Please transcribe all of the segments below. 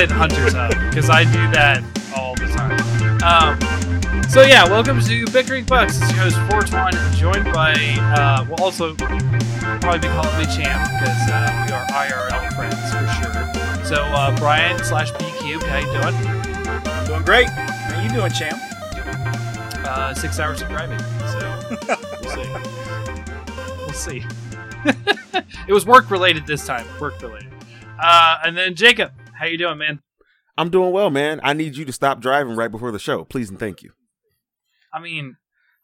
I was going to say the Hunter's Hub because I do that all the time. Um, so yeah, welcome to Bickering Bucks. It's your host Fortuan, joined by uh, well, also probably be calling me Champ because uh, we are IRL friends for sure. So uh, Brian slash B Cubed, how you doing? Doing great. How you doing, champ? Uh, six hours of driving. So we'll see. We'll see. it was work related this time. Work related. Uh, and then Jacob, how you doing, man? I'm doing well, man. I need you to stop driving right before the show, please and thank you. I mean,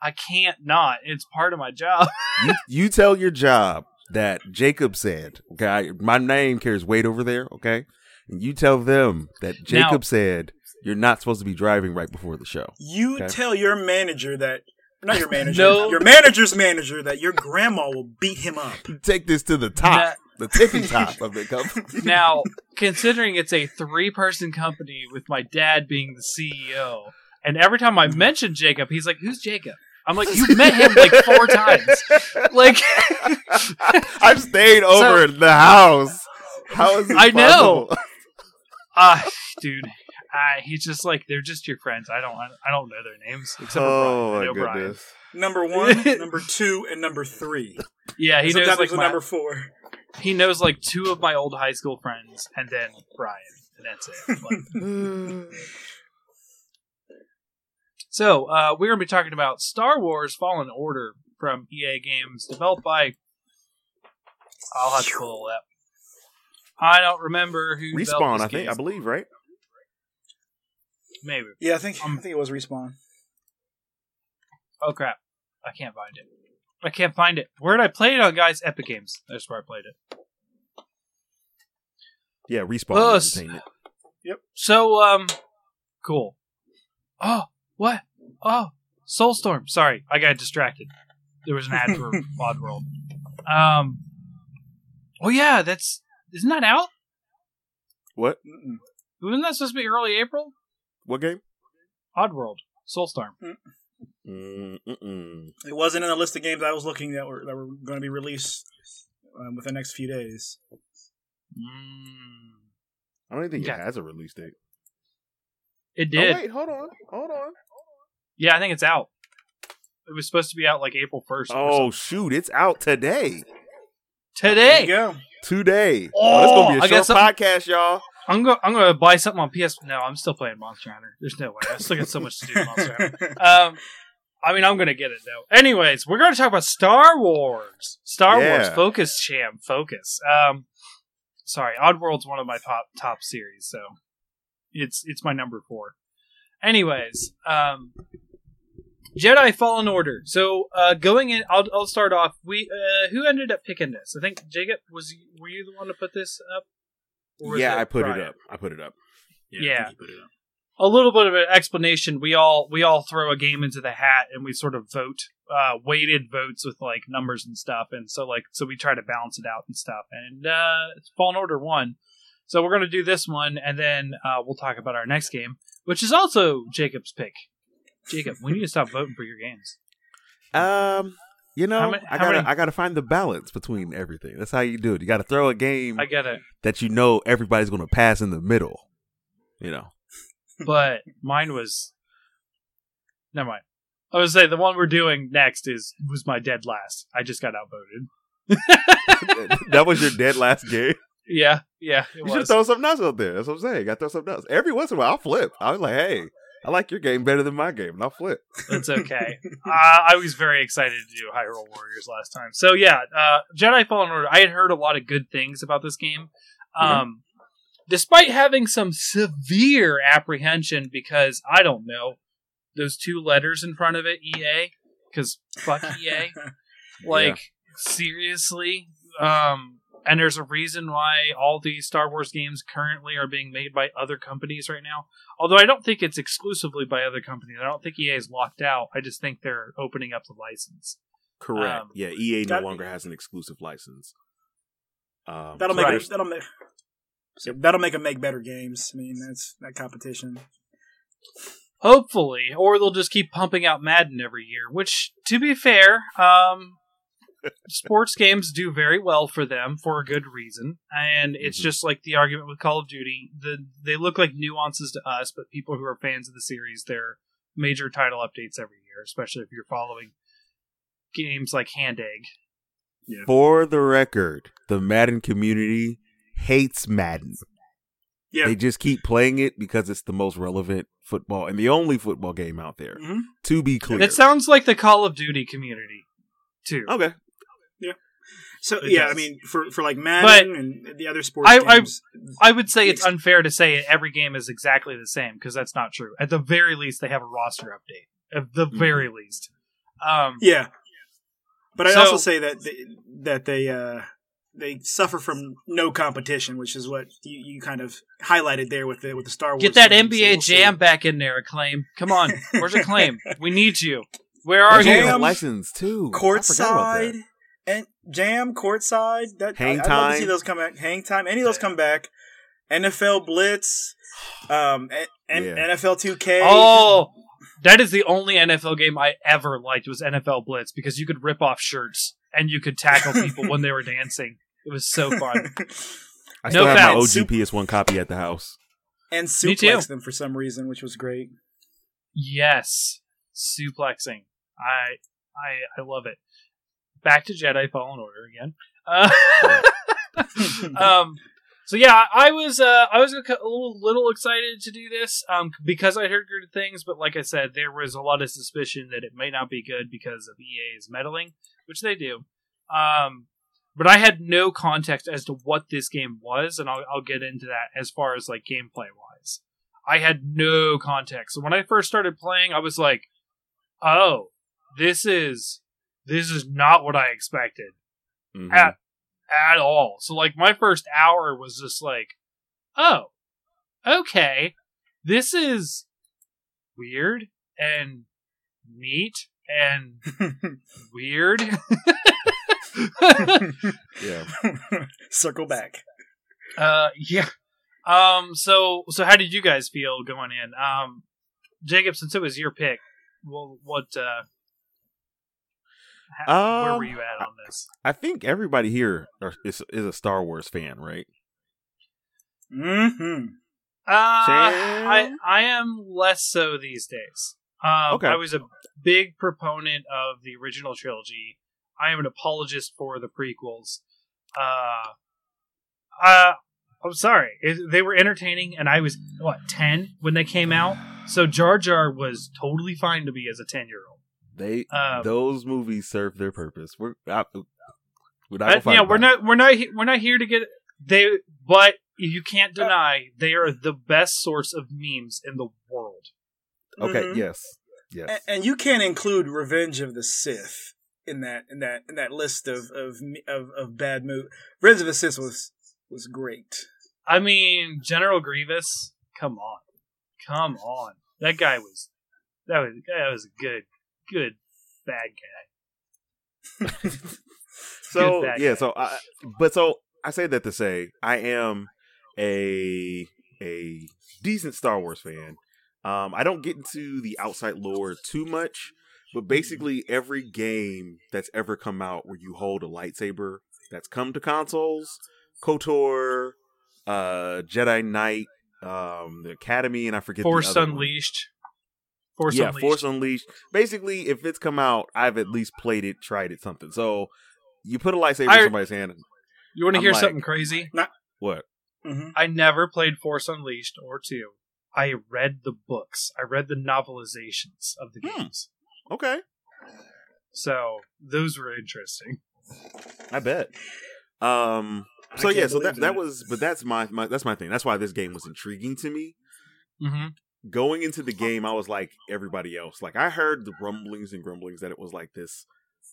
I can't not. It's part of my job. You, you tell your job that Jacob said, okay, my name carries weight over there, okay? And you tell them that Jacob Now- said you're not supposed to be driving right before the show. You Okay. tell your manager that not your manager, No. your manager's manager that your grandma will beat him up. Take this to the top, the tippy top of the company. now, considering it's a three person company with my dad being the CEO, and every time I mention Jacob, he's like, Who's Jacob? I'm like, You met him like four times. Like, I've stayed over at the house. How is this I know. possible? ah, dude. Uh, he's just like they're just your friends. I don't, I don't know their names except for Oh Brian. My Brian. goodness. Number one, number two, and number three. Yeah, he knows Sometimes like my, number four. He knows like two of my old high school friends, and then Brian, and that's it. Like, so uh, we're gonna be talking about Star Wars Fallen Order from EA Games, developed by. I'll have to pull it up. I don't remember who Respawn, this I think, game. I believe, right? Maybe. Yeah, I think Um, I think it was respawn. Oh crap! I can't find it. I can't find it. Where did I play it on, guys? Epic Games. That's where I played it. Yeah, Respawn Oh, Entertainment. So, um, cool. Oh, what? Oh, Soulstorm. Sorry, I got distracted. There was an ad for Oddworld. Um, oh yeah, that's isn't that out? What? Mm-mm. Wasn't that supposed to be early April? What game? Oddworld, Soulstorm. Mm-mm. It wasn't in the list of games I was looking that were that were going to be released um, within the next few days. Mm, I don't even think Yeah. it has a release date. it did. Oh, wait, hold on. Hold on. Yeah, I think it's out. It was supposed to be out like April first. Oh, shoot. It's out today. There today. you go. Today. Oh, Oh, it's going to be I a got short something- podcast, y'all. I'm go. I'm gonna buy something on PS. No, I'm still playing Monster Hunter. There's no way. I still got so much to do. Monster Hunter. Um, I mean, I'm gonna get it though. Anyways, we're gonna talk about Star Wars. Star Wars. Focus, champ. Focus. Um, sorry, Oddworld's one of my top top series, so it's it's my number four. Anyways, um, Jedi Fallen Order. So, uh, going in, I'll I'll start off. We uh, who ended up picking this? I think Jacob was. Were you the one to put this up? Yeah, I put Brian? it up. I put it up. Yeah. you put it up. A little bit of an explanation. We all we all throw a game into the hat and we sort of vote, uh, weighted votes with like numbers and stuff, and so like so we try to balance it out and stuff. And uh, Fallen Order one. so we're gonna do this one, and then uh, we'll talk about our next game, which is also Jacob's pick. Jacob, we need to stop voting for your games. Um, you know, How many- I gotta many- I gotta find the balance between everything. That's how you do it. You gotta throw a game I get it, that you know everybody's gonna pass in the middle. You know. But mine was. Never mind. I was say the one we're doing next is was my dead last. I just got outvoted. that was your dead last game. Yeah, yeah, You should throw something else out there. That's what I'm saying. You gotta throw something else. Every once in a while I'll flip. I was like, hey, I like your game better than my game, and I'll flip. That's okay. uh, I was very excited to do Hyrule Warriors last time. So yeah, uh, Jedi Fallen Order. I had heard a lot of good things about this game, um, despite having some severe apprehension because I don't know those two letters in front of it, EA, because fuck EA. Like seriously, um, and there's a reason why all these Star Wars games currently are being made by other companies right now. Although I don't think it's exclusively by other companies. I don't think EA is locked out. I just think they're opening up the license. Correct. Um, yeah, EA no longer has an exclusive license. Um, That'll so make Right. it, that'll make so that'll make them make better games. I mean, that's that competition. Hopefully, or they'll just keep pumping out Madden every year. Which, to be fair, um, sports games do very well for them for a good reason, and it's Mhm. just like the argument with Call of Duty. The they look like nuances to us, but people who are fans of the series, they're major title updates every year, especially if you're following games like Hand Egg. For the record, the Madden community hates Madden. Yeah. They just keep playing it because it's the most relevant football and the only football game out there. Mhm. To be clear. It sounds like the Call of Duty community too. okay. Yeah. So It yeah, I mean, for for like Madden and the other sports I- I- games, I would say it's unfair to say every game is exactly the same because that's not true. At the very least, they have a roster update. At the Mhm. very least, um, yeah. But I So- also say that they, that they uh, they suffer from no competition, which is what you, you kind of highlighted there with the with the Star Wars. get that game, so NBA we'll see. Jam back in there, Acclaim. Come on, where's Acclaim? We need you. Where are They you? have Jam, license too. I forgot about that. courtside and jam courtside. That Hang I, I'd love to see those come back. Hang time. Any of those come back. NFL Blitz, um, and, and Yeah. NFL 2K. Oh, that is the only NFL game I ever liked was NFL Blitz because you could rip off shirts and you could tackle people when they were dancing. It was so fun. I No still have my fouls. OG PS1 copy at the house. and Me suplex them for some reason, which was great. Yes, suplexing. I I I love it. Back to Jedi Fallen Order again. Uh, um, so yeah, I was uh, I was a, a little, little excited to do this um, because I heard good things, but like I said, there was a lot of suspicion that it may not be good because of EA's meddling, which they do. Um, but I had no context as to what this game was, and I'll, I'll get into that as far as like gameplay wise. I had no context. So when I first started playing, I was like, "Oh, this is this is not what I expected Mhm. at at all." So like my first hour was just like, "Oh, okay, this is weird and neat and weird." Yeah. Circle back. Uh, yeah. Um. So, so how did you guys feel going in? Um, Jacob, since it was your pick, well, what? Uh, ha- where Um, were you at on this? I think everybody here are, is, is a Star Wars fan, right? hmm Uh, I I am less so these days. Um, Okay. I was a big proponent of the original trilogy. I am an apologist for the prequels. Uh, uh, I'm sorry. It, they were entertaining, and I was what ten when they came out. So Jar Jar was totally fine to me as a ten year old. They Um, those movies serve their purpose. We're I, we're not. Uh, yeah, we're not we're not we're not here to get they, but you can't deny they are the best source of memes in the world. Okay. Mhm. Yes. Yes. And, and you can't include Revenge of the Sith in that in that in that list of of of, of bad movies. Revenge of the Sith was was great. I mean, General Grievous. Come on, come on. That guy was that was that was a good good bad guy. so bad yeah. guy. So I, but so I say that to say I am a a decent Star Wars fan. Um, I don't get into the outside lore too much, but basically every game that's ever come out where you hold a lightsaber that's come to consoles, KOTOR, uh, Jedi Knight, um, the Academy, and I forget Force the other one. Unleashed. Force yeah, Unleashed. Force Unleashed. Basically, if it's come out, I've at least played it, tried it, something. So you put a lightsaber I- in somebody's hand. you want to hear like- something crazy? What? hmm I never played Force Unleashed or two. I read the books. I read the novelizations of the Hmm. games. Okay, So those were interesting. I bet. Um. So yeah, so that that that. was, but that's my, my that's my thing. That's why this game was intriguing to me. hmm Going into the game, I was like everybody else. Like I heard the rumblings and grumblings that it was like this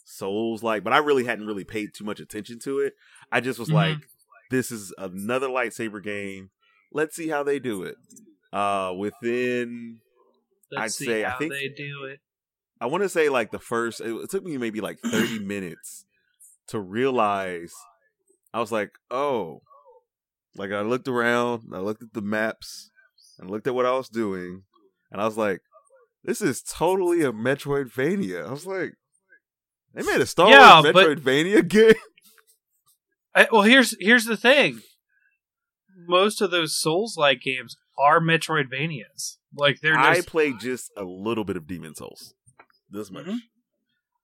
Souls like, but I really hadn't really paid too much attention to it. I just was Mhm. like, this is another lightsaber game. Let's see how they do it. Uh, within Let's I'd say, I think- they do it. I want to say like the first. It, it took me maybe like thirty minutes to realize. I was like, oh, like I looked around, I looked at the maps, and looked at what I was doing, and I was like, this is totally a Metroidvania. I was like, They made a Star Yeah, Wars but- Metroidvania game. I, well, here's here's the thing. Most of those Souls-like games are Metroidvanias. Like they're I just played just a little bit of Demon Souls. This much. Mhm.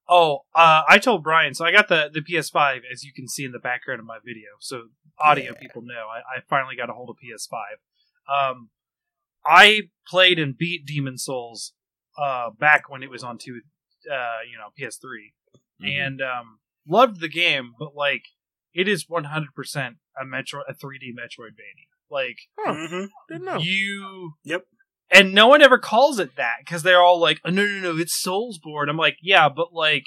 Oh, uh, I told Brian. So I got the the PS5, as you can see in the background of my video. So audio Yeah. people know. I, I finally got a hold of PS5. Um, I played and beat Demon Souls uh, back when it was on two, uh, you know, PS3, Mhm. and um, loved the game. But like, it is 100 percent a Metro, a 3D Metroidvania. Like Huh, hmm didn't know. you, Yep. And no one ever calls it that because they're all like, oh, "No, no, no, it's Soulsborne." I'm like, "Yeah, but like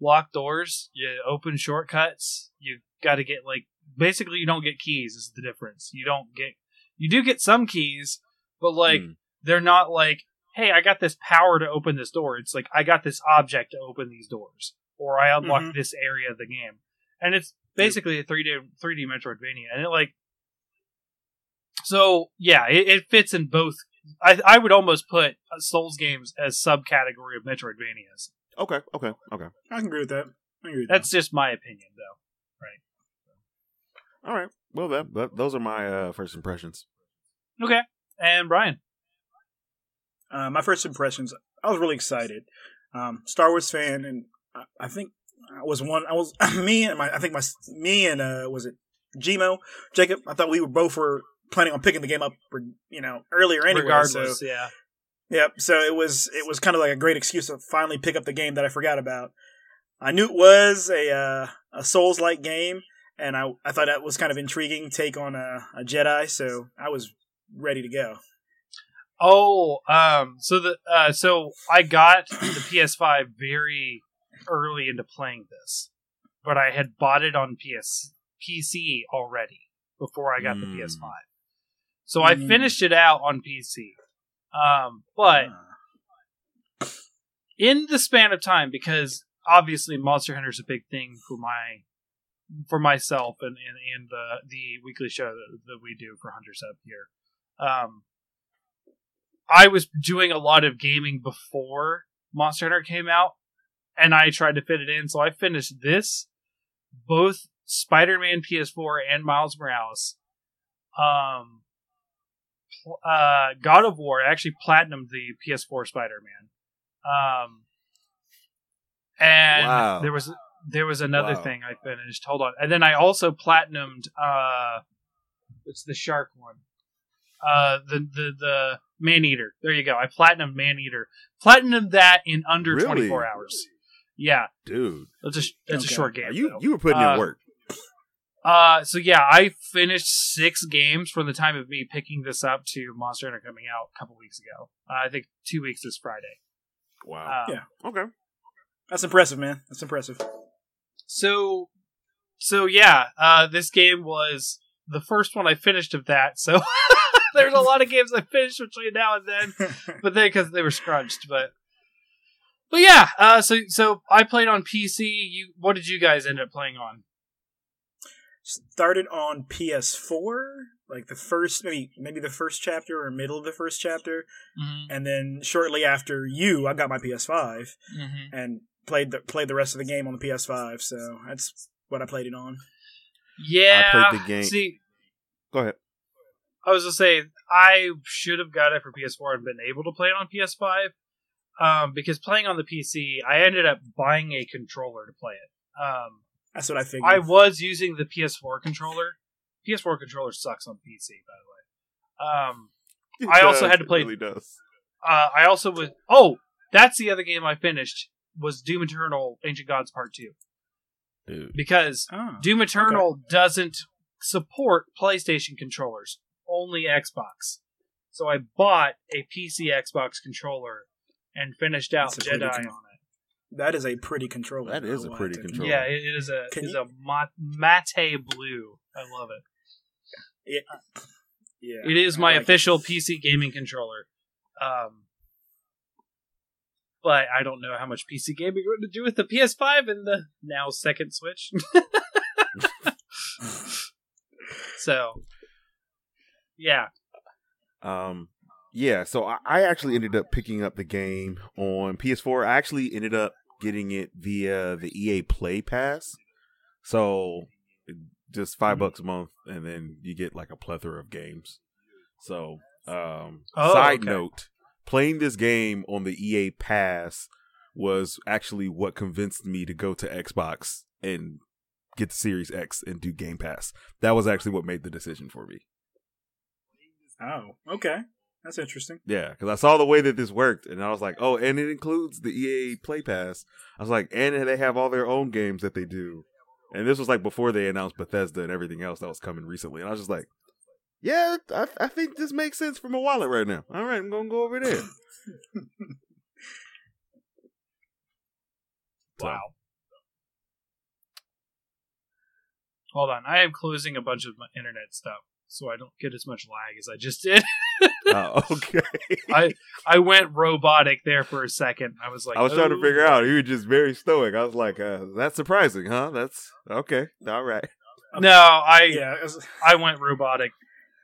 locked doors, you open shortcuts, you got to get like basically you don't get keys is the difference. You don't get you do get some keys, but like Mm. they're not like, "Hey, I got this power to open this door." It's like I got this object to open these doors, or I unlocked Mhm. this area of the game, and it's basically a three D three D Metroidvania, and it like. So yeah, it, it fits in both. I I would almost put uh, Souls games as subcategory of Metroidvanias. Okay, okay, okay. I can agree with that. Agree with That's just my opinion, though. Right. All right. Well, that, that those are my uh, first impressions. Okay, and Brian. Uh, my first impressions, I was really excited. Um, Star Wars fan, and I, I think I was one. I was me and my. I think my me and uh, was it Gmo Jacob? I thought we were both were planning on picking the game up, for, you know, earlier anyway. regardless, So yeah. Yep. So it was it was kind of like a great excuse to finally pick up the game that I forgot about. I knew it was a uh, a Souls like game, and I I thought that was kind of intriguing take on a, a Jedi. So I was ready to go. Oh, um, so the uh, so I got the PS5 very early into playing this, but I had bought it on PS PC already before I got the Mm. PS5. So I Mm. finished it out on PC. Um, but in the span of time, because obviously Monster Hunter is a big thing for my for myself and and, and the the weekly show that, that we do for Hunter's Hub here. Um, I was doing a lot of gaming before Monster Hunter came out, and I tried to fit it in. So I finished this, both Spider-Man PS4 and Miles Morales. Um, uh, God of War actually platinumed the PS4 Spider-Man. Um, and Wow. there was there was another Wow. thing I finished. Hold on, and then I also platinumed. Uh, it's the shark one. Uh, the the the Maneater. There you go. I platinumed Maneater. Platinumed that in under Really? twenty four hours. Yeah, Dude, that's a that's Okay. a short game. You though. you were putting Uh, in work. Uh, so yeah, I finished six games from the time of me picking this up to Monster Hunter coming out a couple weeks ago. Uh, I think two weeks this Friday. Wow. Uh, Yeah. okay. that's impressive, man. That's impressive. So, so yeah, uh, this game was the first one I finished of that. So there's a lot of games I finished between now and then, but then because they were scrunched. But, but yeah, uh, so so I played on PC. You, what did you guys end up playing on? Started on PS4, like the first maybe maybe the first chapter or middle of the first chapter, Mm-hmm. and then shortly after you, I got my PS5 Mm-hmm. and played the played the rest of the game on the PS5. So that's what I played it on. Yeah, I played the game- See, Go ahead. I was gonna say I should have got it for PS4 and been able to play it on PS5. Um, because playing on the PC, I ended up buying a controller to play it. Um, That's what I figured. I was using the PS4 controller. PS4 controller sucks on PC, by the way. Um, It I also had to it play- Really does. uh, I also was. Oh, that's the other game I finished was Doom Eternal: Ancient Gods Part Two Dude. because oh. Doom Eternal doesn't support PlayStation controllers, only Xbox. So I bought a PC Xbox controller and finished out That's Jedi on it. That is a pretty controller. That is a pretty I controller. Yeah, it is a Can is you- a mat- mate blue. I love it. Yeah, It is my like it. official PC gaming controller. Um, but I don't know how much PC gaming we're going to do with the PS5 and the now second Switch. so, yeah. Um, yeah, so I, I actually ended up picking up the game on PS4. I actually ended up getting it via the EA Play Pass. So just 5 Mhm. bucks a month, and then you get like a plethora of games. So, um, Oh, side okay. note, playing this game on the EA Pass was actually what convinced me to go to Xbox and get the Series X and do Game Pass. That was actually what made the decision for me. Oh, okay. That's interesting. Yeah, because I saw the way that this worked, and I was like, oh, and it includes the EA Play Pass. I was like, and they have all their own games that they do. And this was like before they announced Bethesda and everything else that was coming recently. And I was just like, yeah, I, I think this makes sense for my wallet right now. All right, I'm going to go over there. Wow. Hold on, I am closing a bunch of my internet stuff so I don't get as much lag as I just did. oh, okay. I I went robotic there for a second. I was like, I was trying to "Oh." figure out. You were just very stoic. I was like, uh, that's surprising, huh? That's okay. All right. No, I Yeah. I went robotic.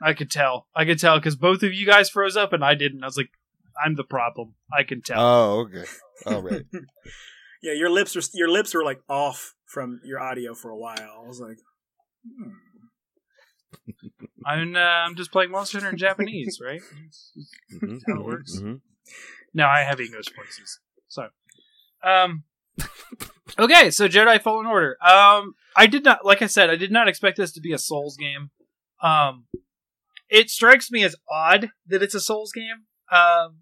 I could tell. I could tell because both of you guys froze up and I didn't. I was like, I'm the problem. I can tell. Oh, okay. All right. yeah. Your lips are your lips were like off from your audio for a while. I was like, hmm. I'm uh, I'm just playing Monster Hunter in Japanese, right? Mhm, how it works. mhm. No, I have English voices. So, um, okay, so Jedi Fallen Order. Um, I did not, like I said, I did not expect this to be a Souls game. Um, it strikes me as odd that it's a Souls game. Um,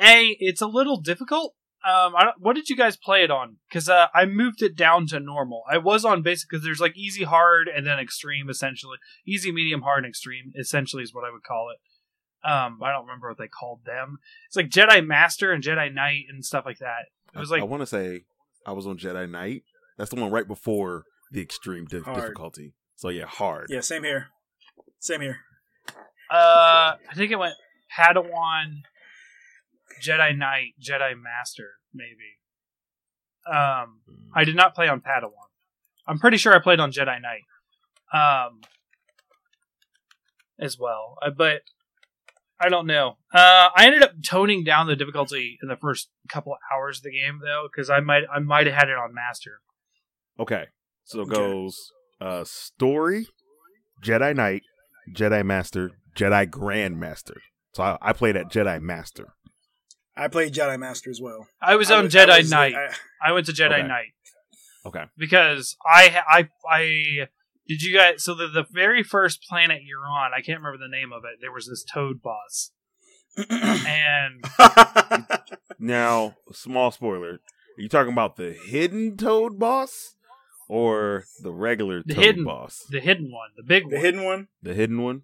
a, it's a little difficult. Um, I don't, what did you guys play it on? Because uh, I moved it down to normal. I was on basic because there's like easy, hard, and then extreme. Essentially, easy, medium, hard, and extreme. Essentially, is what I would call it. Um, I don't remember what they called them. It's like Jedi Master and Jedi Knight and stuff like that. It was I- like I want to say I was on Jedi Knight. That's the one right before the extreme dif- Hard. difficulty. So yeah, hard. yeah. Same here. Same here. uh, I think it went Padawan, Jedi Knight, Jedi Master, maybe. Um, I did not play on Padawan. I'm pretty sure I played on Jedi Knight, um, as well. Uh, but I don't know. Uh, I ended up toning down the difficulty in the first couple hours of the game, though, because I might I might have had it on Master. Okay. So it goes uh story, Jedi Knight, Jedi Master, Jedi Grandmaster. So I, I played at Jedi Master. I played Jedi Master as well. I was I on was- Jedi I was, Knight. I- I went to Jedi Okay. Knight. Okay. because I I I did you guys so the the very first planet you're on I can't remember the name of it there was this toad boss and Now, small spoiler. Are you talking about the hidden Toad boss or the regular The Toad hidden- boss? the hidden one the big the one hidden one. The hidden one?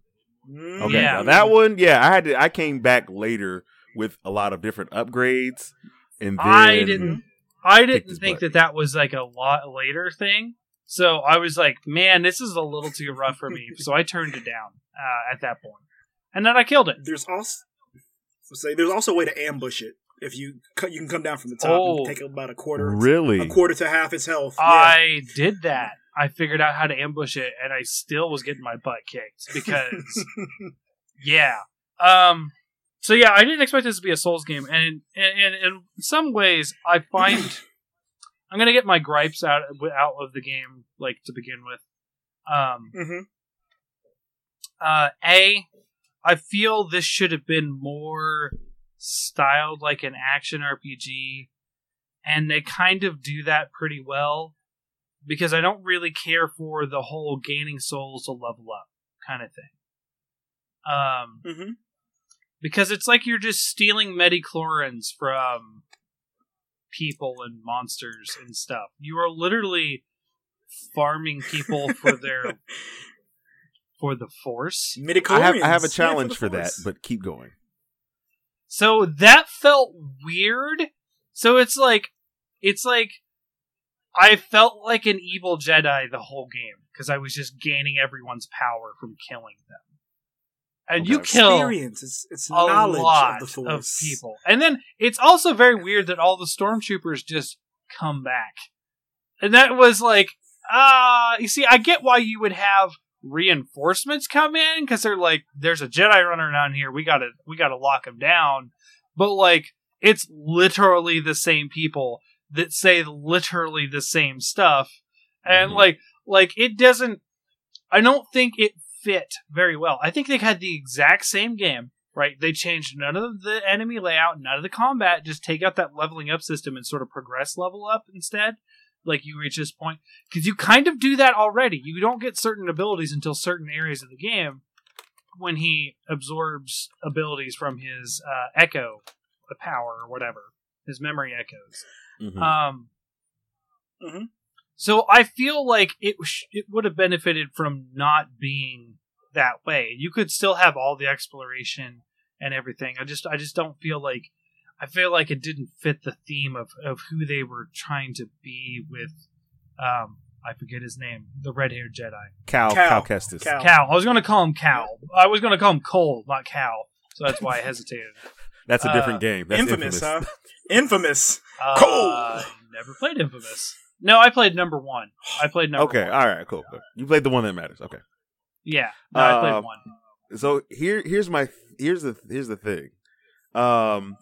Mm. Okay, Yeah. now that one, yeah, I had to. I came back later with a lot of different upgrades, and then I didn't I didn't think butt. that that was like a lot later thing so I was like man this is a little too rough for me so I turned it down uh, at that point and then I killed it There's also say there's also a way to ambush it. If you cut, you can come down from the top Oh. and take about a quarter, really. a quarter to half its health. Yeah. I did that I figured out how to ambush it and I still was getting my butt kicked because Yeah. Um. So yeah, I didn't expect this to be a Souls game, and in, in, in some ways, I find I'm gonna get my gripes out out of the game, like to begin with. Um. Mhm. Uh. A. I feel this should have been more styled like an action RPG, and they kind of do that pretty well. Because I don't really care for the whole gaining souls to level up kind of thing. Um, Mhm. Because it's like you're just stealing midi-chlorians from people and monsters and stuff. You are literally farming people for their for the force. I have I have a Midichlorians. Yeah, challenge for that, but keep going. So that felt weird. So it's like it's like I felt like an evil Jedi the whole game because I was just gaining everyone's power from killing them. And you kill experience. It's, it's a knowledge lot of the of, force. people. And then it's also very weird that all the stormtroopers just come back. And that was like, ah, you see, I get why you would have reinforcements come in because they're like, there's a Jedi runner down here. We gotta, we gotta lock him down. But like, it's literally the same people that say literally the same stuff, and Mhm. like like it doesn't. I don't think it fit very well. I think they had the exact same game. Right, they changed none of the enemy layout, none of the combat. Just take out that leveling up system and sort of progress level up instead. Like you reach this point, because you kind of do that already. You don't get certain abilities until certain areas of the game when he absorbs abilities from his uh, echo, the power or whatever, his memory echoes. Mhm. Um, Mhm. So I feel like it sh- it would have benefited from not being that way. You could still have all the exploration and everything. I just I just don't feel like I feel like it didn't fit the theme of, of who they were trying to be with. Um, I forget his name, the red haired Jedi. Cal, Cal. Cal Kestis. Cal. Cal. I was going to call him Cal. I was going to call him Cole, not Cal. So that's why I hesitated. That's a different Uh, game. That's infamous, infamous. huh? Infamous. Uh, Cole! Never played Infamous. No, I played number one. I played number Okay, one. all right, cool. You played the one that matters. Okay. Yeah, no, I played one. so here here's my here's the here's the thing um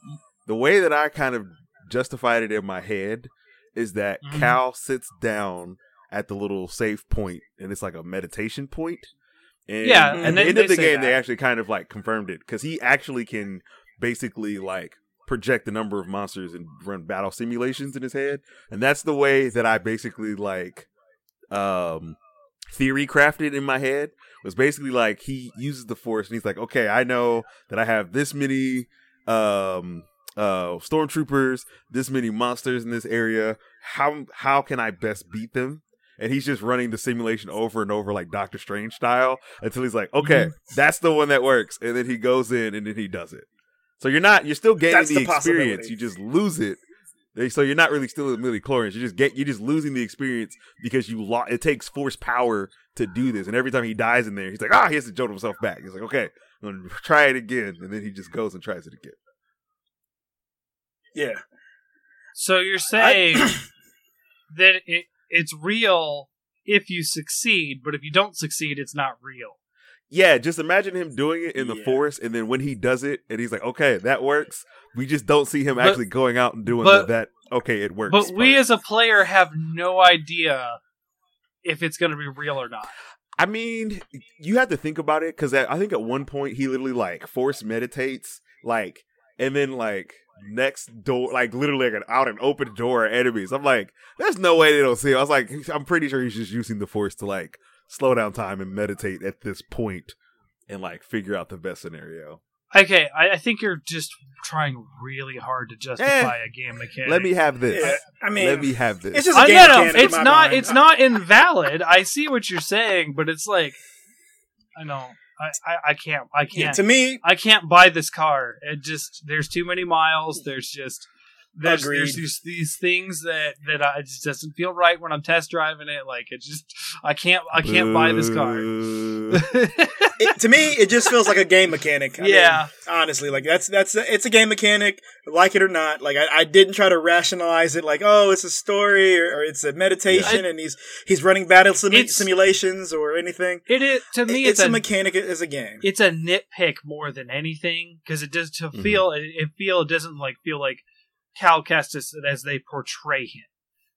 the way that i kind of justified it in my head is that Mhm. cal sits down at the little safe point and it's like a meditation point. and Yeah, at and the they- end they of the game they actually kind of like confirmed it because he actually can basically like project the number of monsters and run battle simulations in his head. And that's the way that i basically like um theory crafted in my head was basically like he uses the force and he's like okay i know that i have this many um uh stormtroopers this many monsters in this area. How how can i best beat them? And he's just running the simulation over and over like doctor strange style until he's like okay that's the one that works. And then he goes in and then he does it so you're not you're still gaining That's the, the experience you just lose it so you're not really still in midi chlorians. You just get you're just losing the experience because you lo- it takes force power to do this. And every time he dies in there, he's like, ah, he has to jolt himself back. He's like, okay, I'm gonna try it again, and then he just goes and tries it again. Yeah. So you're saying that it it's real if you succeed, but if you don't succeed, it's not real. Yeah, just imagine him doing it in the Yeah. forest, and then when he does it, and he's like, okay, that works. We just don't see him But- actually going out and doing but- the, that. Okay, it works. But we as a player have no idea if it's going to be real or not. I mean, you have to think about it because I think at one point he literally like force meditates, like, and then like next door, like literally like an out and open door of enemies. I'm like, there's no way they don't see him. I was like, I'm pretty sure he's just using the force to like slow down time and meditate at this point and like figure out the best scenario. Okay, I, I think you're just trying really hard to justify eh, a game mechanic. Let me have this. Yeah. I mean, Let me have this. it's just a I game know mechanic in it's my not. mind. It's not invalid. I see what you're saying, but it's like, I know. I, I, I can't. I can't. to me, I can't buy this car. It just there's too many miles. There's just there's Agreed. there's these, these things that that I, it just doesn't feel right when I'm test driving it. Like it just I can't I can't buy this car. It, to me, it just feels like a game mechanic. I mean, yeah, honestly, like that's that's it's a game mechanic, like it or not. Like I, I didn't try to rationalize it, like oh, it's a story or, or it's a meditation, and he's he's running battle simu- simulations or anything. it is to me. It- It's, it's, a, a mechanic as a game. it's a nitpick more than anything because it does to Mhm. feel it, it feel it doesn't like feel like Cal Kestis as they portray him.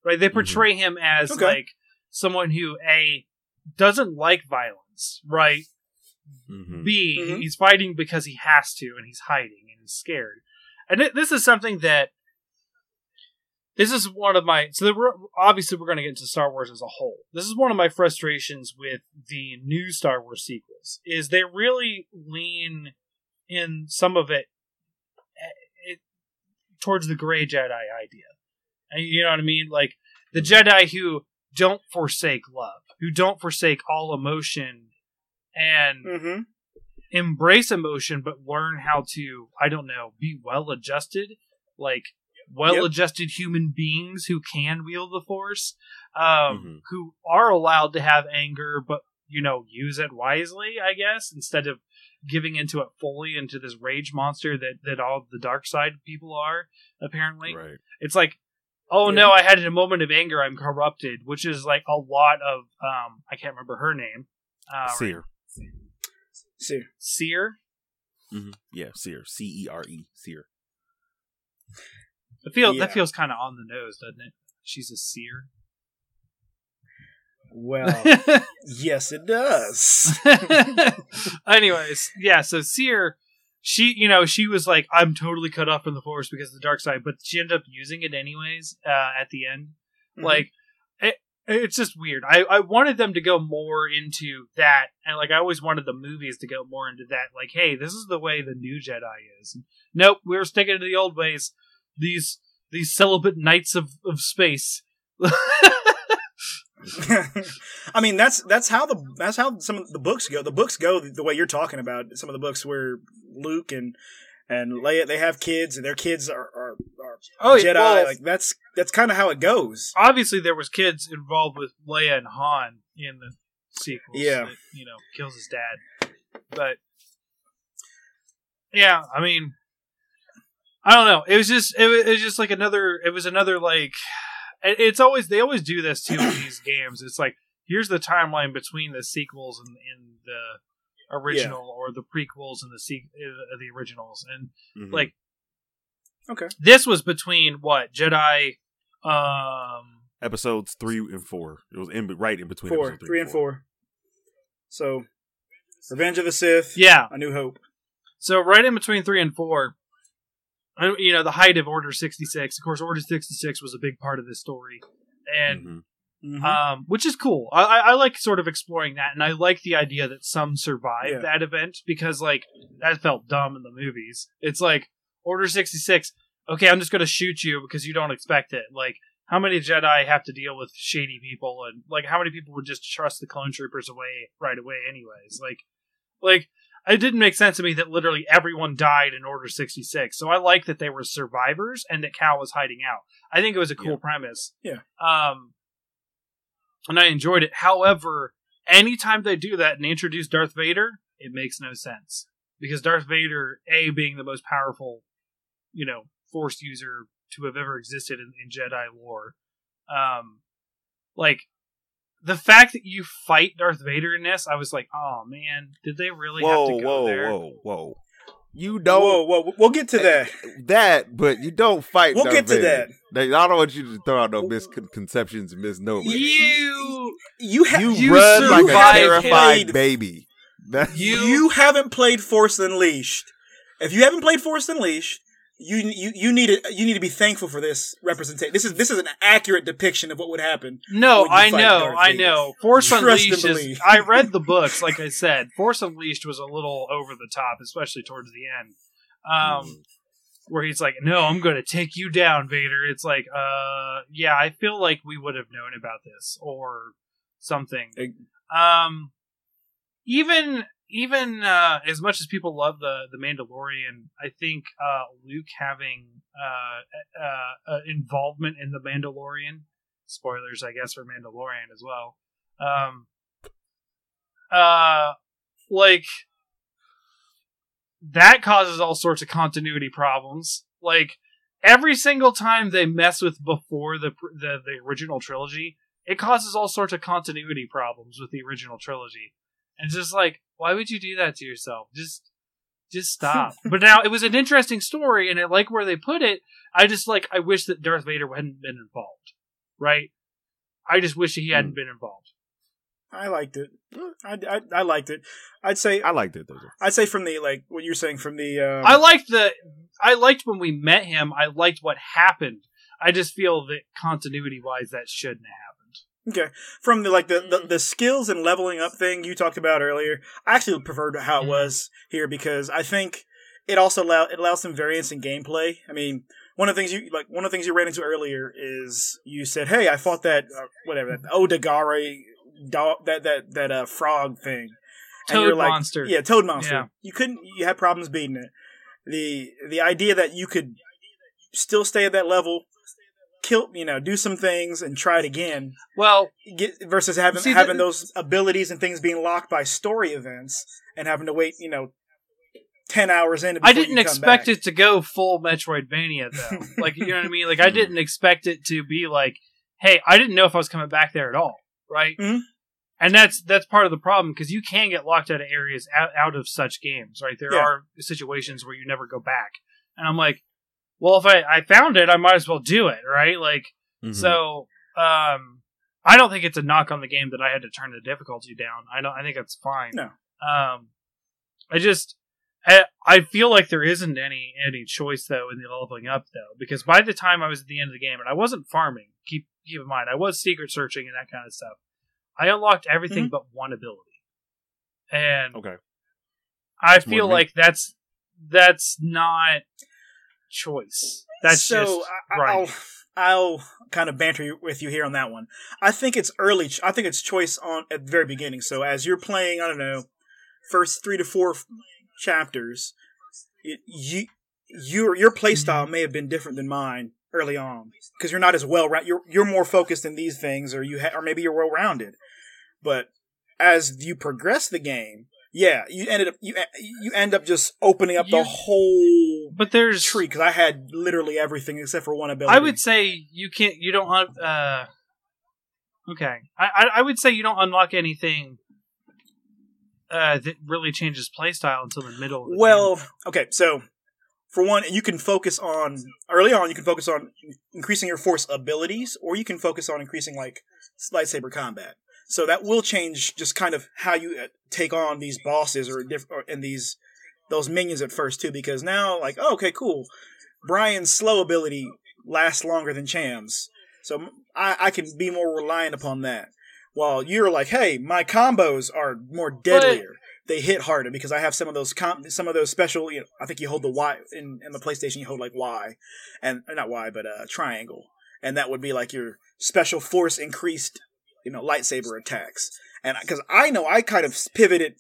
Right, they portray him as Okay. like someone who a doesn't like violence. Right, Mhm. B, Mhm. he's fighting because he has to, and he's hiding and he's scared. And it, this is something that this is one of my so we're, obviously we're going to get into Star Wars as a whole. This is one of my frustrations with the new Star Wars sequels is they really lean in some of it towards the gray Jedi idea. And you know what I mean? Like the Jedi who don't forsake love, who don't forsake all emotion and Mm-hmm. embrace emotion but learn how to i don't know be well adjusted like well adjusted human beings who can wield the force um Mhm. who are allowed to have anger but you know use it wisely i guess instead of giving into it fully into this rage monster that that all the dark side people are apparently Right. it's like oh Yeah. no i had a moment of anger i'm corrupted which is like a lot of um i can't remember her name uh Cere. See, Cere Yeah, Cere. C E R E. Cere. It feel Yeah. that feels kind of on the nose, doesn't it? She's a seer. Well, yes, it does. Anyways, yeah. So Cere, she, you know, she was like, "I'm totally cut off from the force because of the dark side," but she ended up using it anyways uh, at the end. Mhm. Like, it, it's just weird. I, I wanted them to go more into that, and like I always wanted the movies to go more into that. Like, hey, this is the way the new Jedi is. Nope, we were sticking to the old ways. These these celibate knights of of space. I mean, that's that's how the that's how some of the books go. The books go the, the way you're talking about. Some of the books where Luke and and Leia they have kids and their kids are are, are Oh, yeah, Jedi. well- like that's that's kind of how it goes. obviously there was kids involved with Leia and Han in the sequels. Yeah. that, you know, kills his dad. But yeah, I mean, I don't know. It was just it was, it was just like another. It was another like. It- It's always they always do this too in these games. It's like here's the timeline between the sequels and, and the original, or the prequels and the se- uh, the originals, and Mhm. like Okay. this was between what Jedi. Um, episodes three and four. It was in right in between Four, three and four. So, Revenge of the Sith. yeah, A New Hope. So right in between three and four, I- you know, the height of Order sixty six. Of course, Order sixty six was a big part of this story, and Mhm. Mhm. um, which is cool. I, I, I like sort of exploring that, and I like the idea that some survive Yeah. that event because, like, that felt dumb in the movies. It's like Order sixty six. Okay, I'm just going to shoot you because you don't expect it. Like, how many Jedi have to deal with shady people, and like, how many people would just trust the clone troopers away right away, anyways? Like, like it didn't make sense to me that literally everyone died in Order 66. So I like that they were survivors and that Cal was hiding out. I think it was a cool Yeah. premise. Yeah. Um, and I enjoyed it. However, anytime they do that and introduce Darth Vader, it makes no sense because Darth Vader, a being the most powerful, you know, Force user to have ever existed in, in Jedi lore, um, like the fact that you fight Darth Vader in this, I was like, oh man, did they really Whoa, have to go whoa, there? whoa, whoa! You don't whoa, whoa. we'll get to that. that, but you don't fight. We'll Darth get to Vader. that. Like, I don't want you to throw out no misconceptions and misnomers. You, You ha- You, You run like a terrified him. baby. That- You- you haven't played Force Unleashed. If you haven't played Force Unleashed, you you you need to you need to be thankful for this representation. This is this is an accurate depiction of what would happen. no, I know, Darth I Vader. know. Force Trust and Unleashed is. believe. I read the books, like I said. Force Unleashed was a little over the top, especially towards the end. Um, Mhm. where he's like, "No, I'm going to take you down, Vader." It's like, uh, yeah, I feel like we would have known about this or something. Um, even even uh, as much as people love the the Mandalorian, I think uh, Luke having uh, uh, uh, involvement in the Mandalorian, spoilers, I guess, for Mandalorian as well. Um, uh, like that causes all sorts of continuity problems. Like every single time they mess with before the the, the original trilogy, it causes all sorts of continuity problems with the original trilogy. And it's just like, why would you do that to yourself? Just just stop. but now it was an interesting story and I like where they put it. I just like I wish that Darth Vader hadn't been involved. Right? I just wish he hadn't been involved. I liked it. I, I, I liked it. I'd say I liked it though. I'd say from the like what you're saying from the um, I liked the I liked when we met him. I liked what happened. I just feel that continuity wise that shouldn't have happened. Okay, from the like the, the the skills and leveling up thing you talked about earlier, I actually preferred how it Mhm. was here because I think it also allow it allows some variance in gameplay. I mean, one of the things you like one of the things you ran into earlier is you said, "Hey, I fought that uh, whatever that Odagare dog that that that uh frog thing." And Toad you're like, monster. Yeah, Toad monster. Yeah. You couldn't. You had problems beating it. The the idea that you could still stay at that level, kill you know, do some things and try it again Well, get versus having See, having the- those abilities and things being locked by story events and having to wait, you know, ten hours in. I didn't expect it to go full Metroidvania though. like you know what I mean? Like I didn't expect it to be like, hey, I didn't know if I was coming back there at all, right? Mhm. And that's that's part of the problem because you can get locked out of areas out, out of such games, right? There Yeah. are situations where you never go back, and I'm like, well, if I, I found it, I might as well do it, right? Like, Mhm. so, um, I don't think it's a knock on the game that I had to turn the difficulty down. I don't, I think it's fine. No. Um, I just, I, I feel like there isn't any, any choice though in the leveling up though, because by the time I was at the end of the game, and I wasn't farming, keep, keep in mind, I was secret searching and that kind of stuff. I unlocked everything Mhm. but one ability. And okay. I That's more feel like that's that's not choice. That's so just I, grinding. I'll I'll kind of banter with you here on that one. I think it's early. I think it's choice on at the very beginning. So as you're playing, I don't know, first three to four chapters, it, you your your play mm-hmm. style may have been different than mine early on because you're not as well rounded. You're you're more focused in these things, or you ha- or maybe you're well rounded. But as you progress the game, yeah, you ended up you you end up just opening up You- the whole but there's tree because I had literally everything except for one ability. I would say you can't. You don't. Uh, okay, I, I I would say you don't unlock anything. Uh, that really changes playstyle until the middle. Of the Well, game. okay, so for one, you can focus on early on. You can focus on increasing your force abilities, or you can focus on increasing like lightsaber combat. So that will change just kind of how you uh, take on these bosses or diff- or and these those minions at first too. Because now, like, oh, okay, cool. Brian's slow ability lasts longer than Cham's, so I, I can be more reliant upon that. While you're like, hey, my combos are more deadlier. they hit harder because I have some of those com- some of those special. You know, I think you hold the Y in, in the PlayStation. You hold like Y, and not Y, but uh, triangle, and that would be like your special force increased. You know, lightsaber attacks, and because I know I kind of pivoted,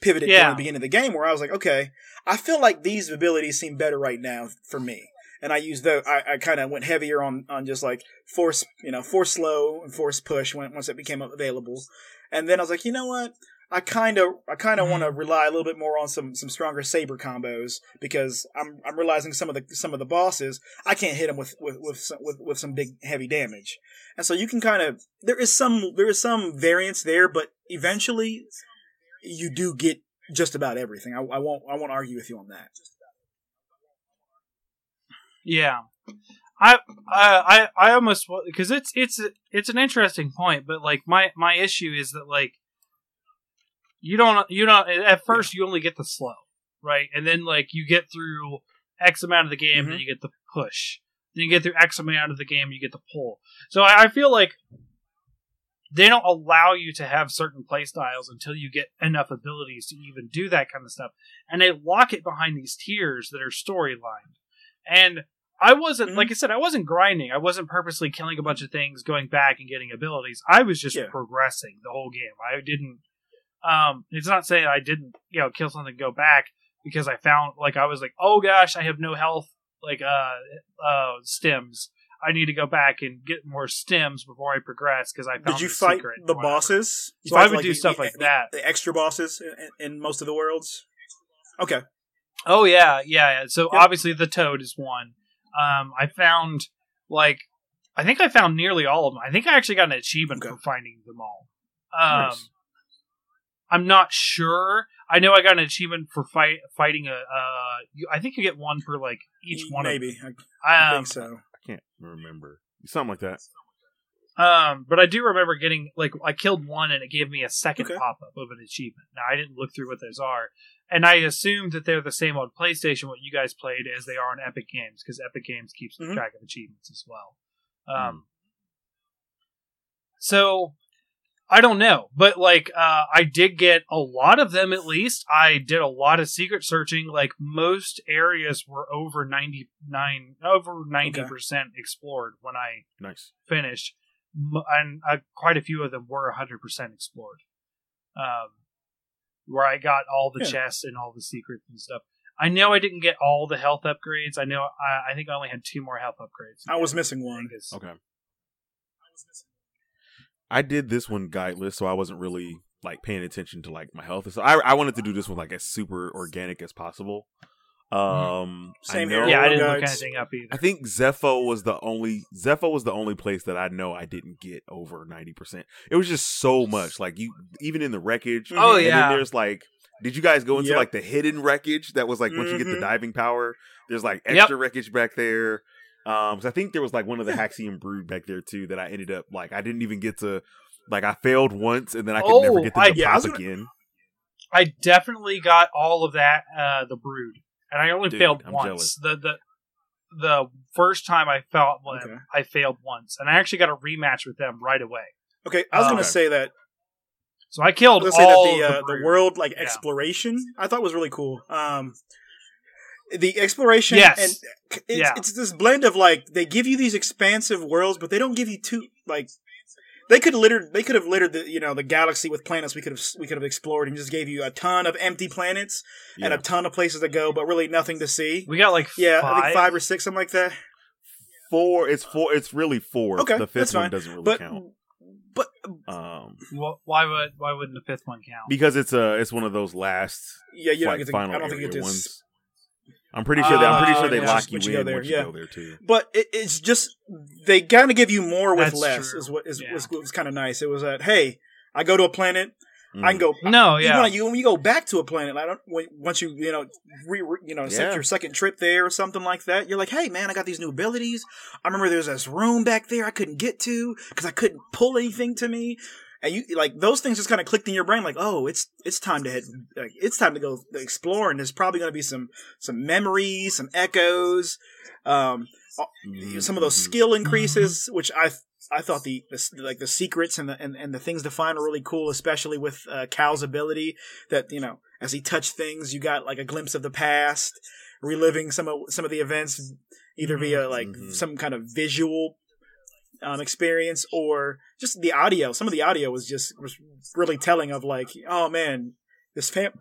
pivoted Yeah. in the beginning of the game where I was like, okay, I feel like these abilities seem better right now for me, and I used the I, I kind of went heavier on on just like force, you know, force slow and force push when once it became available, and then I was like, you know what, I kind of I kind of want to mm-hmm. rely a little bit more on some some stronger saber combos because I'm I'm realizing some of the some of the bosses I can't hit them with with with some, with, with some big heavy damage, and so you can kind of there is some there is some variance there, but eventually you do get just about everything. I, I won't I won't argue with you on that. Yeah, I I I I almost because it's it's it's an interesting point, but like my my issue is that like you don't you don't at first you only get the slow right, and then like you get through X amount of the game, Mhm. then you get the push, then you get through X amount of the game, you get the pull. So I, I feel like they don't allow you to have certain playstyles until you get enough abilities to even do that kind of stuff, and they lock it behind these tiers that are storylined. And I wasn't, Mhm. like I said, I wasn't grinding. I wasn't purposely killing a bunch of things, going back and getting abilities. I was just Yeah. progressing the whole game. I didn't. Um, it's not saying I didn't, you know, kill something, and go back because I found like I was like, oh gosh, I have no health, like uh, uh, stems. I need to go back and get more stems before I progress because I found Did you this fight the bosses? You So I would do the- stuff the- like the- that. The extra bosses in, in most of the worlds. Okay. Oh yeah, yeah. yeah. So Yep. obviously the toad is one. Um, I found like I think I found nearly all of them. I think I actually got an achievement Okay. for finding them all. Um, Nice. I'm not sure. I know I got an achievement for fight fighting a. Uh, you, I think you get one for like each one. Of them. Maybe. I, I. Um, think so. I can't remember something like that. Um, but I do remember getting like I killed one and it gave me a second Okay. pop up of an achievement. Now I didn't look through what those are, and I assumed that they're the same on PlayStation what you guys played as they are on Epic Games because Epic Games keeps Mhm. track of achievements as well. Um, so I don't know, but like uh, I did get a lot of them at least. I did a lot of secret searching. Like most areas were over ninety nine, over ninety percent explored when I Nice. finished, and uh, quite a few of them were 100% explored. Um, where I got all the Yeah. chests and all the secrets and stuff. I know I didn't get all the health upgrades. I know I, I think I only had two more health upgrades. I was missing one. Okay. I did this one guideless, so I wasn't really like paying attention to like my health. So I I wanted to do this one like as super organic as possible. Um, Same I here. know, Yeah, I didn't look anything up either. I think Zeffo was the only Zeffo was the only place that I know I didn't get over ninety percent. It was just so much. Like you, even in the wreckage. Oh, and yeah. then there's like did you guys go into Yep. like the hidden wreckage that was like once you get the Mhm. diving power, there's like Yep. extra wreckage back there. Um, 'cause I think there was like one of the Haxion brood back there too that I ended up like I didn't even get to like I failed once and then I could never Oh, get to I- the yeah, pop was gonna- again. I definitely got all of that, uh, the brood, and I only Dude, failed I'm once. jealous. The the the first time I fought them, Okay. I failed once, and I actually got a rematch with them right away. Okay, I was Oh, gonna okay. say that. So I I killed was gonna say all that the of uh, the, the world like Yeah. exploration I thought was really cool. Um, the exploration Yes. and it's, Yeah. it's this blend of like they give you these expansive worlds, but they don't give you too like they could littered they could have littered the you know the galaxy with planets we could have we could have explored and just gave you a ton of empty planets and a ton of places to go, but really nothing to see. We got like Yeah, five. I think five or six, something like that. Four. It's four. It's really four. Okay, the that's fifth fine. one doesn't really But count. but Um, Wh- Why would why wouldn't the fifth one count? because it's a it's one of those last yeah, you don't like, get to, final I don't think you get to ones. I'm pretty sure. They, I'm pretty Oh, sure they yeah. lock you Once in there, once you go there too. but it, it's just they kind of give you more with That's less. true. Is what is Yeah. was, was kind of nice. It was that hey, I go to a planet, I Mm. can go. No, You, yeah. wanna- you when you go back to a planet, I don't. When, once you you know re, re- you know set your second trip there or something like that, you're like, hey man, I got these new abilities. I remember there's this room back there I couldn't get to because I couldn't pull anything to me. And you like those things just kind of clicked in your brain, like, oh, it's it's time to head, like, it's time to go explore, and there's probably going to be some some memories, some echoes, um, Mhm, some of those mhm. skill increases, which I I thought the, the like the secrets and the and, and the things to find are really cool, especially with uh, Cal's ability that you know as he touched things, you got like a glimpse of the past, reliving some of some of the events, either via like Mhm. some kind of visual um, experience or just the audio. Some of the audio was just was really telling of like, oh man, this fam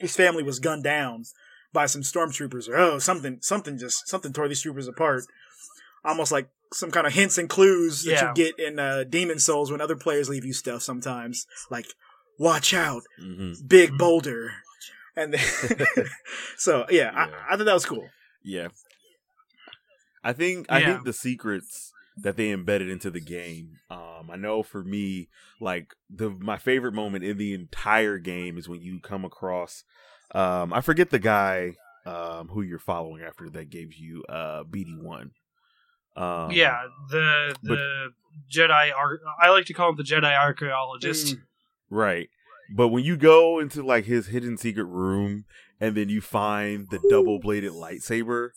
this family was gunned down by some stormtroopers, or oh something something just something tore these troopers apart. Almost like some kind of hints and clues that Yeah. you get in uh, Demon Souls when other players leave you stuff sometimes, like watch out, Mhm. big boulder, and then, so yeah, Yeah. I, I thought that was cool. Yeah. I think I Yeah. think the secrets that they embedded into the game. Um, I know for me, like the my favorite moment in the entire game is when you come across. Um, I forget the guy um, who you're following after that gives you uh, BD one. Um, yeah, the but- the Jedi. Ar- I like to call him the Jedi archaeologist. Mm. Right. But when you go into like his hidden secret room and then you find the double bladed lightsaber,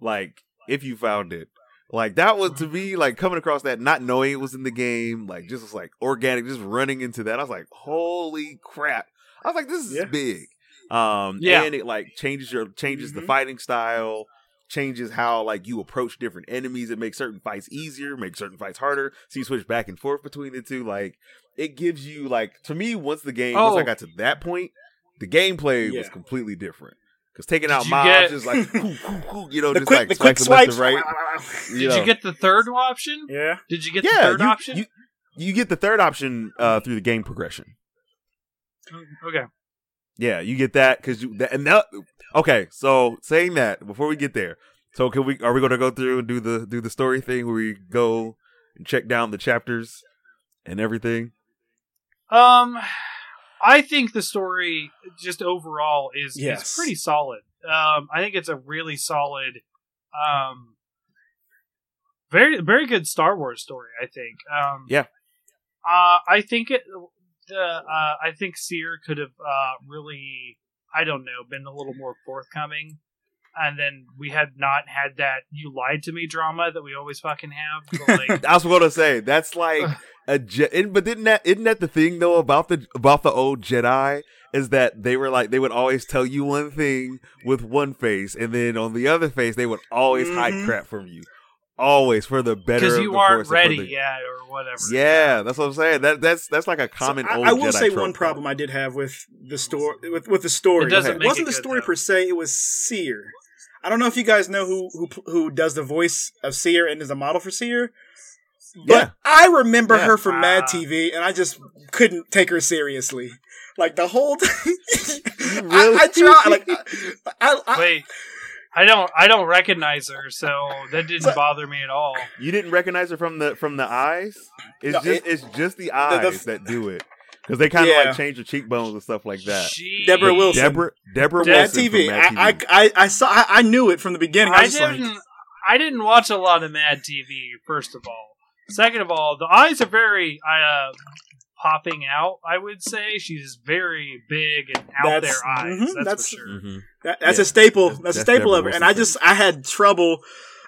like if you found it, like that was to me like coming across that, not knowing it was in the game, like just was like organic, just running into that. I was like, holy crap! I was like, this is Yeah. big. Um, Yeah. and it like changes your changes the Mhm. fighting style, changes how like you approach different enemies. It makes certain fights easier, makes certain fights harder. So you switch back and forth between the two. Like it gives you like to me once the game once I Oh. got to that point, the gameplay was completely different. Because taking Did out you mobs get- is like, coo, coo, coo, you know, The just quick, like the quick swiping left swipes, right. Did know. you get the third option? yeah. Did you get the third you, option? You, you get the third option uh, through the game progression. okay. Yeah, you get that because you that, and that. Okay, so saying that before we get there, so can we? Are we going to go through and do the do the story thing where we go and check down the chapters and everything? Um, I think the story just overall is Yes. is pretty solid. Um, I think it's a really solid, um, very very good Star Wars story. I think. Um, Yeah. Uh, I think it. The uh, I think Cere could have uh, really, I don't know, been a little more forthcoming, and then we had not had that "you lied to me" drama that we always fucking have. But, like, I was going to say that's like a Je- but didn't that isn't that the thing though about the about the old Jedi is that they were like they would always tell you one thing with one face and then on the other face they would always hide Mhm. crap from you, always for the better because of you the aren't Force ready the- yet or whatever. Yeah, that's what I'm saying. That that's that's like a So common. I, old I will Jedi say trope, one though. problem I did have with the story with with the story. It doesn't make wasn't it the good, story though. per se. It was Cere. I don't know if you guys know who who who does the voice of Cere and is a model for Cere. But Yeah. I remember Yeah. her from Mad Ah. TV, and I just couldn't take her seriously. Like the whole time, really? I, I tried. Like I, I, I, Wait, I don't I don't recognize her, so that didn't So- bother me at all. You didn't recognize her from the from the eyes. It's No, just it- it's just the the- eyes that do it. Because they kind of Yeah. like change the cheekbones and stuff like that. She, Deborah Wilson. Deborah Deborah Mad Mad Wilson TV. from I, TV. I, I, I saw. I, I knew it from the beginning. I I didn't. like, I didn't watch a lot of Mad TV. First of all, second of all, the eyes are very uh, popping out. I would say she's very big and out That's- there eyes. mhm, that's, that's- for sure. Mhm. that, that's Yeah. a staple. That's- That's, a that's staple of Deborah it. And I just, I had trouble.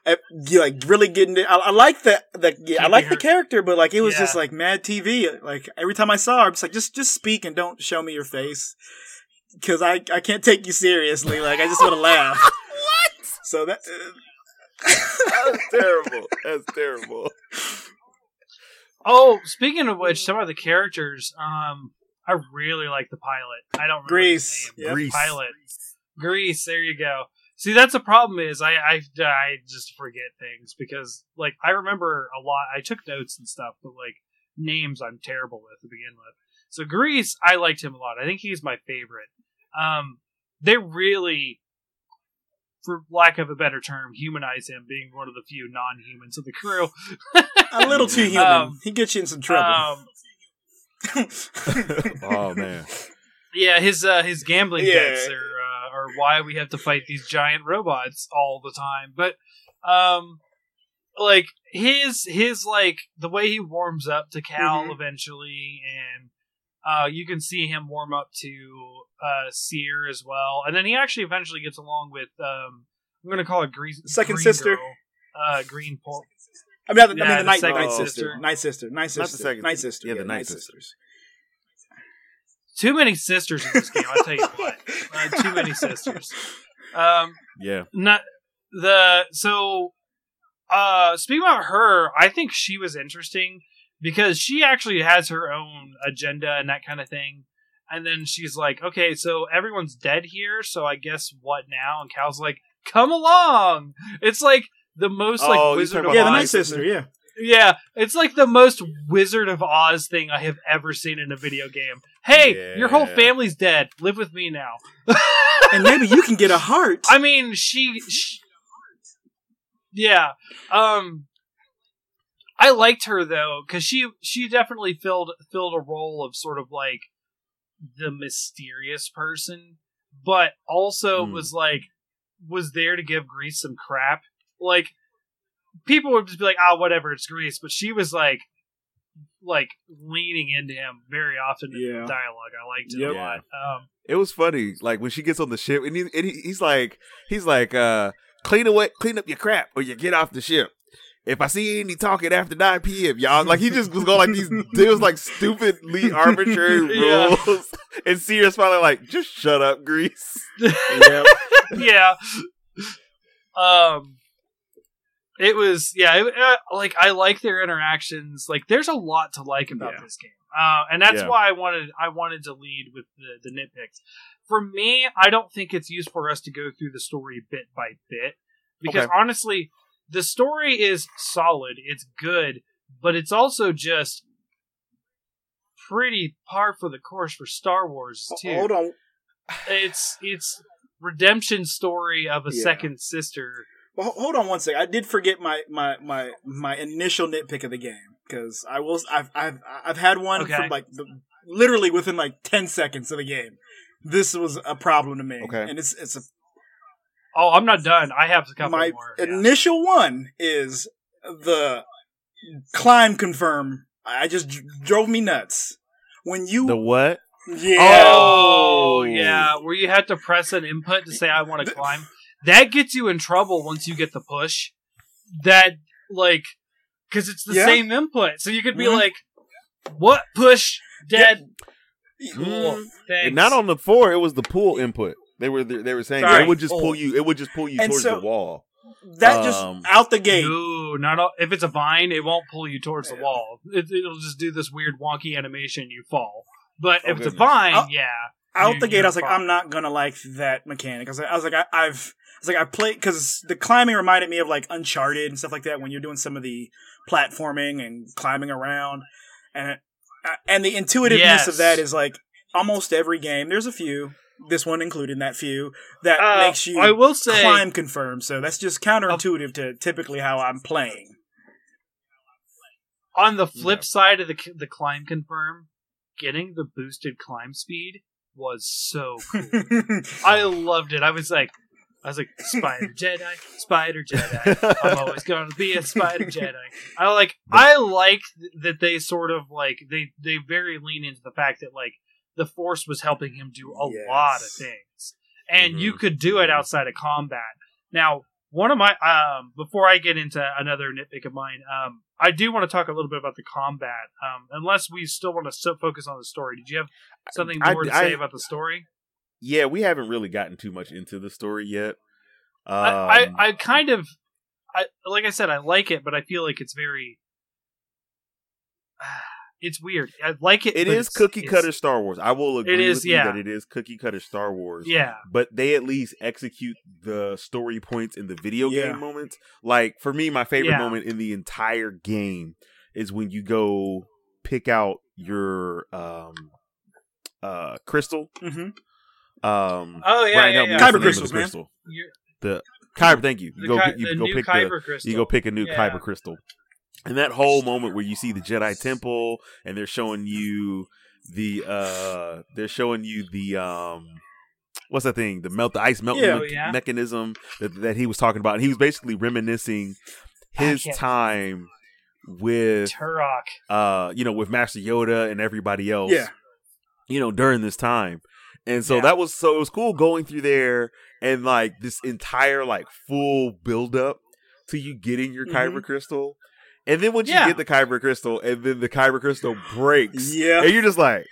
At, you like really getting it. I, I like the the yeah, I like the character, but like it was Yeah. just like Mad TV. Like every time I saw her, I'm just like, just just speak and don't show me your face, because I I can't take you seriously. Like I just want to laugh. what? So that. That's terrible. That's terrible. Oh, speaking of which, some of the characters, um, I really like the pilot. I don't remember Greez. his name. Yep. Greez. Pilot. Greez. There you go. See, that's the problem. Is I, I I just forget things because like I remember a lot. I took notes and stuff, but like names I'm terrible with to begin with. So Greez, I liked him a lot. I think he's my favorite. Um, they really, for lack of a better term, humanize him, being one of the few non-humans of the crew. a little too human. Um, he gets you in some trouble. Um, Oh man. Yeah, his uh, his gambling Yeah. debts are are why we have to fight these giant robots all the time. But um, like his his like the way he warms up to Cal Mhm. eventually, and uh, you can see him warm up to uh, Cere as well, and then he actually eventually gets along with um, I'm going to call it Green Second Green sister. Girl, uh, Green Por- I mean, I, I Yeah, mean the the night, night sister. sister, night sister, night sister, Not the second- night sister, yeah, the night night sister. sisters. Too many sisters in this game. I'll tell you what. Uh, too many sisters. Um, Yeah. not the so uh speaking about her i think she was interesting because she actually has her own agenda and that kind of thing and then she's like okay so everyone's dead here so i guess what now and cal's like come along it's like the most like Oh, you're wizard talking of Yeah, about the oz night sister. Yeah, yeah it's like the most wizard of oz thing i have ever seen in a video game hey your whole family's dead live with me now and maybe you can get a heart. I mean, she, she yeah. Um, I liked her though because she she definitely filled filled a role of sort of like the mysterious person, but also Hmm. was like was there to give Greez some crap. Like people would just be like, "Ah, whatever, it's Greez," but she was like like leaning into him very often in Yeah. dialogue. I liked it Yep. a lot. Um, It was funny, like when she gets on the ship, and, he, and he, he's like, he's like, uh, clean away, clean up your crap, or you get off the ship. If I see any talking after nine p.m., y'all, like he just was going like these, there was like stupidly arbitrary Yeah. rules, and Sierra's finally like, just shut up, Greez. Yep. yeah. Um, it was yeah. It, uh, like I like their interactions. Like there's a lot to like about Yeah. this game, uh, and that's Yeah. why I wanted I wanted to lead with the the nitpicks. For me, I don't think it's useful for us to go through the story bit by bit because Okay. honestly, the story is solid. It's good, but it's also just pretty par for the course for Star Wars too Hold on. it's it's redemption story of a Yeah. second sister. Well, hold on one second. I did forget my my my my initial nitpick of the game because I will. I've I've I've had one Okay. from like the, literally within like ten seconds of the game. This was a problem to me. Okay. and it's it's a Oh, I'm not done. I have a couple my more. yeah. initial one is the climb confirm. I just drove me nuts when you The what? yeah. Oh, Oh. yeah, where you had to press an input to say I want to climb. That gets you in trouble once you get the push. That like because it's the Yeah. same input, so you could be Mhm. like, "What push dead?" Cool. Mm. Thanks. And not on the four, it was the pull input. They were they were saying Sorry, it would just pull. pull you. It would just pull you And towards so- the wall. That just Um, out the gate. No, not all, if it's a vine, it won't pull you towards the wall. It, it'll just do this weird wonky animation. You fall. But Oh, if it's a goodness. vine, Oh. yeah, out you- the gate, I was like, you're I'm not gonna like that mechanic. I was like, I was like, I, I've, I was like, I played because the climbing reminded me of like Uncharted and stuff like that when you're doing some of the platforming and climbing around, and uh, and the intuitiveness Yes. of that is like almost every game. There's a few, this one included, that few that Uh, makes you I will say, climb confirm. So that's just counterintuitive to typically how I'm playing. on the flip Yeah. side of the the climb confirm, getting the boosted climb speed was so cool. I loved it. I was like, I was like, Spider Jedi, Spider Jedi. I'm always going to be a Spider Jedi. I like, I like that they sort of like they they very lean into the fact that like the Force was helping him do a Yes. lot of things, and you Mhm. could do it outside of combat. Now, one of my um before I get into another nitpick of mine, um, I do want to talk a little bit about the combat. Um, unless we still want to focus on the story. Did you have something I- more to I- say about the story? Yeah, we haven't really gotten too much into the story yet. Um, I, I, I kind of, I like I said, I like it, but I feel like it's very, it's weird. I like it. it is cookie cutter Star Wars. I will agree is, with you yeah. that it is cookie cutter Star Wars. Yeah, but they at least execute the story points in the video Yeah. game moments. Like for me, my favorite Yeah. moment in the entire game is when you go pick out your um uh crystal. hmm Um Oh yeah, Ryan, yeah, yeah. the Kyber crystals, the man. crystal? You're- The Kyber, thank you. You the go Ky- get, you the go new pick Kyber the crystal. you go pick a new Yeah. Kyber crystal. And that whole moment where you see the Jedi Temple and they're showing you the uh they're showing you the um what's that thing? The melt the ice melting Yeah. me- yeah. mechanism that that he was talking about. And he was basically reminiscing his time with Turok. uh you know with Master Yoda and everybody else Yeah. you know, during this time. And so Yeah. that was so it was cool going through there and like this entire like full build up to you getting your Kyber Mhm. crystal. And then once Yeah. you get the Kyber crystal and then the Kyber crystal breaks. Yeah. And you're just like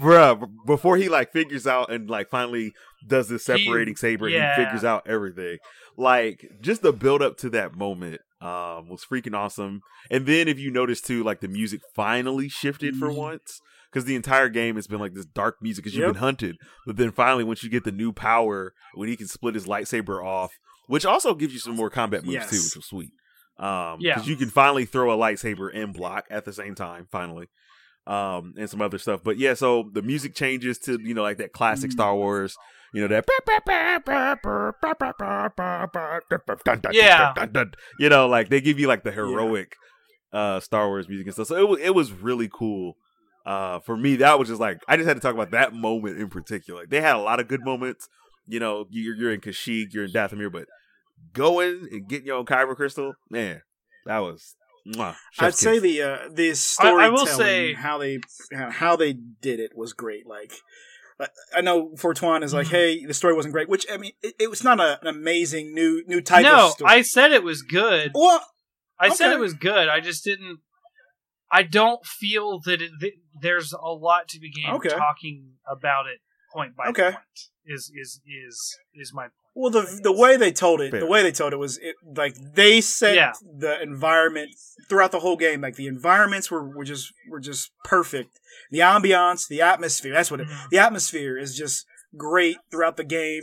bruh, before he like figures out and like finally does this He- separating saber and yeah. he figures out everything. Like just the build up to that moment um was freaking awesome. And then if you notice too, like the music finally shifted for Mhm. once. Because the entire game has been like this dark music because you've Yep. been hunted. But then finally, once you get the new power, when he can split his lightsaber off, which also gives you some more combat moves too, which was sweet. Um, Yeah. because you can finally throw a lightsaber and block at the same time, finally, um, and some other stuff. But yeah, so the music changes to you know like that classic Mm. Star Wars, you know that Yeah. you know like they give you like the heroic uh Star Wars music and stuff. So it was it was really cool. Uh, for me, that was just like I just had to talk about that moment in particular. They had a lot of good moments. You know, you're, you're in Kashyyyk, you're in Dathomir, but going and getting your own Kyber crystal, man, that was. Mwah, I'd chef's say the uh, the I storytelling, will say- how they how- how they did it was great. Like like, I know Fortuan is like, Mhm. hey, the story wasn't great, which I mean, it, it was not a, an amazing new new type no, of story. I said it was good. well, I said it was good. I just didn't. I don't feel that, it, that there's a lot to begin Okay. talking about it point by Okay. point. Is is is is my point? well, the the way they told it, Fair. the way they told it was it, like they set Yeah. the environment throughout the whole game. Like the environments were, were just were just perfect. The ambiance, the atmosphere. That's what it, Mhm. the atmosphere is just great throughout the game.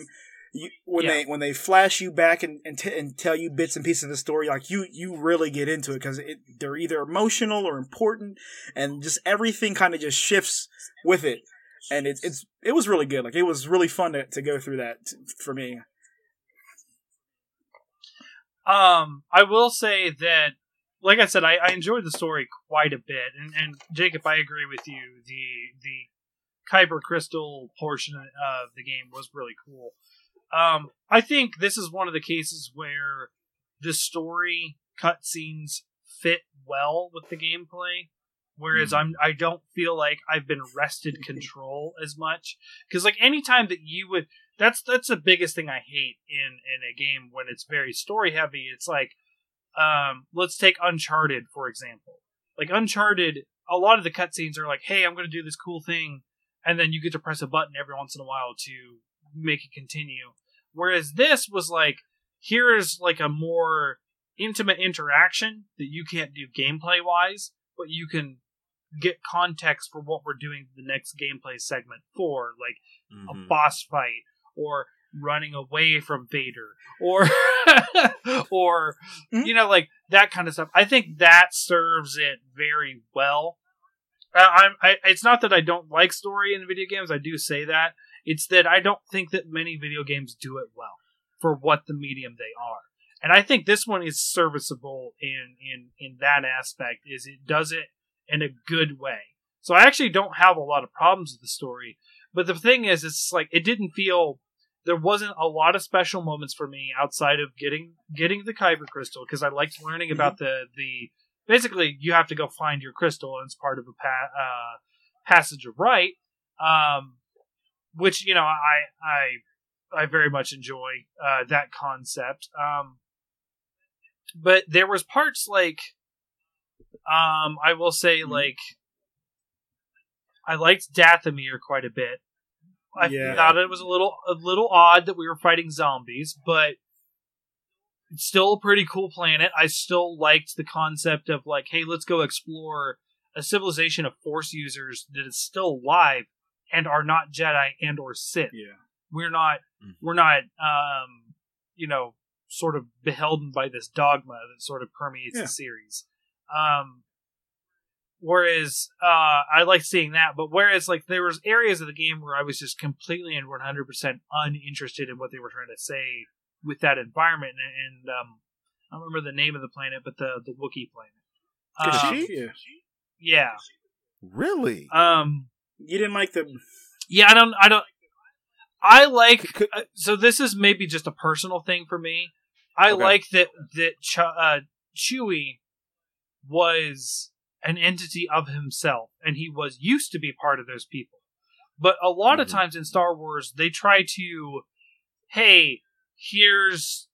You, when Yeah. they when they flash you back and and, t- and tell you bits and pieces of the story, like you you really get into it because it, they're either emotional or important, and just everything kind of just shifts with it. And it's it's it was really good. Like it was really fun to, to go through that t- for me. Um, I will say that, like I said, I, I enjoyed the story quite a bit, and and Jacob, I agree with you. The the Kyber crystal portion of the game was really cool. Um, I think this is one of the cases where the story cutscenes fit well with the gameplay. Whereas Mhm. I'm, I don't feel like I've been wrested control as much because like anytime that you would, that's that's the biggest thing I hate in in a game when it's very story heavy. It's like, um, let's take Uncharted for example. Like Uncharted, a lot of the cutscenes are like, "Hey, I'm going to do this cool thing," and then you get to press a button every once in a while to make it continue. Whereas this was like, here's like a more intimate interaction that you can't do gameplay wise, but you can get context for what we're doing the next gameplay segment for, like a Mhm. boss fight or running away from Vader or or Mhm. you know like that kind of stuff. I think that serves it very well. Uh, I'm I, it's not that I don't like story in video games. I do say that. It's that I don't think that many video games do it well for what the medium they are. And I think this one is serviceable in in in that aspect is it does it in a good way. So I actually don't have a lot of problems with the story. But the thing is, it's like it didn't feel there wasn't a lot of special moments for me outside of getting getting the Kyber crystal because I liked learning Mm-hmm. about the the basically you have to go find your crystal and it's part of a pa- uh, passage of right, um, which you know I I I very much enjoy uh, that concept. Um, but there was parts like um I will say Mhm. like I liked Dathomir quite a bit. I Yeah. thought it was a little a little odd that we were fighting zombies, but it's still a pretty cool planet. I still liked the concept of like, hey, let's go explore a civilization of Force users that is still alive and are not Jedi and or Sith. Yeah. We're not Mhm. we're not um you know sort of beholden by this dogma that sort of permeates Yeah. the series. Um whereas uh I like seeing that, but whereas like there was areas of the game where I was just completely and 100% uninterested in what they were trying to say with that environment and, and um I don't remember the name of the planet, but the the Wookiee planet. Um, yeah. yeah. Really? Um You didn't like the. yeah, I don't I don't I like Could- uh, so this is maybe just a personal thing for me. I Okay. like that that Ch- uh, Chewie was an entity of himself, and he was used to be part of those people. But a lot of Mhm. times in Star Wars, they try to, hey, here's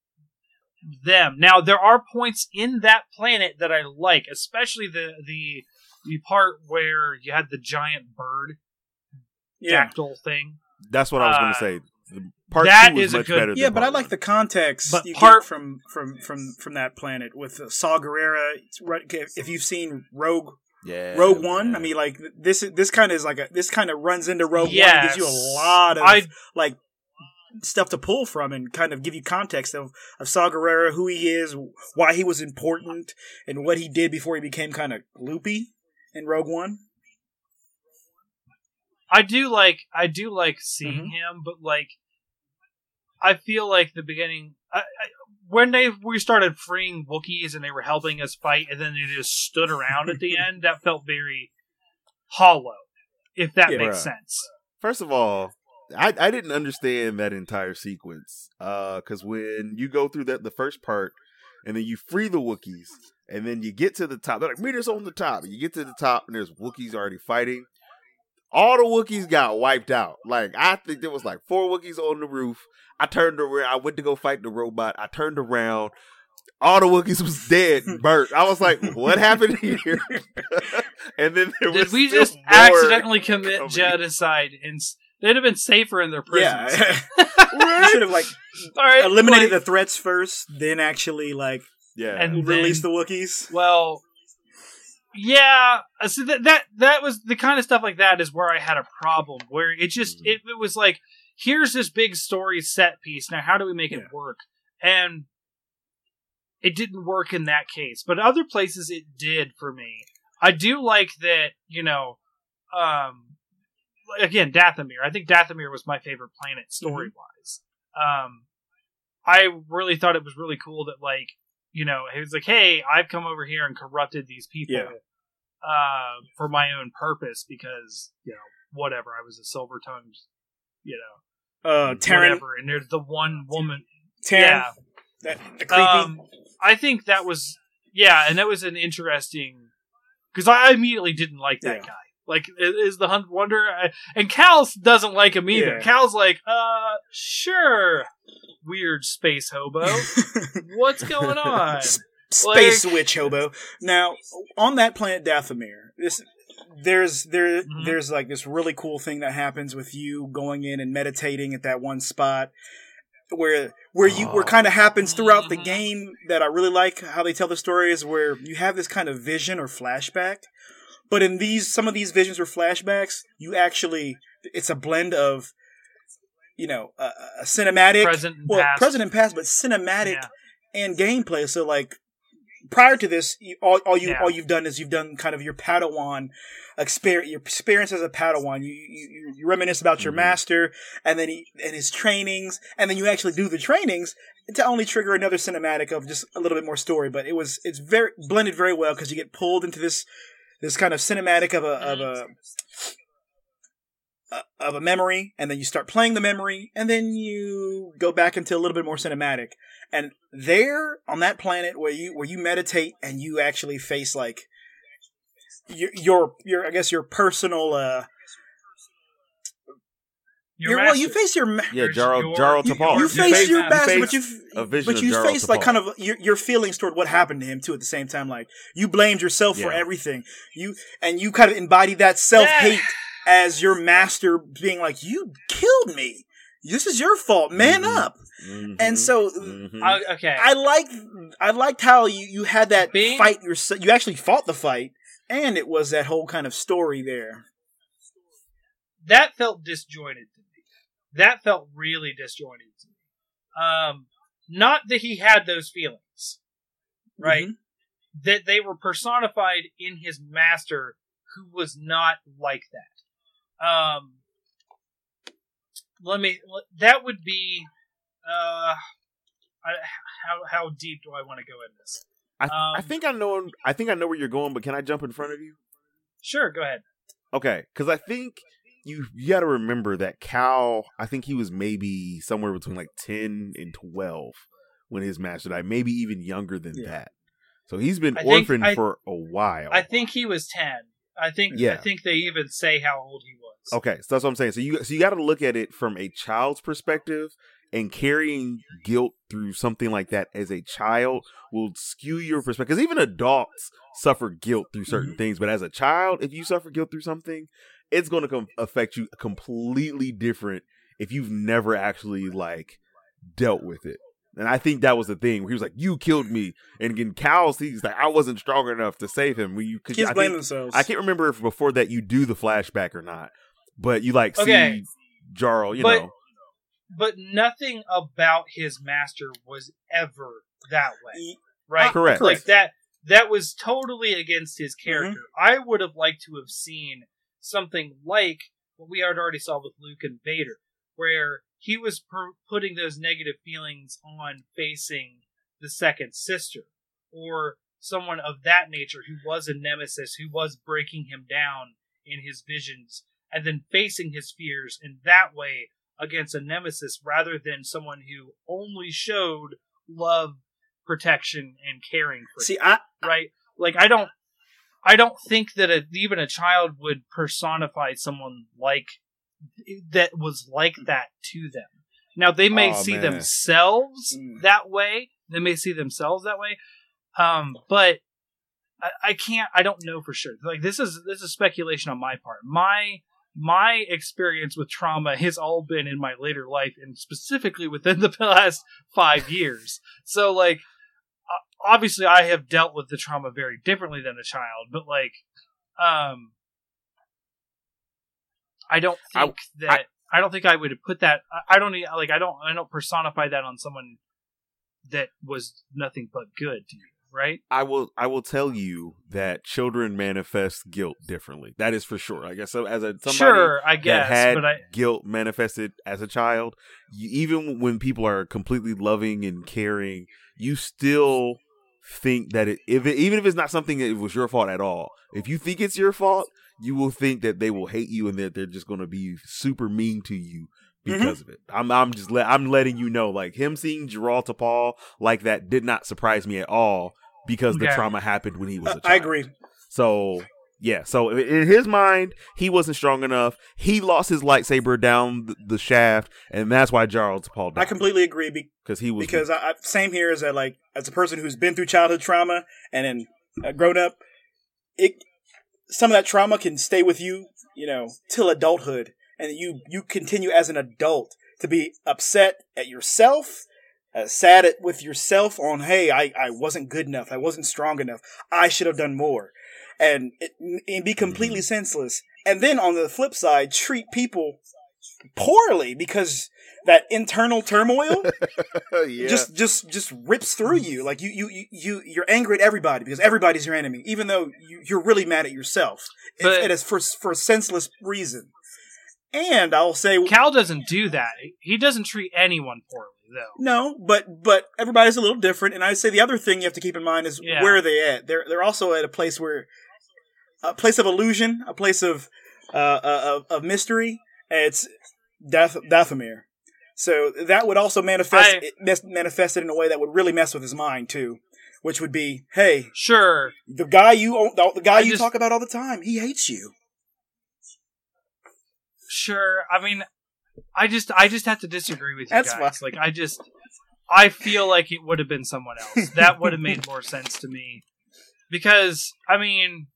them. Now there are points in that planet that I like, especially the the the part where you had the giant bird Yeah. dactyl thing. That's what I was going uh, to say. The Part that two was is a much good- better. Yeah, but I like the context But you part- get from from from from that planet with uh, Saw Gerrera. If you've seen Rogue yeah, Rogue One, I mean, like this this kind of is like a this kind of runs into Rogue One. Yes. and gives you a lot of I like stuff to pull from and kind of give you context of of Saw Gerrera, who he is, why he was important, and what he did before he became kind of loopy in Rogue One. I do like I do like seeing Mhm. him, but like I feel like the beginning I, I, when they we started freeing Wookiees and they were helping us fight, and then they just stood around at the end. That felt very hollow, if that Yeah. makes Bruh. sense. First of all, I, I didn't understand that entire sequence. Uh, because when you go through that the first part, and then you free the Wookiees, and then you get to the top, they're like meet us on the top. You get to the top, and there's Wookiees already fighting. All the Wookiees got wiped out. Like I think there was like four Wookiees on the roof. I turned around. I went to go fight the robot. I turned around. All the Wookiees was dead, and burnt. I was like, "What happened here?" and then there Did was we still just more accidentally commit coming. genocide? And they'd have been safer in their prisons. Yeah, you should have like All right, eliminated like- the threats first, then actually like Yeah, And- release then- the Wookiees. Well, yeah. uh, So that that that was the kind of stuff like that is where I had a problem. Where it just Mhm. it, it was like, here's this big story set piece. Now, how do we make Yeah. it work? And it didn't work in that case, but other places it did for me. I do like that. You know, um, again, Dathomir. I think Dathomir was my favorite planet story wise. Um, I really thought it was really cool that like you know he was like, hey, I've come over here and corrupted these people Yeah. uh, for my own purpose because you know whatever I was a silver tongued you know Uh, whatever and there's the one woman yeah that, the creepy. um, I think that was yeah and that was an interesting because I immediately didn't like that Yeah. guy. Like, is the hunt wonder? And Cal doesn't like him either. Yeah. Cal's like, uh, sure, weird space hobo. What's going on? Space Like- witch hobo. Now, on that planet Dathomir, this there's there Mhm. there's like this really cool thing that happens with you going in and meditating at that one spot where where you where Oh. kind of happens throughout the Mhm. game that I really like how they tell the story is where you have this kind of vision or flashback. But in these some of these visions or flashbacks, you actually it's a blend of you know, a, a cinematic Present and well, past. present and past, but cinematic Yeah. and gameplay. So like prior to this, you, all, all you Yeah. all you've done is you've done kind of your Padawan experience, your experience as a Padawan. You you, you- you reminisce about your Mhm. master and then he and his trainings, and then you actually do the trainings to only trigger another cinematic of just a little bit more story. But it was it's very blended very well because you get pulled into this this kind of cinematic of a of a uh, of a memory, and then you start playing the memory, and then you go back into a little bit more cinematic. And there on that planet where you where you meditate and you actually face like your your, your I guess your personal uh Your your, well, you face your ma- Yeah, There's Jaro your- Jaro you, Tapal. you You face face- your you master, face but you a vision but you Jaro face like kind of your, your feelings toward what happened to him too. At the same time, like you blamed yourself for everything. You and you kind of embodied that self hate as your master being like, "You killed me. This is your fault. Man Mhm. up." Mhm. And so Mhm. I- okay. I like I liked how you you had that Being- fight yourself. You actually fought the fight, and it was that whole kind of story there. that felt disjointed to me. That felt really disjointed to me. Um, not that he had those feelings, right? Mhm. That they were personified in his master, who was not like that. Um, let me. That would be. Uh, I, how how deep do I want to go in this? I, I um, think I know. I think I know where you're going, but can I jump in front of you? Sure, go ahead. Okay, because I think you you got to remember that Cal. I think he was maybe somewhere between like ten and twelve when his master died, maybe even younger than Yeah. that. So he's been I orphaned I- for a while. I think he was ten. I think. I Yeah. think they even say how old he was. Okay, so that's what I'm saying. So you so you got to look at it from a child's perspective, and carrying guilt through something like that as a child will skew your perspective. Because even adults suffer guilt through certain mm-hmm. things, but as a child, if you suffer guilt through something, it's going to com- affect you completely different if you've never actually like dealt with it. And I think that was the thing where he was like, "You killed me," and again, Cal's he's like, "I wasn't strong enough to save him." When you, cause Kids I blame think- themselves. I can't remember if before that you do the flashback or not, but you like Okay. see Jaro, you But- know. but nothing about his master was ever that way, right? Correct. Like that. That was totally against his character. Mm-hmm. I would have liked to have seen something like what we had already saw with Luke and Vader, where he was per- putting those negative feelings on facing the second sister, or someone of that nature who was a nemesis, who was breaking him down in his visions, and then facing his fears in that way against a nemesis rather than someone who only showed love, protection, and caring for See, you, I right? Like I don't, I don't think that a, even a child would personify someone like that was like that to them. Now they may Aw, see man. themselves Mm. that way. They may see themselves that way, um, but I, I can't. I don't know for sure. Like this is this is speculation on my part. My my experience with trauma has all been in my later life, and specifically within the past five years. So like, obviously, I have dealt with the trauma very differently than a child, but like, um, I don't I- think that. I, don't think I would put that. I, I don't need like. I don't. I don't personify that on someone that was nothing but good to you, right? I will I will tell you that children manifest guilt differently. That is for sure. I guess so as a somebody sure, I that guess, had but I guilt manifested as a child, you, even when people are completely loving and caring, you still think that it, if it, even if it's not something that was your fault at all, if you think it's your fault, you will think that they will hate you and that they're just going to be super mean to you mm-hmm. because of it. I'm I'm just let, I'm letting you know like him seeing Jaro Tapal like that did not surprise me at all because the trauma happened when he was a child. I agree. So yeah, so in- his mind, he wasn't strong enough. He lost his lightsaber down the, shaft, and that's why Jaro Tapal died. I completely agree because he was because I, I, same here is that like as a person who's been through childhood trauma and then uh, grown up, it some of that trauma can stay with you, you know, till adulthood, and you you continue as an adult to be upset at yourself, uh, sad at, with yourself on, hey, I I wasn't good enough, I wasn't strong enough, I should have done more, and and be completely mm-hmm. senseless. And then on the flip side, treat people poorly because that internal turmoil yeah. just just just rips through mm-hmm. you like you you you- you you're angry at everybody because everybody's your enemy even though you, you're really mad at yourself It's- But- it is for for a senseless reason and i'll say Cal doesn't do that. He doesn't treat anyone poorly, though. no but but everybody's a little different and i'd say the other thing you have to keep in mind is Yeah. where are they at they're they're also at a place where a place of illusion, a place of uh, uh, of, of mystery. It's Dath- Dathomir. So that would also manifest I- it mes- manifest in a way that would really mess with his mind too, which would be, hey, Sure. the guy you own- the, guy I you just- talk about all the time, he hates you. Sure. I mean, I just I just have to disagree with you That's guys. fine. Like I just I feel like it would have been someone else. That would have made more sense to me. Because I mean,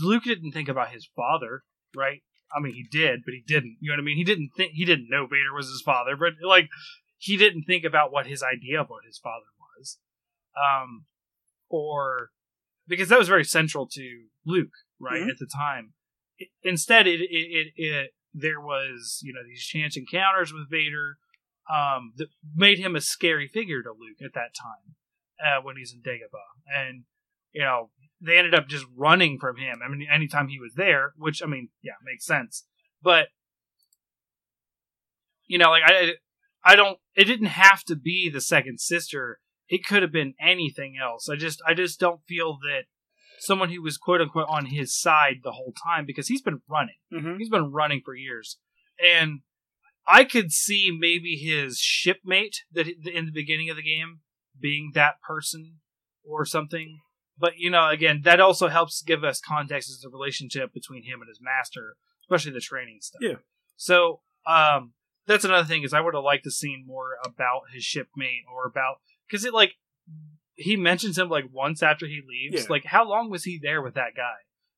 Luke didn't think about his father, right? I mean, he did, but he didn't. You know what I mean? He didn't think he didn't know Vader was his father, but like he didn't think about what his idea of what his father was. Um or because that was very central to Luke, right, Mhm. at the time. I- Instead, it, it, it, it there was you know these chance encounters with Vader um, that made him a scary figure to Luke at that time uh, when he's in Dagobah, and you know they ended up just running from him. I mean, anytime he was there, which I mean, yeah, makes sense, but you know, like I, I don't. It didn't have to be the second sister. It could have been anything else. I just, I just don't feel that someone who was quote unquote on his side the whole time because he's been running. Mm-hmm. He's been running for years, and I could see maybe his shipmate that in the beginning of the game being that person or something. But you know, again, that also helps give us context as the relationship between him and his master, especially the training stuff. Yeah. So, um, that's another thing is I would have liked to seen more about his shipmate or about because it like he mentions him like once after he leaves. Yeah. Like, how long was he there with that guy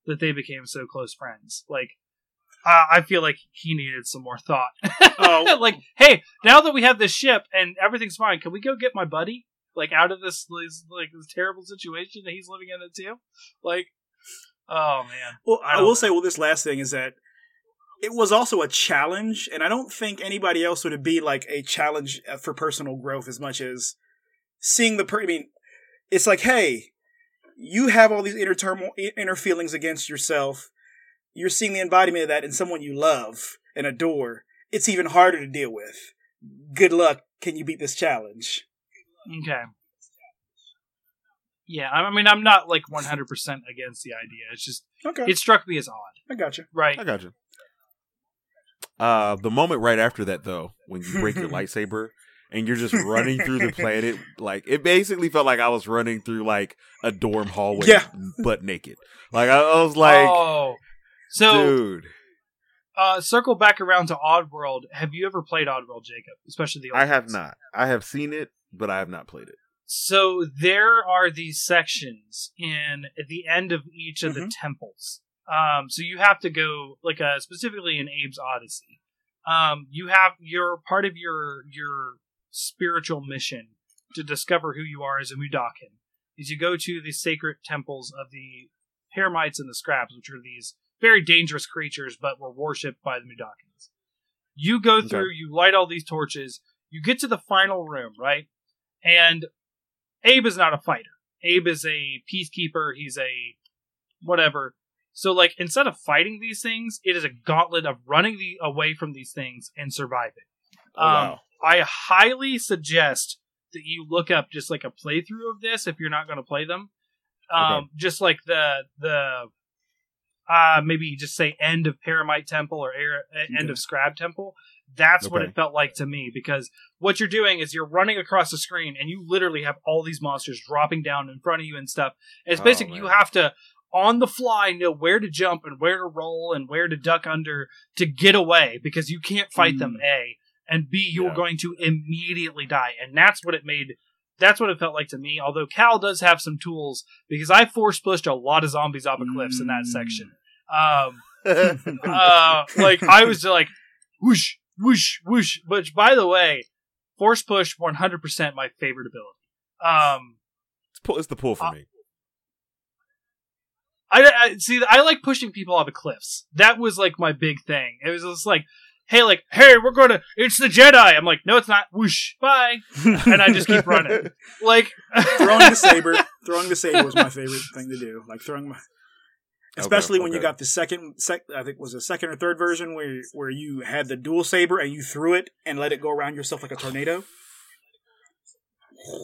that they became so close friends? Like, uh, I feel like he needed some more thought. Oh. like, hey, now that we have this ship and everything's fine, can we go get my buddy like out of this, like this terrible situation that he's living in it too? Like, oh man, Well, I I, will know. say, well, this last thing is that it was also a challenge, and I don't think anybody else would be like a challenge uh, for personal growth as much as seeing the. Per- I mean, it's like, hey, you have all these inner turmoil, inner feelings against yourself. You're seeing the embodiment of that in someone you love and adore. It's even harder to deal with. Good luck. Can you beat this challenge? Okay. Yeah, I I mean, I'm not like 100% against the idea. It's just, Okay, it struck me as odd, I got you. right? I got you. Uh, the moment right after that, though, when you break your lightsaber and you're just running through the planet, like it basically felt like I was running through like a dorm hallway, Yeah. butt naked. Like I, I was like, oh, so dude, uh, circle back around to Oddworld. Have you ever played Oddworld, Jacob? Especially the old I have ones? not. I have seen it, but I have not played it. So there are these sections in at the end of each of the Mhm. temples. Um, so you have to go like uh, specifically in Abe's Odyssey. Um, you have your part of your your spiritual mission to discover who you are as a Mudokon is you go to the sacred temples of the Paramites and the Scrabs, which are these very dangerous creatures, but were worshipped by the Mudokons. You go Okay. through, you light all these torches, you get to the final room, right? And Abe is not a fighter. Abe is a peacekeeper. He's a whatever. So, like, instead of fighting these things, it is a gauntlet of running the, away from these things and surviving. Oh, Um, wow. I highly suggest that you look up just like a playthrough of this if you're not going to play them. Um, Okay. Just like the the uh, maybe just say end of Paramite Temple or air, uh, end of Scrab Temple. That's what it felt like to me because what you're doing is you're running across the screen and you literally have all these monsters dropping down in front of you and stuff. And it's Oh, basically you have to on the fly know where to jump and where to roll and where to duck under to get away because you can't fight them a and b you're Yeah. going to immediately die and that's what it made that's what it felt like to me although cal does have some tools because i force pushed a lot of zombies off of cliffs in that Mm. section um uh like i was like whoosh whoosh whoosh which by the way force push 100% my favorite ability um it's, pull, it's the pull for uh, me. I, I see. I like pushing people off of cliffs. That was like my big thing. It was just like, hey, like, hey, we're going to. It's the Jedi. I'm like, no, it's not. Whoosh, bye. And I just keep running. Like throwing the saber, throwing the saber was my favorite thing to do. Like throwing my, especially when you got the second, sec, I think it was a second or third version where where you had the dual saber and you threw it and let it go around yourself like a tornado.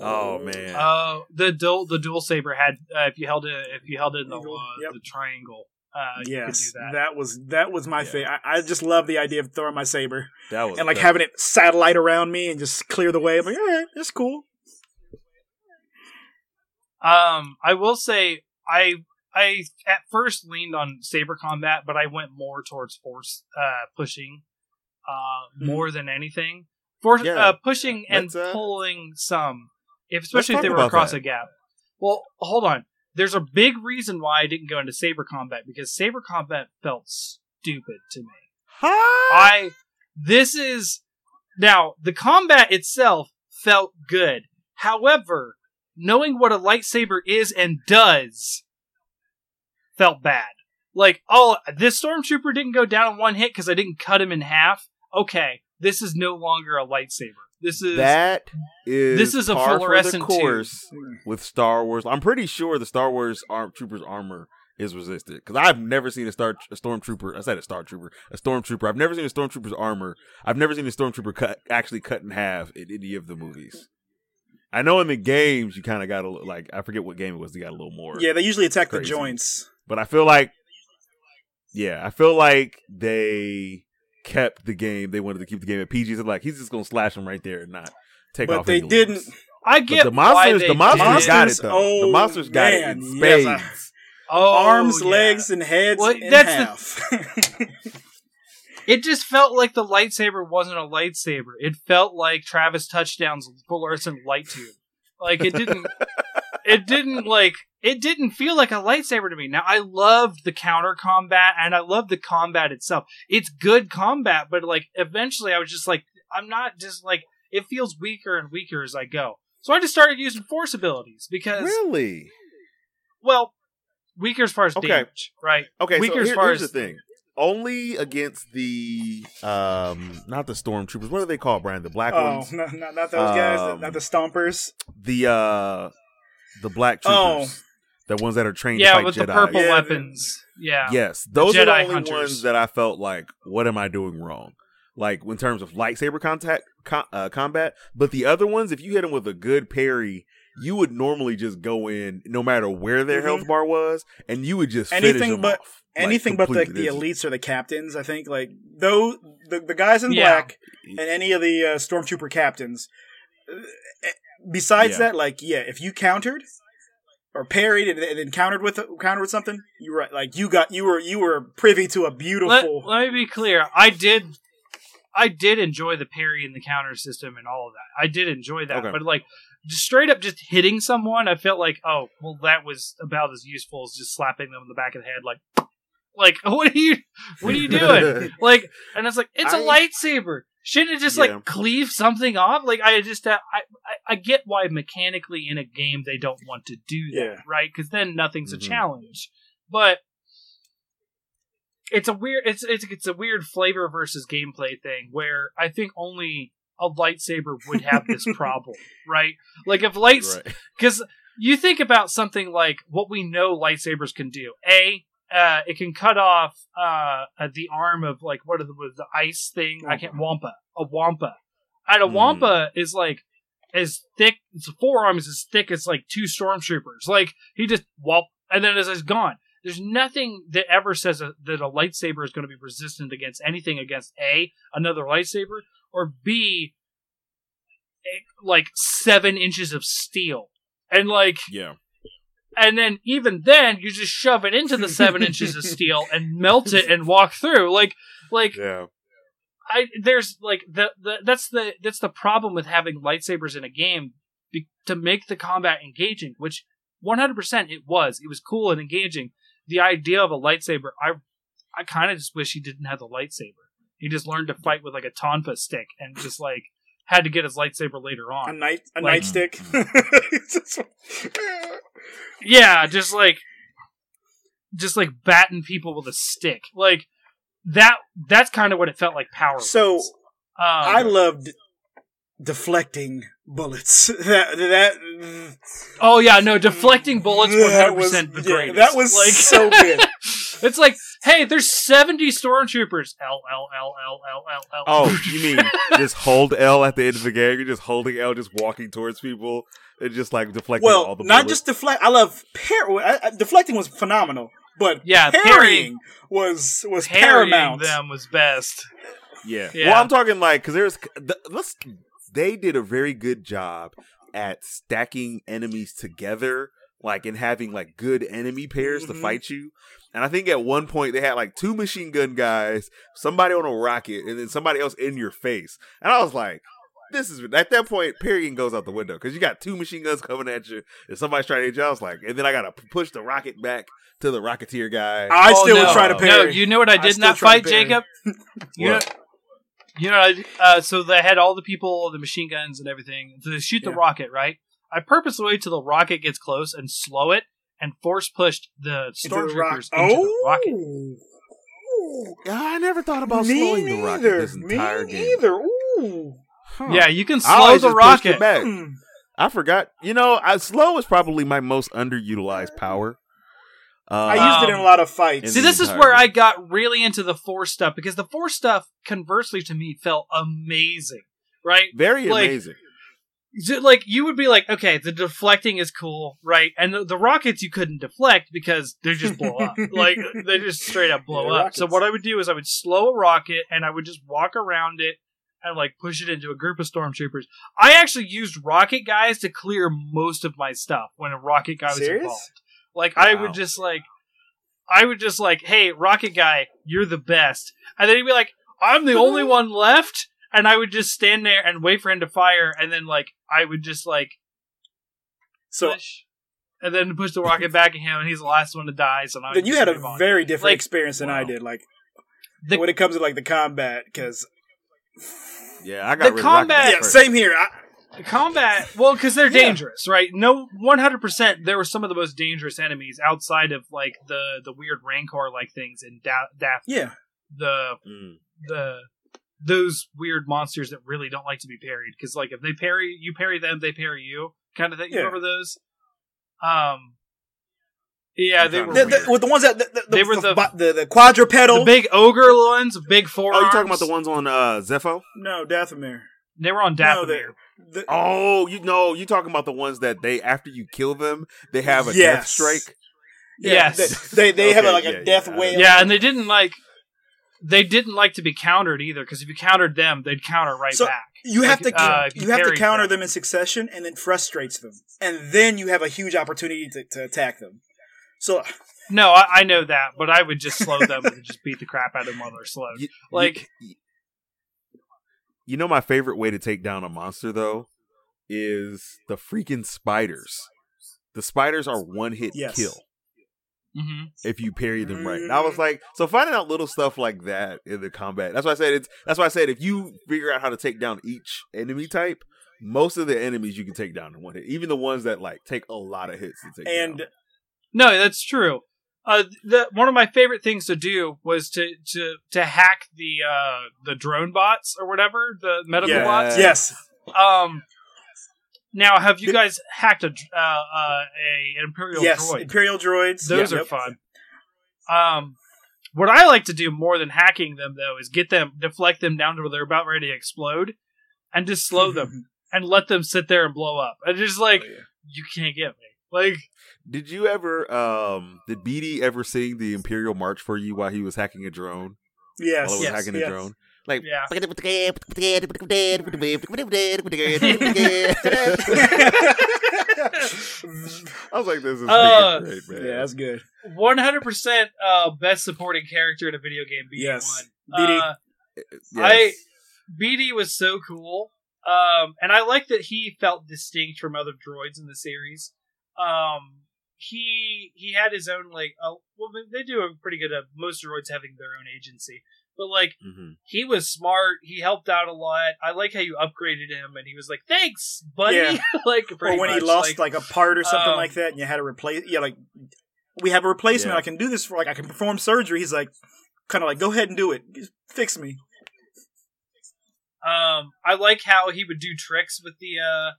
Oh man, Uh, the dual the dual saber had uh, if you held it if you held it in the uh, Yep. the triangle, uh, you could yes, do that. that. was that was my Yeah. favorite. I, I just love the idea of throwing my saber That was and like that- having it satellite around me and just clear the way. I'm like, all right, that's cool. Um, I will say I I at first leaned on saber combat, but I went more towards force uh, pushing, uh, Mhm. more than anything. Force Yeah. uh, pushing and Let's, uh, pulling some, if especially if they were across that. a gap. Well, hold on. There's a big reason why I didn't go into saber combat because saber combat felt stupid to me. Huh? I this is now the combat itself felt good. However, knowing what a lightsaber is and does felt bad. Like, oh, this stormtrooper didn't go down in one hit because I didn't cut him in half. Okay, this is no longer a lightsaber. This is That is This is a par for the fluorescent tube. course with Star Wars. I'm pretty sure the Star Wars arm, Trooper's armor is resistant because I've never seen a Star a Stormtrooper. I said a Star Trooper, a Stormtrooper. I've never seen a Stormtrooper's armor. I've never seen a Stormtrooper cut actually cut in half in any of the movies. I know in the games you kind of got a li- like I forget what game it was. They got a little more. Yeah, they usually attack the joints. But I feel like, yeah, I feel like they kept the game. They wanted to keep the game at PG. So like he's just gonna slash him right there and not take But off. they didn't. limbs. I But get the why monsters, they the monsters did got it though. oh, the monsters got man, it in yes, I- spades. Oh, Arms, yeah. legs, and heads Well, in that's half. It just felt like the lightsaber wasn't a lightsaber. It felt like Travis Touchdown's fluorescent light tube. Like it didn't. it didn't like. It didn't feel like a lightsaber to me. Now I loved the counter combat and I loved the combat itself. It's good combat, but like eventually I was just like, I'm not just like. It feels weaker and weaker as I go. So I just started using force abilities because, Really? well, weaker as far as Okay. damage, right? Okay, Weaker so as far here's as- the thing. Only against the um not the stormtroopers. What are they called, Brian? The black oh, ones? not, not, not those guys, Um, not the stompers. The uh the black Oh. troopers. The ones that are trained Yeah, to fight with Jedi. the purple Yeah, weapons. Yeah. Yes, those are the only hunters. ones that I felt like, what am I doing wrong? Like in terms of lightsaber contact co- uh, combat, but the other ones, if you hit them with a good parry, you would normally just go in, no matter where their Mhm. health bar was, and you would just finish Anything them but- off, like, Anything but the, the elites or the captains, I think. Like though the, the guys in Yeah. black and any of the uh, stormtrooper captains. Besides Yeah. that, like yeah, if you countered or parried and, and then countered with countered with something, you were like you got you were you were privy to a beautiful. let me be clear. I did, I did enjoy the parry and the counter system and all of that. I did enjoy that, Okay. but like just straight up just hitting someone, I felt like, oh, well, that was about as useful as just slapping them in the back of the head, like, like what are you, what are you doing? like, and it's like it's a I- lightsaber. Shouldn't it just Yeah. like cleave something off? Like I just, uh, I, I, I get why mechanically in a game they don't want to do that, Yeah. right? Because then nothing's Mhm. a challenge. But it's a weird, it's it's it's a weird flavor versus gameplay thing where I think only a lightsaber would have this problem, right? Like if lights, Right. because you think about something like what we know lightsabers can do. A, uh, it can cut off uh, uh, the arm of like what the, was the ice thing? I can't wampa a wampa, and a Mhm. wampa is like as thick. Its forearm is as thick as like two stormtroopers. Like he just whop, and then it's, it's gone. There's nothing that ever says a, that a lightsaber is going to be resistant against anything against a another lightsaber or b like seven inches of steel and like Yeah. And then even then you just shove it into the seven inches of steel and melt it and walk through. Like like Yeah. i there's like the, the that's the that's the problem with having lightsabers in a game be, to make the combat engaging which 100% it was. It was cool and engaging. The idea of a lightsaber i i kind of just wish he didn't have the lightsaber. He just learned to fight with like a tonfa stick and just like had to get his lightsaber later on. a on night a Like- nightstick. Yeah, just like just like batting people with a stick. Like that that's kind of what it felt like power. so was. um, I loved deflecting bullets. That that Oh yeah, no, deflecting bullets one that one hundred percent the yeah, that was like so good. It's like, hey, there's seventy stormtroopers. L L L L L L L. Oh, you mean just hold L at the end of the game? You're just holding L, just walking towards people, and just like deflecting all the. Well, not bullets? just deflect. I love par- I, I- deflecting was phenomenal, but Yeah, parrying, parrying- was was Parrying paramount. them was best. Yeah. Yeah. Well, I'm talking like because there's the, let's they did a very good job at stacking enemies together, like and having like good enemy pairs to Mhm. fight you. And I think at one point they had like two machine gun guys, somebody on a rocket, and then somebody else in your face. And I was like. This is at that point parrying goes out the window because you got two machine guns coming at you and somebody's trying to hit you. I was like, and then I gotta push the rocket back to the rocketeer guy. I Oh, still no. would try to No, parry. No, you know what I I did in still that fight. Jacob? You know, you know, I- uh, so they had all the people, the machine guns and everything to shoot the Yeah. rocket, right? I purposely wait till the rocket gets close and slow it and force pushed the Into the stormtroopers into the rocket. Oh. I never thought about Me slowing the rocket neither. this entire Me game. neither. Ooh. Huh. Yeah, you can I slow always the it rocket. back. I forgot. You know, I, slow is probably my most underutilized power. Um, I used it in a lot of fights. See, this is where game. I got really into the force stuff because the force stuff, conversely to me, felt amazing. Right? very like- amazing. So, like you would be like, okay, the deflecting is cool, right? And the, the rockets you couldn't deflect because they just blow up. like they just straight up blow Yeah, up. So what I would do is I would slow a rocket and I would just walk around it and like push it into a group of stormtroopers. I actually used rocket guys to clear most of my stuff when a rocket guy was Serious? involved. Like I would just like I would just like, hey, rocket guy, you're the best. And then he'd be like, I'm the only one left. And I would just stand there and wait for him to fire, and then like I would just like so push, and then push the rocket back at him, and he's the last one to die. So then you had a on. very different Like- experience than I did. Like The- when it comes to like the combat, because Yeah, I got the combat- yeah, same here. I, The combat, well, because they're Yeah. dangerous, right? No, one hundred percent. There were some of the most dangerous enemies outside of like the the weird rancor like things in da- Daft, yeah, the Mm. the those weird monsters that really don't like to be parried. Because like if they parry, you parry them, they parry you, kind of thing. You Yeah. remember those? Um, yeah, they were the, the, with the ones that the, the, They were the, the- the, the quadrupedal. the big ogre ones, big four. Oh, you talking about the ones on uh, Zeffo? no, Dathomir. They were on No, Dathomir. the, the, Oh, you know, you talking about the ones that they after you kill them, they have a death strike. yeah, yes. They they, they have Okay, like yeah, a death yeah, I whale. Yeah, and they didn't like they didn't like to be countered either because if you countered them, they'd counter right So, back. You have Like, to uh, you have to counter them. them in succession, and it frustrates them, and then you have a huge opportunity to, to attack them. So No, I, I know that, but I would just slow them and just beat the crap out of them while they're slowed. You- Like- you, you know, my favorite way to take down a monster though is the freaking spiders. The spiders are one hit Yes. kill hmm if you parry them right. And I was like, so finding out little stuff like that in the combat. That's why I said it's. That's why I said if you figure out how to take down each enemy type, most of the enemies you can take down in one hit. Even the ones that like take a lot of hits to take and down. No, that's true. Uh, the one of my favorite things to do was to to to hack the uh the drone bots or whatever the medical yeah, bots. yes, Um. Now, have you guys hacked a uh, uh a an imperial yes, droid? Imperial droids. Those yeah, are yep. fun. Um, what I like to do more than hacking them though is get them deflect them down to where they're about ready to explode, and just slow them and let them sit there and blow up. And just like Oh, yeah. you can't get me. Like Did you ever? um Did BD ever sing the Imperial March for you while he was hacking a drone? Yes, while it was yes, hacking yes. a drone. Like yeah, I was like, this is Uh, great, man. yeah, that's good. one hundred percent uh best supporting character in a video game. BD Yes. one. BD. Uh, Yes. I BD was so cool. Um, and I like that he felt distinct from other droids in the series. Um, he he had his own like uh, well they do a pretty good of most droids having their own agency, but like Mhm. he was smart. He helped out a lot. I like how you upgraded him, and he was like, "Thanks, buddy." Yeah. like Or pretty when he lost like, a part or something um, like that, and you had to replace. Yeah, like we have a replacement. Yeah. I can do this for like I can perform surgery. He's like, kind of like, go ahead and do it. Just fix me. Um, I like how he would do tricks with the uh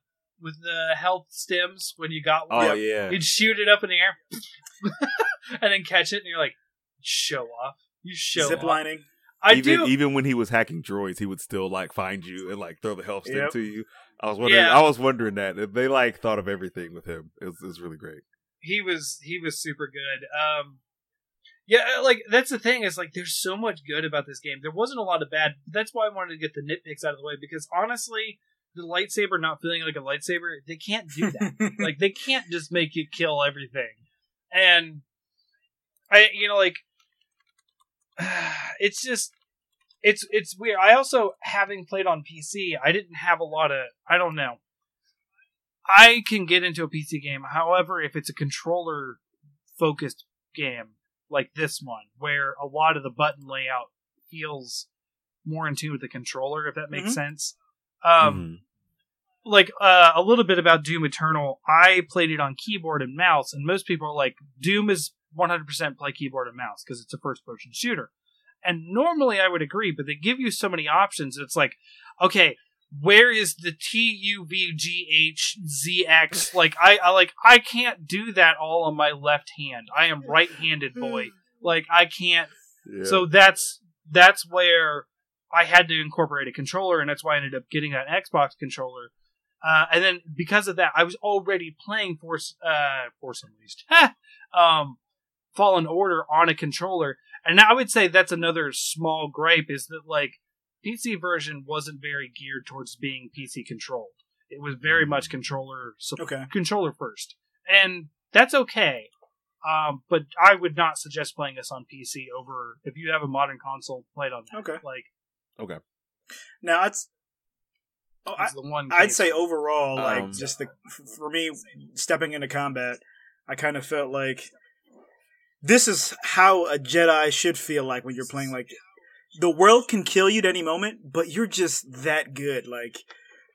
with the health stims when you got one. Oh yeah. He'd shoot it up in the air and then catch it, and you're like, show off. You show Zip off. lining. I even do. even when he was hacking droids, he would still like find you and like throw the health stick Yep. to you. I was wondering. Yeah. I was wondering that they like thought of everything with him. It was, it was really great. he was he was super good. Um, Yeah, like that's the thing is like there's so much good about this game. There wasn't a lot of bad. That's why I wanted to get the nitpicks out of the way because honestly, the lightsaber not feeling like a lightsaber, they can't do that. like they can't just make you kill everything. And I you know like it's just it's it's weird. I also having played on PC, I didn't have a lot of I don't know. I can get into a PC game. However, if it's a controller focused game like this one, where a lot of the button layout feels more in tune with the controller, if that makes Mhm. sense. Um, Mhm. like uh, a little bit about Doom Eternal. I played it on keyboard and mouse, and most people are like, Doom is 100% play keyboard and mouse because it's a first person shooter. And normally I would agree, but they give you so many options. It's like, okay, where is the T U V G H Z X? Like I, I like I can't do that all on my left hand. I am right-handed boy. Like I can't Yeah. so that's that's where I had to incorporate a controller, and that's why I ended up getting that Xbox controller. Uh, and then because of that, I was already playing Force uh, Force Unleashed, um, Fallen Order on a controller, and I would say that's another small gripe is that like PC version wasn't very geared towards being PC controlled. It was very much controller sup- okay. controller first, and that's okay. Um, but I would not suggest playing this on PC over if you have a modern console. Play it on that. Okay. Like okay. Now it's. Oh, I, the one I'd say overall, like Um, just the for me stepping into combat, I kind of felt like this is how a Jedi should feel like when you're playing. Like the world can kill you at any moment, but you're just that good. Like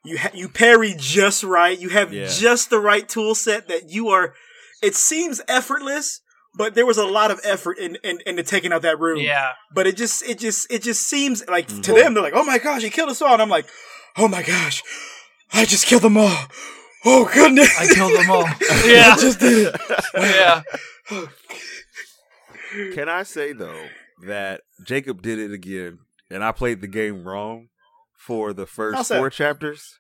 you ha- you parry just right. You have Yeah. just the right tool set that you are. It seems effortless, but there was a lot of effort in in, into taking out that room Yeah, but it just it just it just seems like to Mhm. them they're like oh my gosh he killed us all and i'm like oh my gosh i just killed them all oh goodness I killed them all. yeah, i just did it yeah. Can I say though that Jacob did it again, and I played the game wrong for the first four chapters?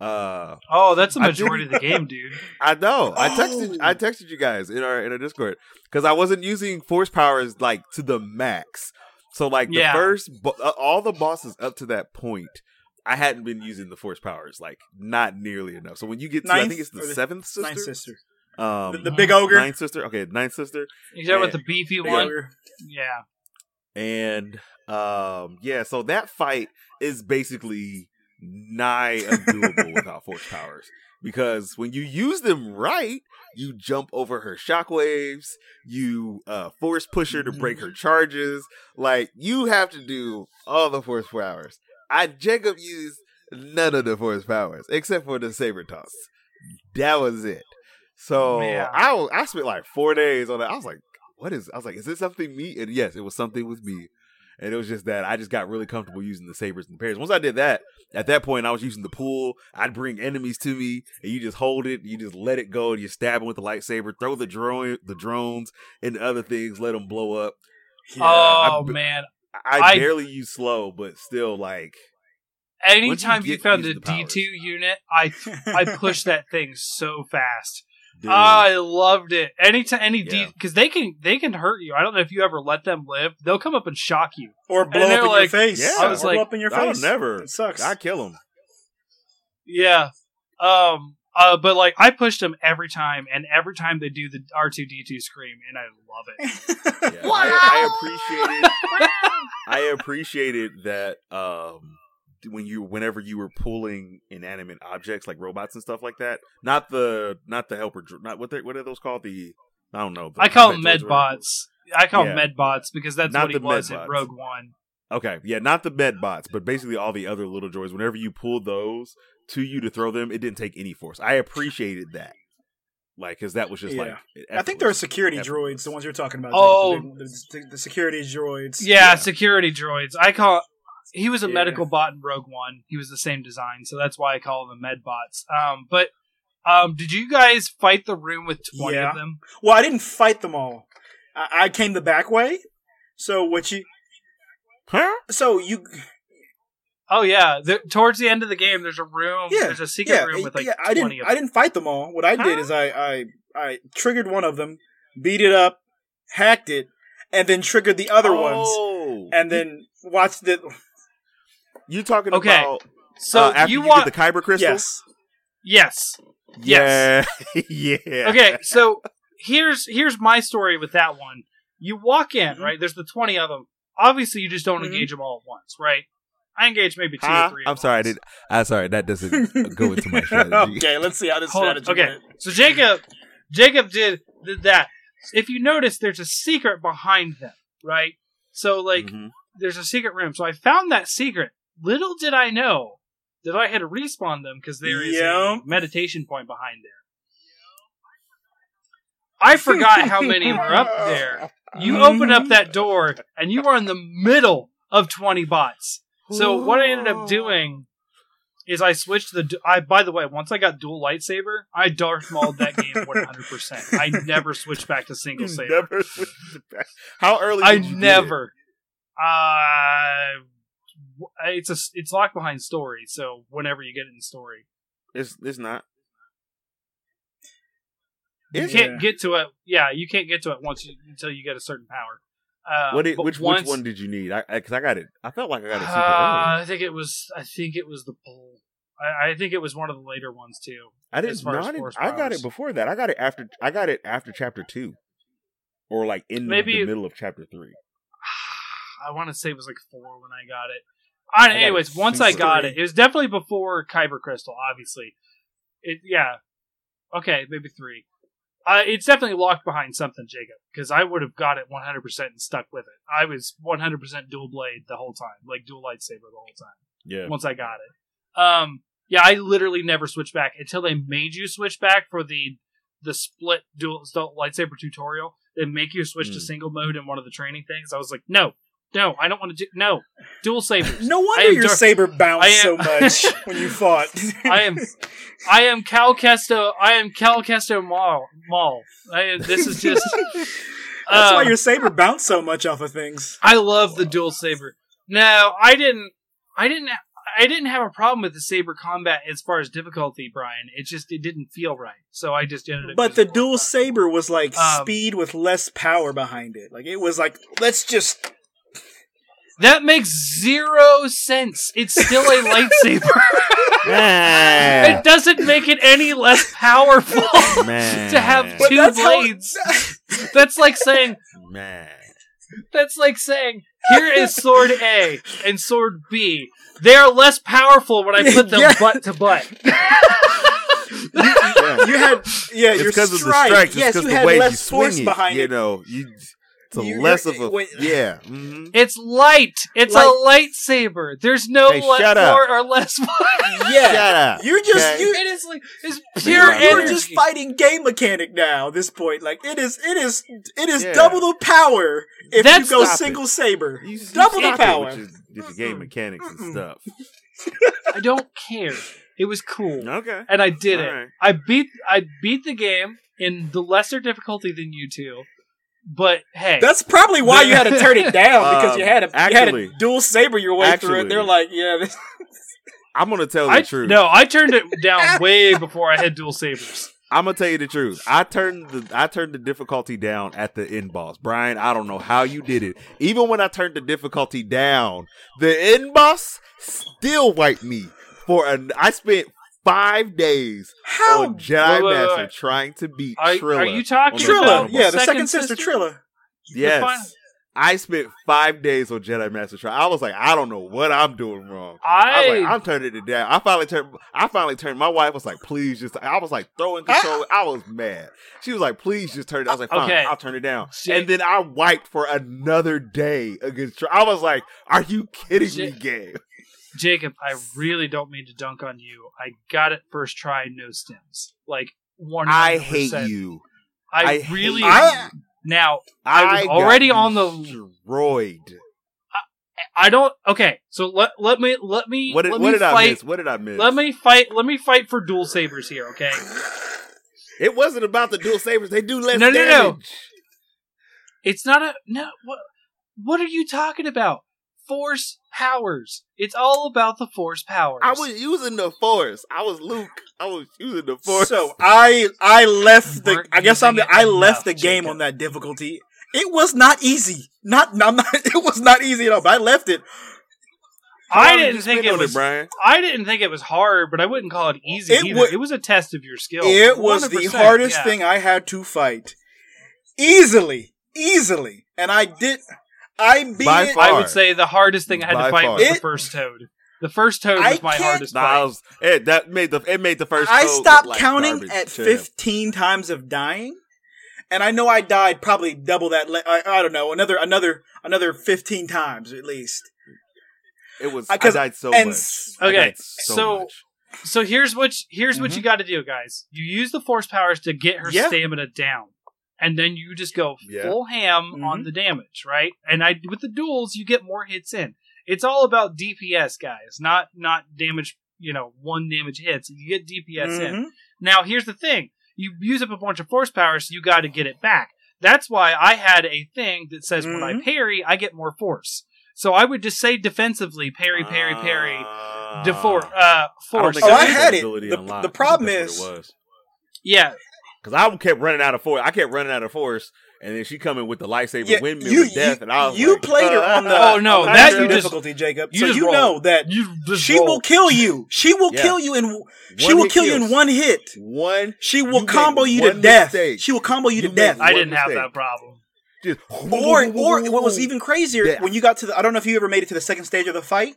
Uh, Oh, that's the majority of the game, dude. I know. I texted. Oh. I texted you guys in our in our Discord because I wasn't using force powers like to the max. So like Yeah. the first, bo- uh, all the bosses up to that point, I hadn't been using the force powers like not nearly enough. So when you get to, I think it's the the- seventh sister, ninth sister um, the, the big ogre ninth sister. Okay, ninth sister, You talking about the beefy Big one? ogre. Yeah. and um, yeah. So that fight is basically nigh undoable without force powers because when you use them right, you jump over her shockwaves, you uh, force push her to break her charges. Like you have to do all the force powers. I Jacob used none of the force powers except for the saber toss. That was it. So Yeah. I wa- I spent like four days on it. I was like, what is? I was like, is this something me? And yes, it was something with me. And it was just that I just got really comfortable using the sabers and the parries. Once I did that, at that point I was using the pool. I'd bring enemies to me, and you just hold it, you just let it go, and you stab them with the lightsaber, throw the drone, the drones, and other things, let them blow up. Yeah. oh I- man! I, I- barely use slow, but still like Anytime you, get found a? D two unit, I I pushed that thing so fast. Dude, I loved it. Any Anytime any D Yeah. because they can they can hurt you. I don't know if you ever let them live. They'll come up and shock you. or blow they're up in like- your face Yeah. I I was was blow like, up in your I would face never. it sucks I kill them. Yeah. Um. Uh. But like, I pushed them every time, and every time they do the R two D two scream, and I love it. Yeah, I, I appreciated. I appreciated that um when you whenever you were pulling inanimate objects like robots and stuff like that. Not the not the helper not what they what are those called? The I don't know. the I call them combat droids or whatever. medbots. I call Yeah. them medbots because that's Not what he the was in Rogue One. Okay, yeah, not the med bots, but basically all the other little droids. Whenever you pulled those to you to throw them, it didn't take any force. I appreciated that, like, because that was just Yeah. like. i think there are security Effortless. droids the ones you're talking about Oh. The, the, the security droids Yeah, Yeah. security droids. I call. He was a Yeah. medical bot in Rogue One. He was the same design, so that's why I call them medbots. Um, but um, did you guys fight the room with twenty Yeah. of them? well i didn't fight them all I, I came the back way so what you Huh? so you Oh yeah. The, towards the end of the game, there's a room. Yeah, There's a secret yeah, room with like yeah, I twenty didn't. of I didn't fight them all. What I did is I, I I triggered one of them, beat it up, hacked it, and then triggered the other ones, Oh. and then watched it. You talking Okay. about So uh, after you you, want get the kyber crystal? Yes. yes. Yeah. yeah. Okay, so here's here's my story with that one. You walk in, Mhm. right? There's the 20 of them. Obviously, you just don't Mhm. engage them all at once, right? I engage maybe two Huh? or three. I'm sorry, I did. I'm sorry, that doesn't go into my strategy. okay, let's see how this Hold on. strategy Okay, went. so Jacob, Jacob did did that. If you notice, there's a secret behind them, right? So like, Mhm. there's a secret room. So I found that secret. Little did I know that I had to respawn them because there is a meditation point behind there. I forgot how many were up there. You open up that door and you are in the middle of 20 bots. So what I ended up doing is I switched the. I by the way, once I got dual lightsaber, I Darth Mauled that game 100. percent I never switched back to single saber. never switched back. How early? I did you get it? never. Uh, it's a it's locked behind story. So whenever you get it in story, It's it's not. you Is can't Yeah. get to it. Yeah, you can't get to it once you, until you get a certain power. Uh, What did, which once, which one did you need? I because I, got it. I felt like I got it Uh. I think it was. I think it was the pole. I, I think it was one of the later ones too. I didn't. No, I, didn't force I got it before that. I got it after. I got it after chapter two, or like in Maybe the it- middle of chapter three. I want to say it was like four when I got it. I, anyways, once I got it, it was definitely before Kyber Crystal. Obviously, it yeah. Okay, maybe three. Uh, it's definitely locked behind something, Jacob, because I would have got it 100 percent and stuck with it. I was 100 percent dual blade the whole time, like dual lightsaber the whole time. Yeah. once I got it. Um, yeah, I literally never switched back until they made you switch back for the the split dual, dual lightsaber tutorial. They make you switch to Mm. single mode in one of the training things. I was like, no, no, I don't want to do no dual sabers. No wonder your saber bounced so much when you fought. I am, I am Cal Kestis. I am Cal Kestis Maul. Maul. I this is just. That's why um, your saber bounced so much off of things. I love the dual saber. No, I didn't. I didn't. I didn't have a problem with the saber combat as far as difficulty, Brian. It just it didn't feel right, so I just ended up. But the dual saber was like Um, speed with less power behind it. Like it was like let's just that makes zero sense. It's still a lightsaber. Man. it doesn't make it any less powerful Man. to have But two that's how- blades. That's like saying Man. That's like saying, here is sword A and sword B. They are less powerful when I put them Yeah. butt to butt. Yeah. you had yeah It's your because of the strike. strikes. Yes, it's you the had way you less swing force it. behind you it. know, you. It's a You- less of a wait. yeah. hmm It's light. It's Like- a lightsaber. There's no Hey, le- more or less. Yeah, Shut up. you're just okay? you. it is like it's You're- pure you're You're just fighting game mechanic now. At this point, like it is, it is, it is Yeah. double the power if That's you go Stop it. single saber. You- you Double the stop it power. with your- game mechanics and Mm-mm. stuff. I don't care. It was cool, Okay. and I did it. Alright. I beat. I beat the game in the lesser difficulty than you two. But hey, That's probably why you had to turn it down because you Um, had to you had actually- to dual saber your way through it. They're like, yeah, this, I'm gonna tell the I truth. no, I turned it down way before I had dual sabers. I'm gonna tell you the truth. I turned the I turned the difficulty down at the end boss. Brian, I don't know how you did it. Even when I turned the difficulty down, the end boss still wiped me for an. I spent five days how on Jedi Wait, wait, Master wait. trying to beat Are, Trilla. are you talking on the yeah, the second, Second sister, sister? Trilla. Yes. final- I spent five days on Jedi Master Trial. I was like, I don't know what I'm doing wrong. I was I, like, I'm turning it down. I finally turned. I finally turned. My wife was like, "Please just." I was like throwing ah. control. I was mad. She was like, "Please just turn it." I was like, "Fine, Okay. I'll turn it down." Ja- and then I wiped for another day against. Tri- I was like, "Are you kidding Ja- me, game?" Jacob, I really don't mean to dunk on you. I got it first try, no stims. Like one. I hate you. I, I really. I- now I was got already on the- droid. I don't. Okay, so let let me let me What did, let what me did I fight. miss? What did I miss? Let me fight. Let me fight for dual sabers here. Okay. It wasn't about the dual sabers. They do less No, no, no. damage. It's not a no. What what are you talking about? Force powers. It's all about the force powers. I was using the force. I was Luke. I was using the force. So I I left the I guess I'm the, I left the game Jacob. on that difficulty It was not easy. Not, not, not it was not easy at all. But I left it. I did didn't you think it on was. Brian. I didn't think it was hard, but I wouldn't call it easy It either. wa- it was a test of your skill. It was the hardest yeah. thing I had to fight. Easily, easily, and I did. I beat By it. far. I would say the hardest thing I had By to fight far. was the It- first toad. The first toad I was my can't- hardest Nah, fight. Was, it, that made the it made the first. I code look stopped like counting garbage. at Chill. 15 times of dying. And I know I died probably double that. Le- I, I don't know, another, another, another 15 times at least. It was. I- I, 'cause- died so and much. s- I Okay, died so, so- much. So here's what here's what Mhm. you got to do, guys. You use the force powers to get her Yeah. stamina down, and then you just go Yeah. full ham Mhm. on the damage, right? And I with the duels, you get more hits in. It's all about DPS, guys, not not damage. You know, one damage hits. You get DPS in. Mhm. Now, here's the thing: you use up a bunch of force powers, so you got to get it back. That's why I had a thing that says when I Mhm. parry, I get more force. So I would just say defensively, parry, parry, parry, Ah. defor- uh, force. think Oh, I had had it. The- the problem is- it was. yeah, Because I kept running out of force. I kept running out of force, and then she coming with the lightsaber Yeah, windmill you, of death, you, and I was you like, played her uh, on the Oh, no, on the that higher you just- difficulty, Jacob. you so just you roll. know that you just she roll. will kill you. She will Yeah. kill you in she One will hit kill you in one hit. one. She will You combo you to death. mistake. She will combo you to death. I didn't have that problem. Just Or or what was even crazier Yeah. when you got to the I don't know if you ever made it to the second stage of the fight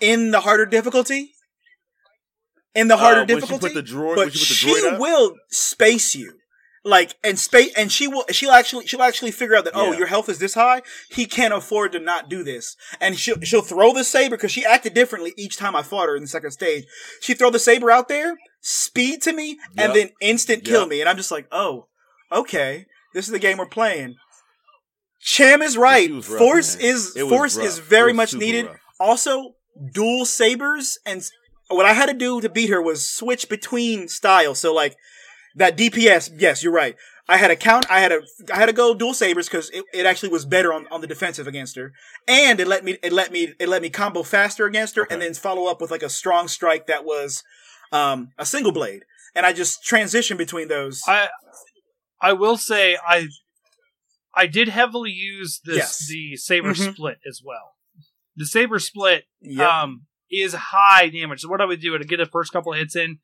in the harder difficulty. In the harder Uh, she difficulty, the droid- but she put the she droid up? will space you, like and space, and she will. She'll actually, she'll actually figure out that oh, your health is this high. He can't afford to not do this, and she'll she'll throw the saber because she acted differently each time I fought her in the second stage. She throw the saber out there, speed to me, and Yep. then instant kill Yep. me, and I'm just like, oh, okay, this is the game we're playing. Cham is right. Rough, Force man. is force rough. is very much needed. rough. Also, dual sabers and what I had to do to beat her was switch between styles. So like that DPS, yes, you're right. I had a count. I had a. I had to go dual sabers because it, it actually was better on, on the defensive against her, and it let me. It let me. It let me combo faster against her, and then follow up with like a strong strike that was um, a single blade, and I just transitioned between those. I I will say I I did heavily use this Yes. the saber Mhm. split as well. The saber split Yep. um is high damage. So what I would do, I'd get the first couple of hits in,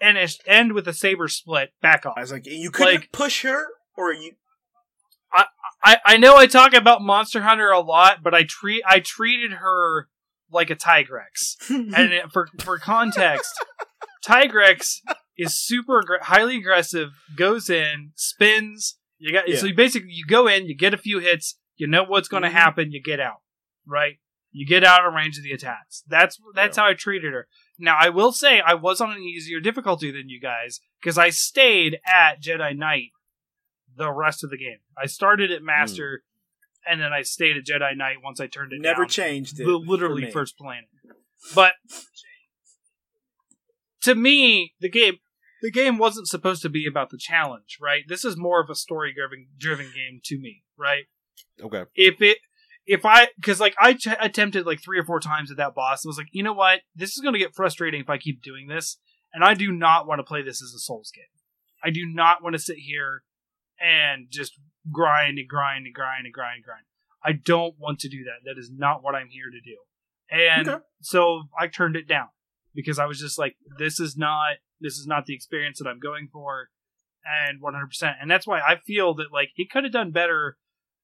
and end with a saber split. Back off. I was like, you couldn't like- push her, or you. I, I know I talk about Monster Hunter a lot, but I treat I treated her like a Tigrex. and it- for for context, Tigrex is super aggr- highly aggressive. Goes in, spins. You got Yeah. so you basically you go in, you get a few hits, you know what's going to Mhm. happen, you get out, right? You get out of range of the attacks. That's that's how I treated her. Now I will say I was on an easier difficulty than you guys because I stayed at Jedi Knight the rest of the game. I started at Master, and then I stayed at Jedi Knight once I turned it Never down changed it. the literally for me. first planet. But to me, the game the game wasn't supposed to be about the challenge, right? This is more of a story driven driven game to me, right? Okay. If it if I because like I attempted like three or four times at that boss, I was like, you know what, this is going to get frustrating if I keep doing this, and I do not want to play this as a Souls game. I do not want to sit here and just grind and grind and grind and grind and grind. I don't want to do that. That is not what I'm here to do. And Okay. so I turned it down because I was just like, this is not this is not the experience that I'm going for, and 100%. And that's why I feel that like it could have done better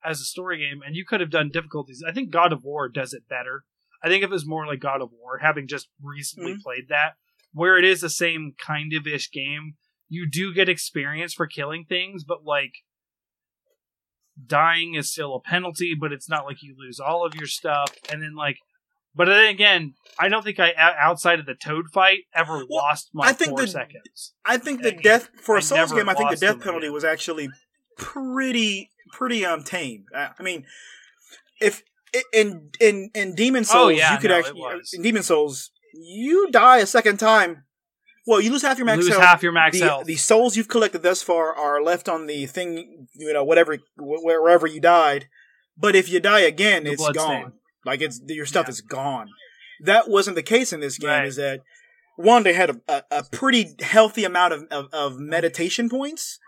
as a story game, and you could have done difficulties. I think God of War does it better. I think if it was more like God of War, having just recently Mhm. played that, where it is the same kind of ish game, you do get experience for killing things, but like dying is still a penalty, but it's not like you lose all of your stuff. And then like, but then again, I don't think I outside of the Toad fight ever lost my I think four the- seconds. I think the I- death for I a Souls game. I think the death penalty again. was actually pretty pretty um tame. I, mean, if in in in Demon's Souls Oh, yeah, you could no, actually was. in Demon's Souls you die a second time. Well, you lose half your max Lose health. half your max the, health. the souls you've collected thus far are left on the thing, you know, whatever, wherever you died. But if you die again, The it's gone. stain. Like it's your stuff Yeah. is gone. That wasn't the case in this game. Right. Is that one? They had a, a, a pretty healthy amount of, of, of meditation points.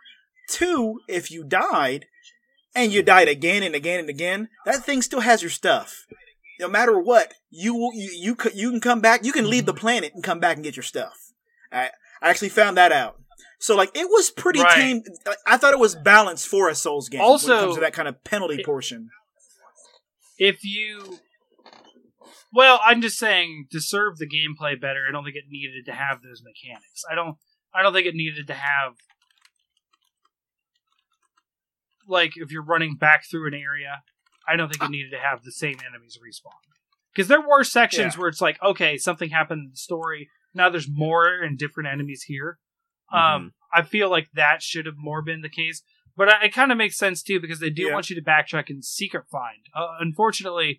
Two, if you died, and you died again and again and again, that thing still has your stuff. No matter what, you will you you, you can come back. You can leave the planet and come back and get your stuff. I I actually found that out. So like it was pretty Right. tame. I thought it was balanced for a Souls game. when it Also- comes to that kind of penalty portion. if you well i'm just saying to serve the gameplay better i don't think it needed to have those mechanics i don't i don't think it needed to have like if you're running back through an area i don't think it needed to have the same enemies respawn because there were sections Yeah. where it's like okay something happened in the story now there's more and different enemies here um i feel like that should have more been the case but I- it kind of makes sense too because they do Yeah. want you to backtrack and secret find. Uh, unfortunately,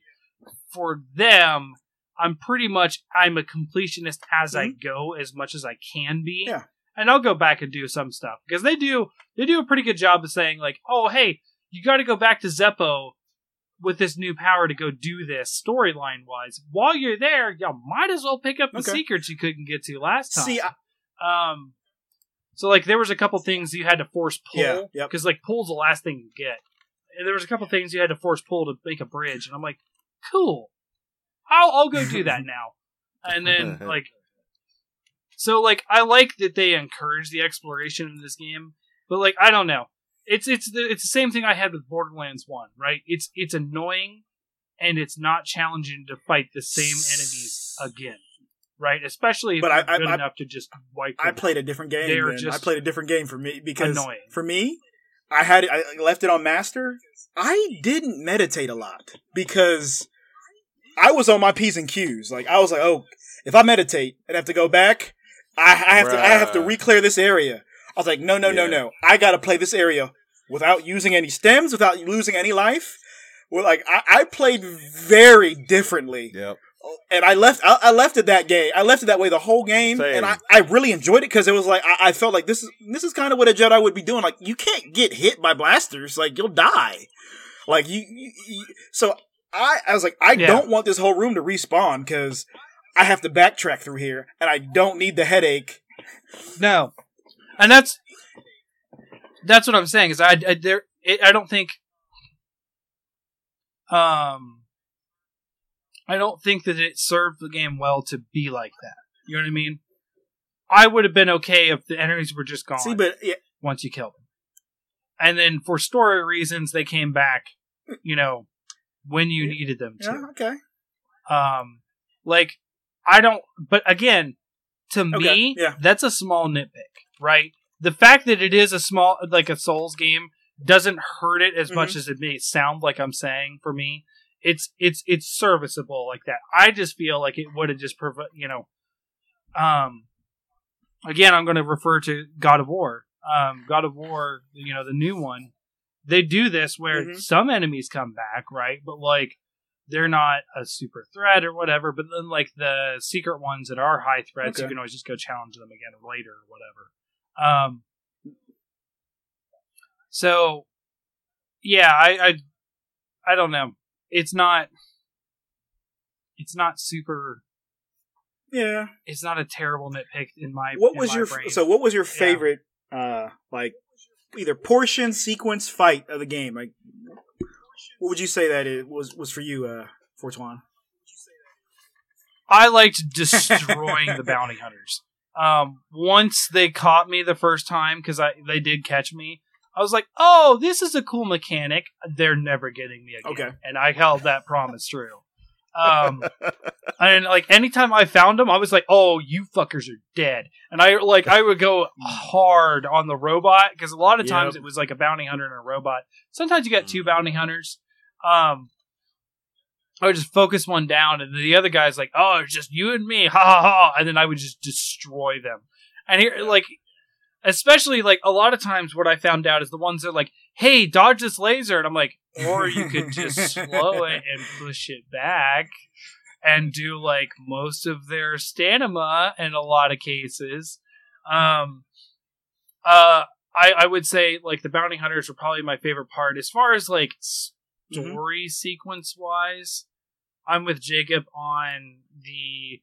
for them, I'm pretty much I'm a completionist as I go as much as I can be. Mm-hmm. Yeah. And I'll go back and do some stuff because they do they do a pretty good job of saying like, oh hey, you got to go back to Zeffo with this new power to go do this storyline wise. While you're there, y'all might as well pick up the Okay. secrets you couldn't get to last time. See, I, Um, so like there was a couple things you had to force pull Yeah, yep. because like pull's the last thing you get, and there was a couple things you had to force pull to make a bridge, and I'm like, cool, I'll I'll go do that now, and then like, so like I like that they encourage the exploration in this game, but like I don't know, it's it's the it's the same thing I had with Borderlands One, right? It's it's annoying, and it's not challenging to fight the same enemies again. Right, especially if But I- I- good I- enough to just wipe. I played a different game. They're then. I played a different game for me because annoying. for me, I had I left it on master. I didn't meditate a lot because I was on my p's and q's. Like I was like, oh, if I meditate I'd have to go back, I, I have to I have to Bruh. re-clear this area. I was like, no, no, no, no. I got to play this area without using any stims, without losing any life. Well, like I, I played very differently Yep. and I left. I, I left it that game. I left it that way the whole game, Same. and I, I really enjoyed it because it was like I, I felt like this is this is kind of what a Jedi would be doing. Like you can't get hit by blasters, like you'll die. Like you, you, you so I I was like I Yeah. don't want this whole room to respawn because I have to backtrack through here, and I don't need the headache. No, and that's that's what I'm saying. Is I, I there it, I don't think um I don't think that it served the game well to be like that. You know what I mean? I would have been okay if the enemies were just gone See, but yeah, once you killed them, and then for story reasons they came back. You know when you needed them to. yeah, okay, Um, like I don't. But again, to Okay, me, yeah. that's a small nitpick, right? The fact that it is a small, like a Souls game, doesn't hurt it as Mm-hmm. much as it may sound like I'm saying. For me, it's it's it's serviceable like that. I just feel like it would have just provi- you know, um, again, I'm going to refer to God of War. Um, God of War, you know, the new one. They do this where Mhm. some enemies come back, right? But like they're not a super threat or whatever. But then like the secret ones that are high threats, you can always just go challenge them again later or whatever. Um. So, yeah, I, I, I don't know. It's not. It's not super. yeah. It's not a terrible nitpick in my. What in was my your brain. so? What was your favorite, uh, like either portion, sequence, fight of the game? Like, what would you say that it was was for you, uh, Fortuan? I liked destroying the bounty hunters. Um, once they caught me the first time because I they did catch me, I was like, "Oh, this is a cool mechanic." They're never getting me again, Okay. and I held that promise true. Um, and like anytime I found them, I was like, "Oh, you fuckers are dead," and I like I would go hard on the robot because a lot of times Yep. it was like a bounty hunter and a robot. Sometimes you got two bounty hunters. Um, I would just focus one down, and the other guy's like, "Oh, it's just you and me, ha ha ha," and then I would just destroy them. And here, like, especially like a lot of times, what I found out is the ones that are like, "Hey, dodge this laser," and I'm like, or you could just slow it and push it back, and do like most of their stamina in a lot of cases. Um, uh, I I would say like the bounty hunters were probably my favorite part as far as like Mhm. story sequence wise. I'm with Jacob on the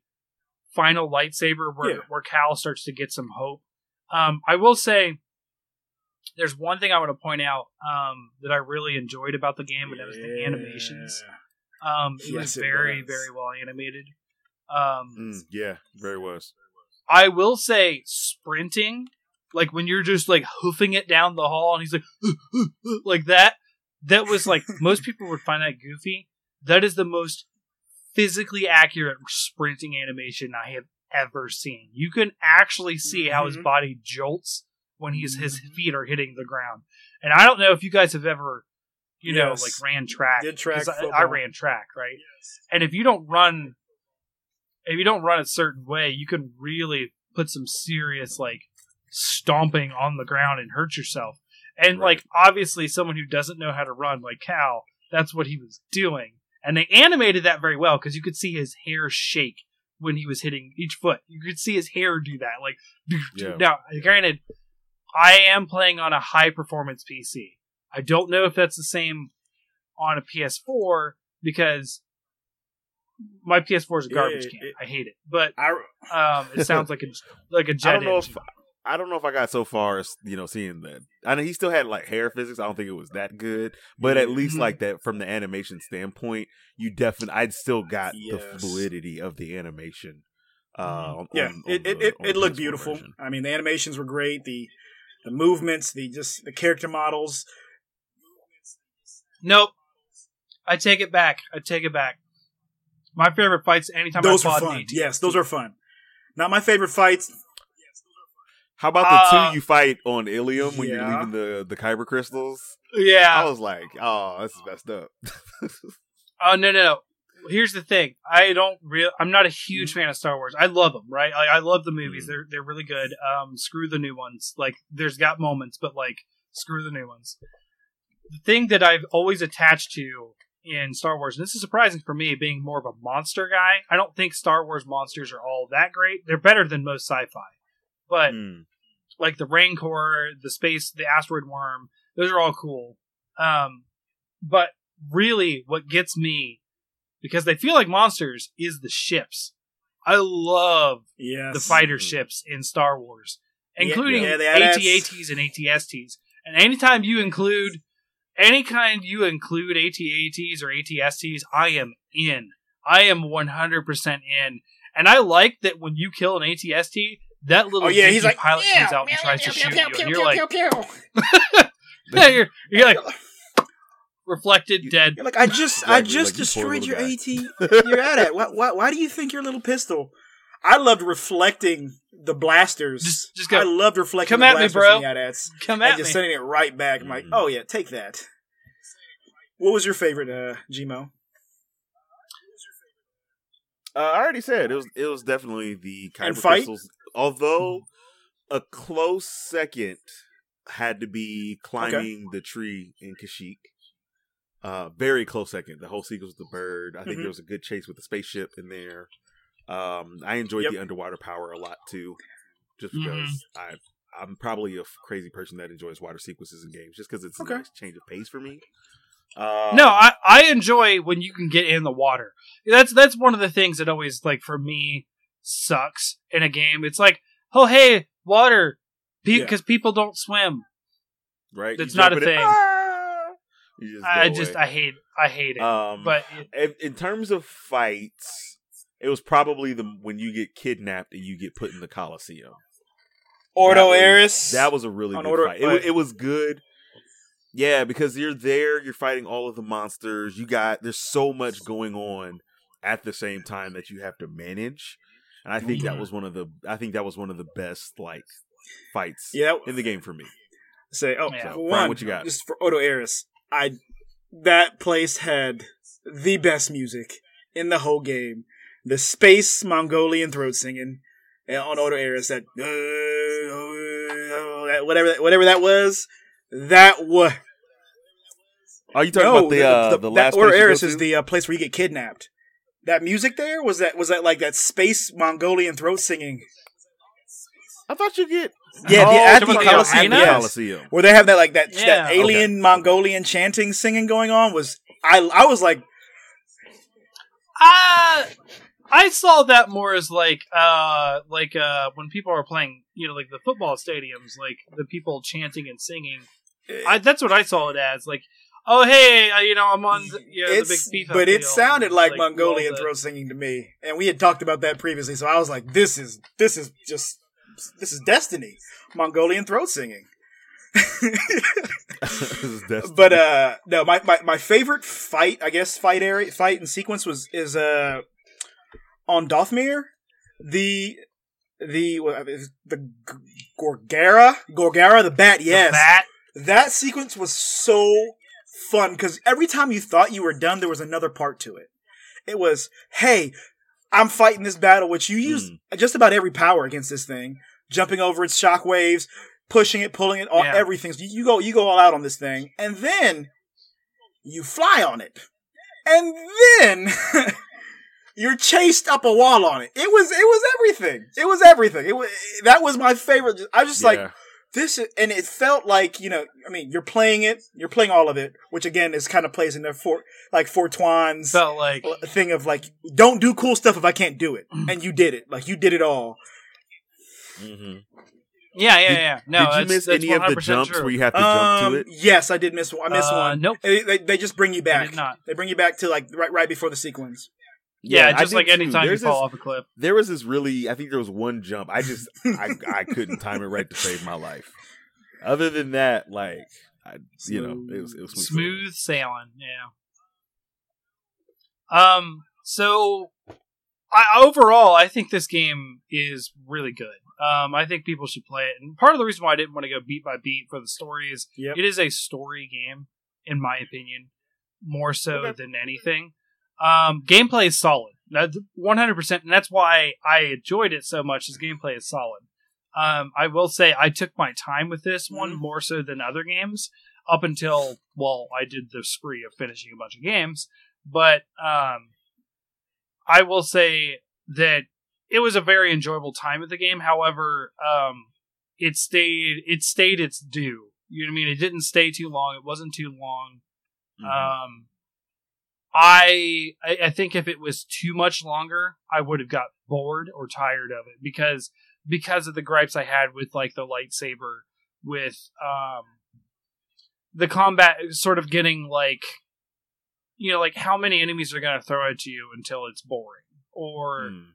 final lightsaber where Yeah. where Cal starts to get some hope. Um, I will say there's one thing I want to point out um, that I really enjoyed about the game, and that was the animations. Um, it was Yes, it very, was. very well animated. Um, Mm, yeah, very was. I will say sprinting, like when you're just like hoofing it down the hall and he's like like that, that was like most people would find that goofy. That is the most physically accurate sprinting animation I have ever seen. You can actually see how his Mhm. body jolts when he's his mm-hmm. feet are hitting the ground. And I don't know if you guys have ever, you know, like ran track. Did track I, I ran track, right? Yes. And if you don't run if you don't run a certain way, you can really put some serious like stomping on the ground and hurt yourself. And Right. like obviously someone who doesn't know how to run like Cal, that's what he was doing. And they animated that very well because you could see his hair shake when he was hitting each foot. You could see his hair do that. Like Yeah. now, granted, I am playing on a high performance PC. I don't know if that's the same on a PS4 because my PS4 is a garbage Yeah, can. it- I hate it, but I, um, it sounds like a like a I jet don't know engine. if I don't know if I got so far as you know seeing that. I know he still had like hair physics. I don't think it was that good, but at least Mhm. like that from the animation standpoint, you definitely I'd still got the fluidity of the animation. Uh, on- yeah, on- it, on it, the- it, on it looked beautiful. version. I mean, the animations were great. The the movements, the just the character models. Nope. I take it back. I take it back. My favorite fights anytime those I are fought fun. an AT. Yes, those are fun. Not my favorite fights. How about the Uh, two you fight on Ilum when you're leaving the the kyber crystals? Yeah, I was like, oh, this is messed up. Oh no no no. Here's the thing. I don't real. I'm not a huge fan of Star Wars. I love them, right? Like, I love the movies. Mhm. They're they're really good. Um, screw the new ones. Like there's got moments, but like screw the new ones. The thing that I've always attached to in Star Wars, and this is surprising for me, being more of a monster guy. I don't think Star Wars monsters are all that great. They're better than most sci-fi, but Mm. like the Rancor, the space, the asteroid worm. Those are all cool. Um, but really, what gets me because they feel like monsters is the ships. I love Yes, the fighter Mhm. ships in Star Wars, including yeah, the AT-ATs. AT-ATs and ATSTs. And anytime you include any kind you include AT-ATs or ATSTs, I am in. I am 100% in. And I like that when you kill an ATST, that little Oh yeah, he's like pilot yeah, comes out and tries meow, to meow, shoot meow, you, pew, and you're pew, like, pew, pew. you're, you're like reflected, dead. You're like, I just, I just like, destroyed your little AT. You're at it. Why, why, why do you think your little pistol? I loved reflecting the blasters. Just- just go, I loved reflecting "Come the at me, blasters bro." from the AT-ATs Come and at just me. sending it right back. I'm like, Mhm. oh yeah, take that. What was your favorite, uh, Gmo? Uh, I already said it was it was definitely the And kyber fight? crystals. Although a close second had to be climbing the tree in Kashyyyk. Uh, very close second. The whole sequence with the bird. I think Mhm. there was a good chase with the spaceship in there. Um, I enjoyed Yep. the underwater power a lot too, just Mhm. because I I'm probably a crazy person that enjoys water sequences in games, just because it's Okay. a nice change of pace for me. Um, No, I, I enjoy when you can get in the water. That's that's one of the things that always like for me sucks in a game. It's like, oh hey, water, Yeah. because people don't swim. right. It's not a jump in it, thing. "Ah!" You just I go just away. I hate I hate it. Um, but it, in, in terms of fights, it was probably the when you get kidnapped and you get put in the Coliseum. Ordo That was- Eris. That was a really good Order- fight. It, it was good. Yeah, because you're there, you're fighting all of the monsters. You got there's so much going on at the same time that you have to manage. And I think that Mhm. was one of the I think that was one of the best like fights yeah. in the game for me. Say, oh, Yeah. for Brian, one, what you got? just for Odo Eris, I that place had the best music in the whole game. The space Mongolian throat singing uh, on Odo Eris, that, uh, that whatever that, whatever that was, that was Are you talking no, about the uh, the, that last Ordo place you go Eris is the uh, place where you get kidnapped. That music there was that was that like that space Mongolian throat singing. I thought you get Yeah, Oh, the, at talking the the Coliseum. arena? yes. Coliseum. where they have that like that Yeah, that alien Mongolian chanting singing going on was I I was like ah, I saw that more as like uh like uh when people are playing you know like the football stadiums like the people chanting and singing. I, that's what I saw it as like oh hey uh, you know I'm on the, you know, the big FIFA but it field. sounded like, all Mongolian the- throat singing to me, and we had talked about that previously. So I was like, "This is this is just this is destiny." Mongolian throat singing. This is but uh, no, my, my my favorite fight, I guess, fight area, fight and sequence was is uh on Dathomir, the the what is the Gorgara, Gorgara, the bat. the Yes, bat. that sequence was so fun because every time you thought you were done, there was another part to it. It was, hey, I'm fighting this battle, which you use just about every power against this thing, jumping over its shockwaves, pushing it, pulling it, all Yeah. everything. So you, go, you go all out on this thing, and then you fly on it, and then. You're chased up a wall on it. It was, it was everything. It was everything. It was, that was my favorite. I was just like, this is, and it felt like you know i mean you're playing it you're playing all of it which again is kind of plays in the for like fortwan's felt like thing of like don't do cool stuff if i can't do it mm. and you did it like you did it all Mhm. yeah yeah yeah no Did you miss any of the jumps true. where you have to jump um to it? yes i did miss one i missed Uh, one nope they, they, they just bring you I back did not they bring you back to like right right before the sequence yeah, I just like too. anytime you There's fall this- off a cliff There was this really, I think there was one jump. I just, I, I couldn't time it right to save my life. Other than that, like, I, you know, it was, it was smooth. sailing. smooth sailing yeah um so I, overall i think this game is really good um i think people should play it and part of the reason why i didn't want to go beat by beat for the story is Yep. it is a story game in my opinion more so Okay. than anything um gameplay is solid that's 100% and that's why i enjoyed it so much is gameplay is solid um i will say i took my time with this one Mhm. more so than other games up until well i did the spree of finishing a bunch of games but um i will say that it was a very enjoyable time with the game. However um it stayed it stayed its due. You know what i mean? It didn't stay too long. It wasn't too long. Mhm. um I, I I think if it was too much longer, I would have got bored or tired of it because because of the gripes I had with like the lightsaber with um the combat sort of getting like you know like how many enemies are going to throw at you until it's boring? Or Mm.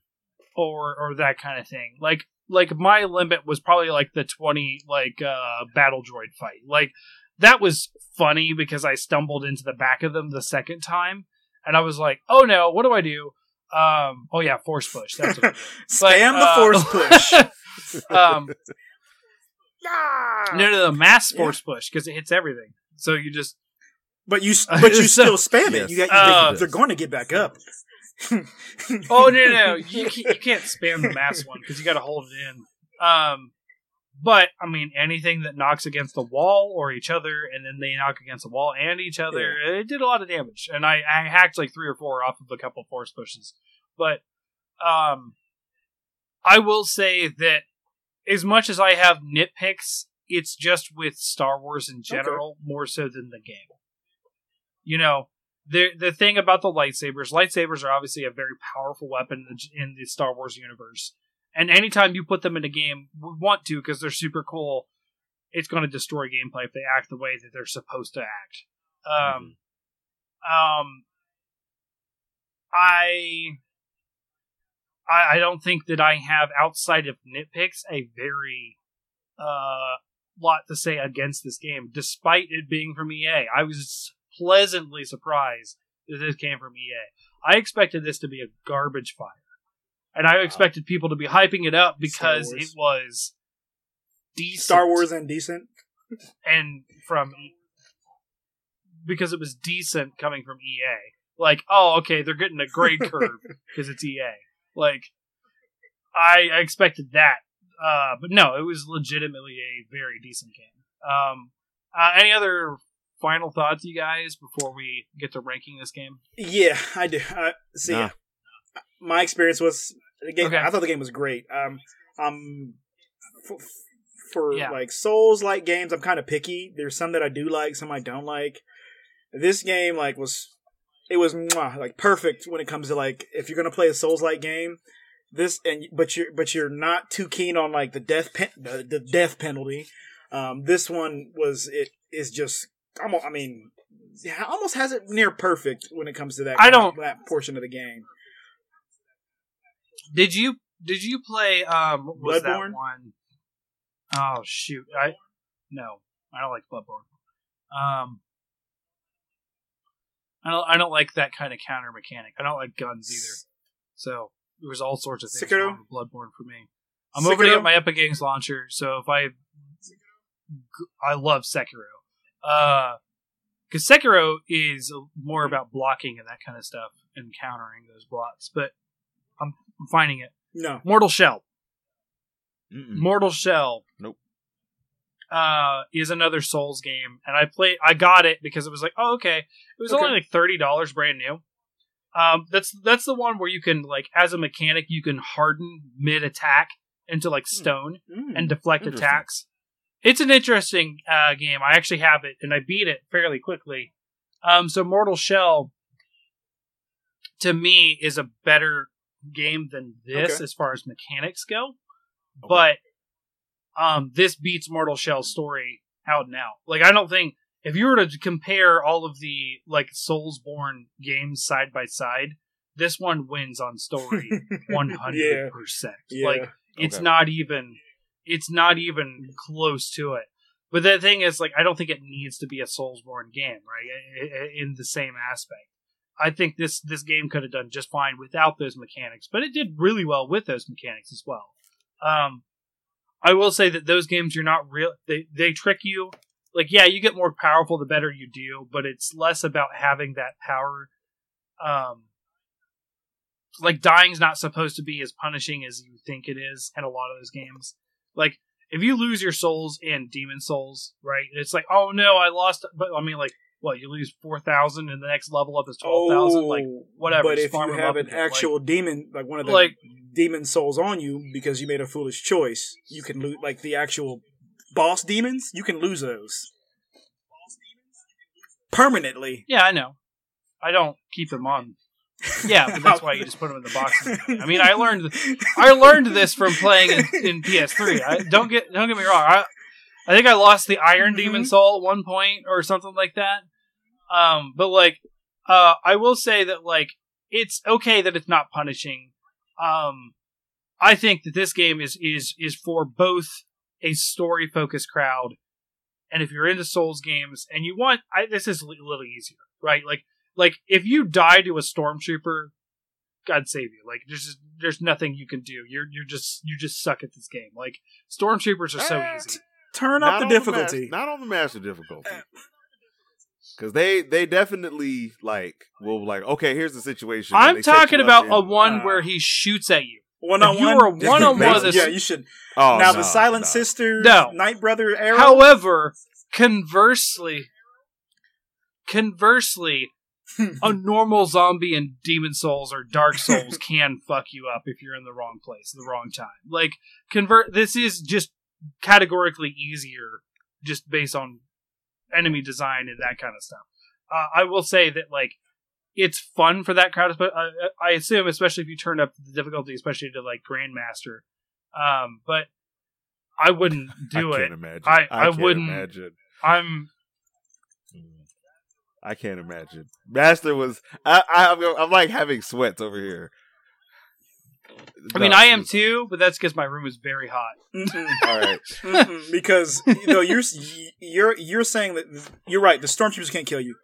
Or or that kind of thing. Like like my limit was probably like the 20 like uh battle droid fight. Like that was funny because I stumbled into the back of them the second time and I was like, "Oh no, what do I do?" Um oh yeah, force push. That's what spam the uh, force push um no no no mass Yeah. force push because it hits everything. So you just but you but you still spam it Yes. you got, Uh, they, they're going to get back up Oh no, no, no. You can't, you can't spam the mass one because you got to hold it in. Um, but I mean, anything that knocks against the wall or each other, and then they knock against the wall and each other, it did a lot of damage. And I, I hacked like three or four off of a couple force pushes. But um, I will say that as much as I have nitpicks, it's just with Star Wars in general more so than the game. You know, the the thing about the lightsabers, lightsabers are obviously a very powerful weapon in the, Star Wars universe. And anytime you put them in a game, we want to because they're super cool. It's going to destroy gameplay if they act the way that they're supposed to act. Um, um, I, I, I don't think that I have outside of nitpicks a very uh lot to say against this game, despite it being from EA. I was pleasantly surprised that this came from EA. I expected this to be a garbage fire. And I expected people to be hyping it up because it was decent. Star Wars and decent. and from because it was decent coming from EA. Like, oh, okay, they're getting a grade curve because it's EA. Like, I, I expected that, uh, but no, it was legitimately a very decent game. Um, uh, any other final thoughts, you guys, before we get to ranking this game? Yeah, I do. Uh, see, Nah. my experience was the game. Okay. I thought the game was great. Um, um, for, for Yeah. like Souls like games, I'm kind of picky. There's some that I do like, some I don't like. This game like was it was mwah, like perfect when it comes to like if you're gonna play a Souls like game. This and but you're but you're not too keen on like the death pen, the, the death penalty. Um, this one was it is just almost, I mean yeah, almost has it near perfect when it comes to that. I don't- that portion of the game. Did you did you play um what was Bloodborne? that one? Oh shoot. I no. I don't like Bloodborne. Um I don't I don't like that kind of counter mechanic. I don't like guns either. So there was all sorts of things Sekiro? wrong with Bloodborne for me. I'm opening Sekiro? up my Epic Games launcher, so if I I love Sekiro. Uh because Sekiro is more about blocking and that kind of stuff and countering those blocks, but I'm, I'm finding it. No, Mortal Shell. Mm-mm. Mortal Shell. Nope. Uh, is another Souls game, and I play. I got it because it was like, oh, okay. It was Okay. only like thirty dollars, brand new. Um, that's that's the one where you can like, as a mechanic, you can harden mid attack into like stone Mm. and deflect attacks. It's an interesting uh, game. I actually have it, and I beat it fairly quickly. Um, so Mortal Shell, to me, is a better game than this Okay. as far as mechanics go. But um, this beats Mortal Shell's story out and out. Like I don't think if you were to compare all of the like Soulsborne games side by side, this one wins on story one hundred percent. Like it's Okay. not even it's not even close to it. But the thing is, like, I don't think it needs to be a Soulsborne game, right? In the same aspect, I think this this game could have done just fine without those mechanics, but it did really well with those mechanics as well. Um, I will say that those games you're not real they they trick you. Like, yeah, you get more powerful the better you do, but it's less about having that power. Um, like dying's not supposed to be as punishing as you think it is in a lot of those games. Like if you lose your souls in Demon's Souls, right? It's like, oh no, I lost. But I mean, like, what you lose four thousand, and the next level up is twelve thousand. Oh, like, whatever, But if you have an again, like- actual demon, like one of the Like- demon souls on you because you made a foolish choice, you can lose. Like the actual boss demons, you can lose those permanently. yeah, I know. I don't keep them on. Yeah, but that's why you just put them in the box. I mean, I learned I learned this from playing in, in PS3. I, don't get don't get me wrong. I I think I lost the Iron Demon Mhm. Soul at one point or something like that. Um, but like, uh, I will say that like it's okay that it's not punishing. Um, I think that this game is is is for both a story focused crowd, and if you're into Souls games and you want, I, this is a little easier, right? Like like if you die to a stormtrooper, God save you. Like there's just, there's nothing you can do. You're you're just you just suck at this game. Like stormtroopers are so Eh, easy. Turn up Not the on mas- difficulty. not on the master difficulty. Because they they definitely like will like okay here's the situation. I'm talking about in- a one uh, where he shoots at you. One on If you one. were one-on-one of this- Yeah, you should. oh, now no, the Silent no. Sisters, No. Night Brother era. However, conversely, conversely, a normal zombie in Demon's Souls or Dark Souls can fuck you up if you're in the wrong place, the wrong time. Like convert. This is just categorically easier, just based on enemy design and that kind of stuff. Uh, I will say that like it's fun for that crowd, but uh, I assume, especially if you turn up the difficulty, especially to like Grandmaster. Um, but I wouldn't do I it. Imagine. I- I can't wouldn't- imagine. I'm I can't imagine. Master was. I, I I'm, I'm like having sweats over here. I mean, No, I am it's- too, but that's because my room is very hot. Mm-mm. All right. Mm-mm. because you know you're you're you're saying that you're right. The stormtroopers can't kill you,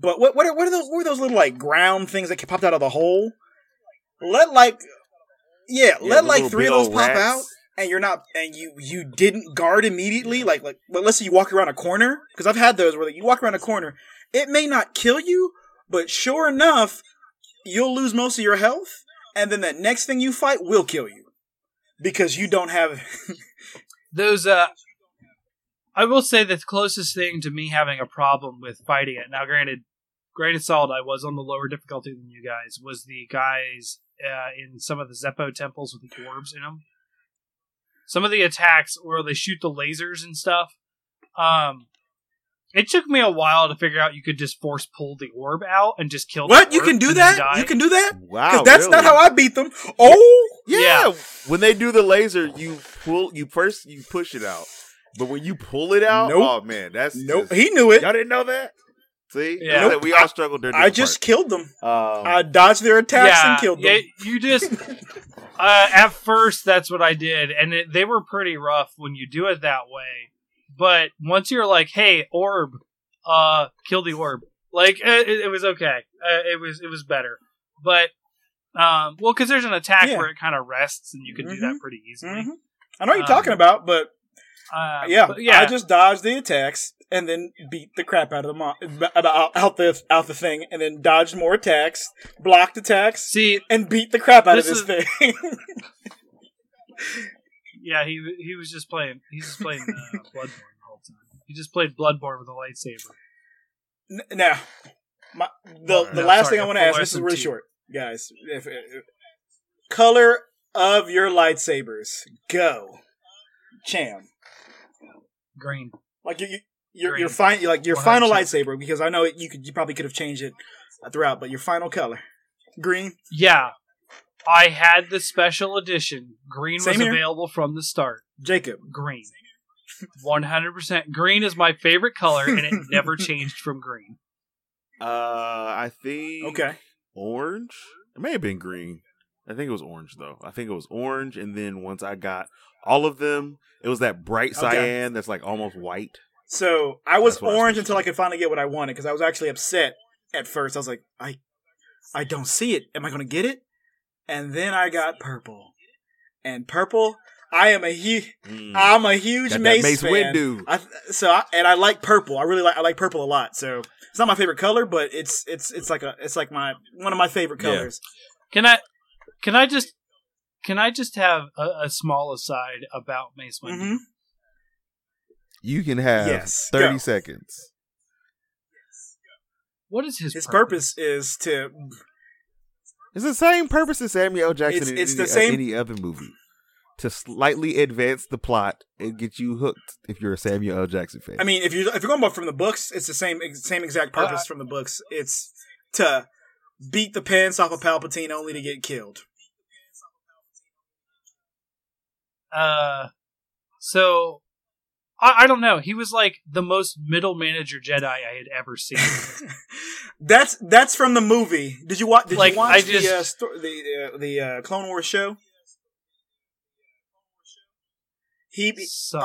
but what what are, what are those what are those little like ground things that popped out of the hole? Let like yeah, Yeah, let like three of those pop rats. out, and you're not and you you didn't guard immediately. Like like but let's say you walk around a corner because I've had those where like, you walk around a corner. It may not kill you, but sure enough, you'll lose most of your health, and then that next thing you fight will kill you because you don't have Those, uh, I will say the closest thing to me having a problem with fighting it. Now, granted, granted, solid, I was on the lower difficulty than you guys. Was the guys uh, in some of the Zeffo temples with the orbs in them? Some of the attacks where they shoot the lasers and stuff. Um, It took me a while to figure out you could just force pull the orb out and just kill. Them. What The you orb can do and then that? die. You can do that? Wow, Because that's not how I beat them. Oh, Yeah. Yeah. when they do the laser, you pull. You first you push it out, but when you pull it out, Nope. oh man, that's nope. just- He knew it. y'all didn't know that. See, Yeah. That's it. we all struggled during. I this just killed them. Um, I dodged their attacks yeah, and killed them. yeah, you just uh, at first that's what I did, and it, they were pretty rough when you do it that way. But once you're like, "Hey, orb, uh, kill the orb," like it, it was okay. Uh, it was it was better. But um, well, because there's an attack Yeah. where it kind of rests, and you can do that Mhm. pretty easily. Mhm. I know what you're Um, talking about, but Uh, yeah, but yeah. I just dodged the attacks and then beat the crap out of the mo- out, out the out the thing, and then dodged more attacks, blocked attacks, see. and beat the crap out of This this thing. Yeah, he he was just playing. He's just playing uh, Bloodborne the whole time. He just played Bloodborne with a lightsaber. N- now, my, the Oh, the no, last sorry, thing I want to full ask. This is really SMT. short, guys. If, if- color of your lightsabers, go, Cham. Green. Like you, you your Green. your fine like your final 100%. lightsaber because I know it, you could you probably could have changed it throughout, but your final color, green. Yeah. I had the special edition. Green Same was here. available from the start. Jacob. Green. 100% green is my favorite color and it never changed from green. uh, I think Okay. orange. It may have been green. I think it was orange though. I think it was orange, and then once I got all of them, it was that bright Okay. cyan that's like almost white. So I was That's what I was orange until I could finally get what I wanted because I was actually upset at first. I was like, I, I don't see it. Am I going to get it? And then I got purple, and purple. I am a huge. Mm. I'm a huge Got Mace, Mace fan. Windu. I, so I, and I like purple. I really like. I like purple a lot. So it's not my favorite color, but it's it's it's like a it's like my one of my favorite Yeah. colors. Can I can I just can I just have a, a small aside about Mace Windu? hmm You can have Yes, thirty go. seconds. What is his His purpose is to It's the same purpose as Samuel L. Jackson It's- in it's any, the same- any other movie. To slightly advance the plot and get you hooked if you're a Samuel L. Jackson fan. I mean, if you if you're going about from the books, it's the same same exact purpose Uh, from the books. It's to beat the pants off of Palpatine only to get killed. Uh, so I, I don't know. He was like the most middle manager Jedi I had ever seen. that's that's from the movie. Did you watch? Did Like, you watch I the just- uh, sto- the uh, the uh, Clone Wars show? He So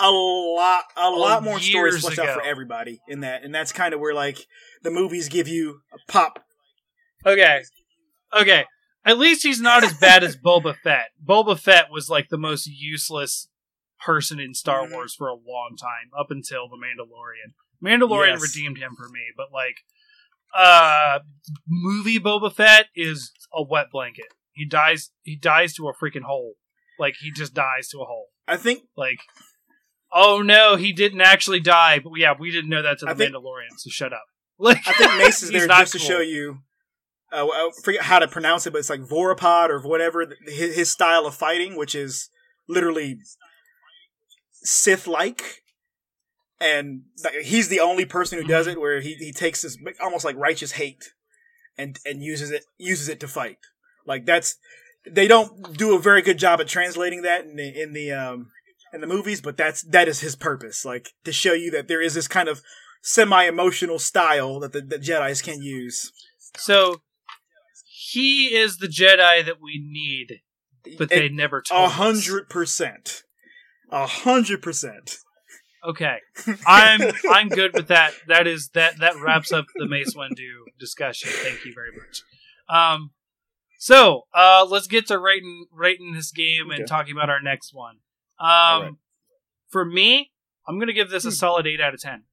a, a lot a lot more stories Oh, fleshed out for everybody in that, and that's kind of where like the movies give you a pop. okay, okay. At least he's not as bad as Boba Fett. Boba Fett was like the most useless person in Star Mhm. Wars for a long time, up until the Mandalorian. Mandalorian Yes. redeemed him for me, but like, uh, movie Boba Fett is a wet blanket. He dies. He dies to a freaking hole. Like he just dies to a hole. I think Like, oh no, he didn't actually die. But yeah, we didn't know that to the think- Mandalorian. So shut up. Like, I think Mace is there not just to show you. Uh, I forget how to pronounce it, but it's like Vorapod or whatever. His, his style of fighting, which is literally Sith-like, and he's the only person who does it. Where he, he takes this almost like righteous hate and and uses it uses it to fight. Like that's they don't do a very good job at translating that in the in the um in the movies, but that's that is his purpose, like to show you that there is this kind of semi-emotional style that the, the Jedi's can use. So he is the Jedi that we need, but they never told A hundred percent, a hundred percent. Okay, I'm I'm good with that. That is that that wraps up the Mace Windu discussion. Thank you very much. Um, so uh, let's get to rating rating this game and talking about our next one. Um, right. for me, I'm gonna give this a Hmm. solid eight out of ten.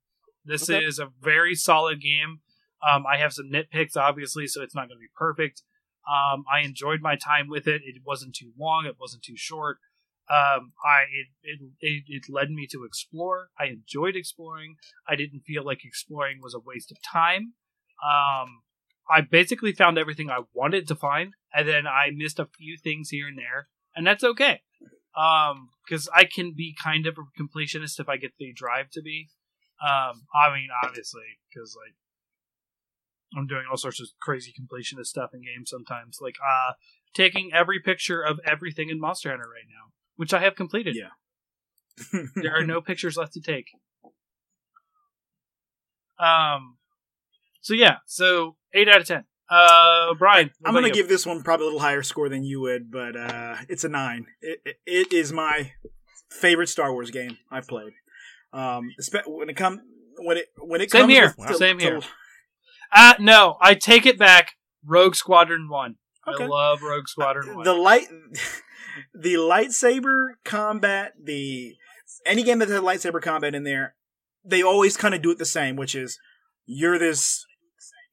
This Okay. is a very solid game. Um, I have some nitpicks, obviously, so it's not going to be perfect. Um, I enjoyed my time with it. It wasn't too long. It wasn't too short. Um, I it, it it led me to explore. I enjoyed exploring. I didn't feel like exploring was a waste of time. Um, I basically found everything I wanted to find, and then I missed a few things here and there, and that's okay. Um, because I can be kind of a completionist if I get the drive to be. Um, I mean, obviously, because like I'm doing all sorts of crazy completionist stuff in games sometimes, like uh, taking every picture of everything in Monster Hunter right now, which I have completed. Yeah. there are no pictures left to take. Um, so yeah, so eight out of ten. Uh, Brian, I'm gonna you? give this one probably a little higher score than you would, but uh, it's a nine. It, it, it is my favorite Star Wars game I've played. Um, when it come when it when it Same comes here. to- Same to- here. Uh no, I take it back. Rogue Squadron One. Okay. I love Rogue Squadron One. the light the lightsaber combat the any game that has lightsaber combat in there they always kind of do it the same which is you're this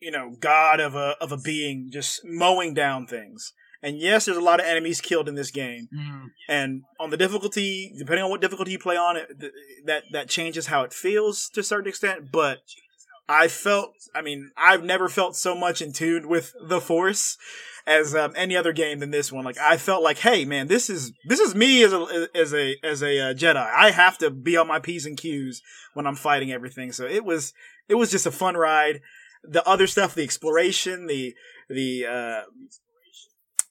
you know god of a of a being just mowing down things. And yes there's a lot of enemies killed in this game. Mm. and on the difficulty depending on what difficulty you play on it th- that that changes how it feels to a certain extent. But i felt i mean i've never felt so much in tune with the force as um, any other game than this one. Like i felt like hey man this is this is me as a as a as a uh, jedi. I have to be on my p's and q's when i'm fighting everything. So it was it was just a fun ride. The other stuff the exploration the the uh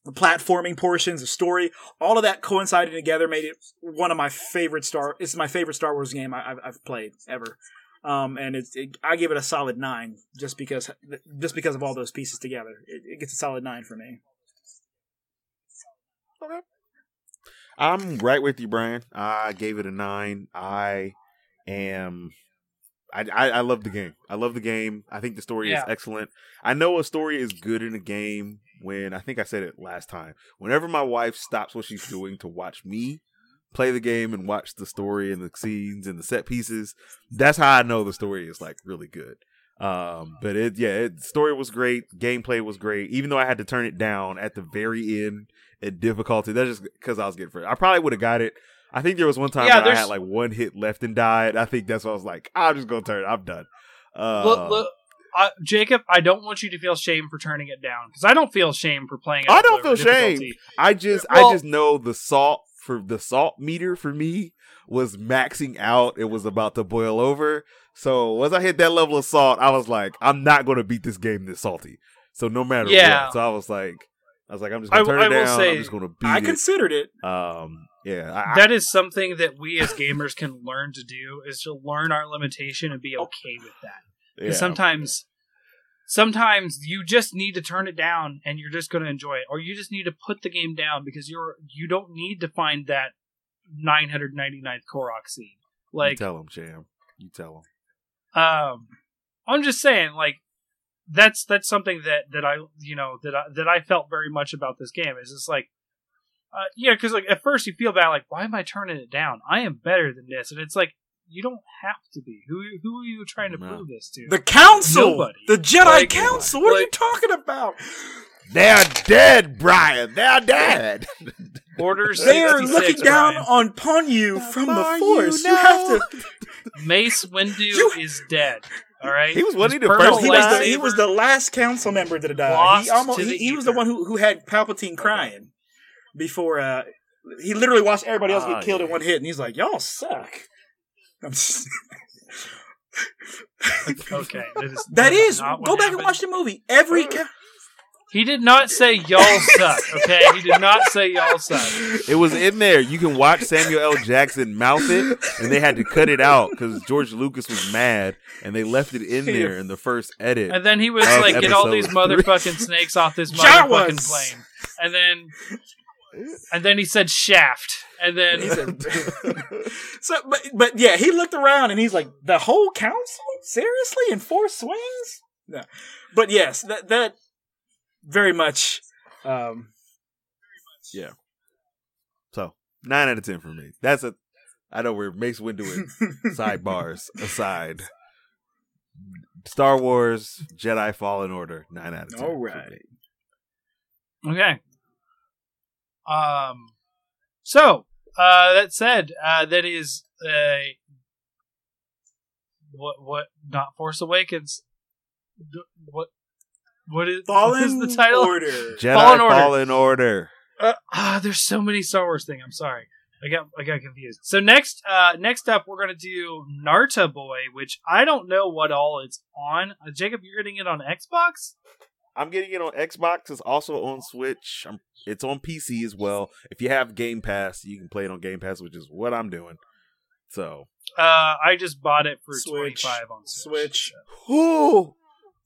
the platforming portions, the story, all of that coincided together made it one of my favorite Star. It's my favorite Star Wars game I, I've played ever, um, and it's it, I give it a solid nine just because just because of all those pieces together. It, it gets a solid nine for me. Okay. I'm right with you, Brian. I gave it a nine. I am. I, I, I love the game. I love the game. I think the story Yeah. is excellent. I know a story is good in a game when I think I said it last time. Whenever my wife stops what she's doing to watch me play the game and watch the story and the scenes and the set pieces, that's how I know the story is like really good. Um, but it yeah, it, story was great, gameplay was great. Even though I had to turn it down at the very end at difficulty, that's just because I was getting frustrated. I probably would have got it. I think there was one time Yeah, where I had like one hit left and died. I think that's why I was like, I'm just gonna turn it. I'm done. Uh, look, look, uh, Jacob, I don't want you to feel shame for turning it down because I don't feel shame for playing. it I don't feel shame. I just Well- I just know the salt for the salt meter for me was maxing out. It was about to boil over. So once I hit that level of salt, I was like, I'm not going to beat this game this salty. So no matter Yeah. what, so I was like, I was like, I'm just I going to turn it I down. say, I'm just going to beat I it. considered it. um, yeah, I, I- That is something that we as gamers can learn to do is to learn our limitation and be okay with that. yeah. Because sometimes, sometimes you just need to turn it down and you're just going to enjoy it, or you just need to put the game down because you're you don't need to find that 999th Korok seed. you Like, tell them jam You tell them um, I'm just saying, like that's that's something that that I you know that I that I felt very much about this game. Is just like. Uh, yeah, because like at first you feel bad, like why am I turning it down? I am better than this, and it's like you don't have to be. Who who are you trying to No. prove this to? The council, Nobody. the Jedi Like- Council. What are you talking about? They're dead, Brian. They're dead. Order They are looking down Brian. on upon you from the Force. you You, have to. Mace Windu You- is dead. All right, He was one of the first He was, the, he was the last council member to die. Lost He almost he, he was the one who, who had Palpatine crying before uh he literally watched everybody else Ah, get killed in yeah. one hit and he's like, Y'all suck. I'm s- Okay, that is, that is go back and watch the movie. Every ca- He did not say y'all suck. Okay, he did not say y'all suck. It was in there. You can watch Samuel L. Jackson mouth it, and they had to cut it out because George Lucas was mad, and they left it in there in the first edit. And then he was like, "Get all these episode three. motherfucking snakes off this Jawas. motherfucking plane." And then, and then he said shaft. And then he said So but but yeah, he looked around and he's like, The whole council? Seriously? In four swings? No. But yes, that that very much um yeah. So nine out of ten for me. That's a. I know we're Mace Windu and sidebars aside. Star Wars Jedi Fallen Order nine out of ten. All for me. okay. Um. So uh, that said, uh, that is a what what not Force Awakens. D- What what is Fallen is the title? Order. Jedi Fallen Order. Fallen Order. Order. Uh, ah, there's so many Star Wars things. I'm sorry. I got I got confused. So next uh next up we're gonna do Narita Boy, which I don't know what all it's on. Uh, Jacob, you're getting it on Xbox? I'm getting it on Xbox. It's also on Switch. I'm, it's on PC as well. If you have Game Pass, you can play it on Game Pass, which is what I'm doing. So, Uh I just bought it for Switch. 25 on Switch. Switch. who?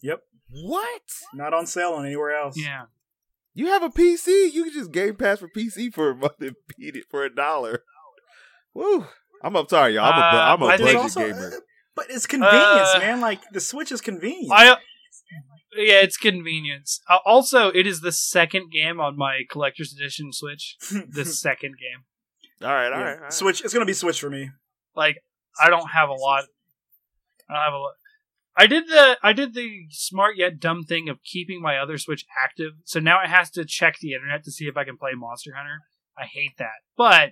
Yep. What? Not on sale on anywhere else. Yeah. You have a PC? You can just Game Pass for PC for a month and beat it for a dollar. Woo! I'm, I'm sorry, y'all. I'm a, uh, I'm a I There's budget also- gamer. uh, but it's convenience, Uh, man. Like the Switch is convenient. I yeah, it's convenience. Uh, also, it is the second game on my collector's edition Switch. The second game. All right, all Yeah. right. all right. Switch. It's gonna be Switch for me. Like I don't have a lot. I don't have a lot. I did the I did the smart yet dumb thing of keeping my other Switch active, so now it has to check the internet to see if I can play Monster Hunter. I hate that, but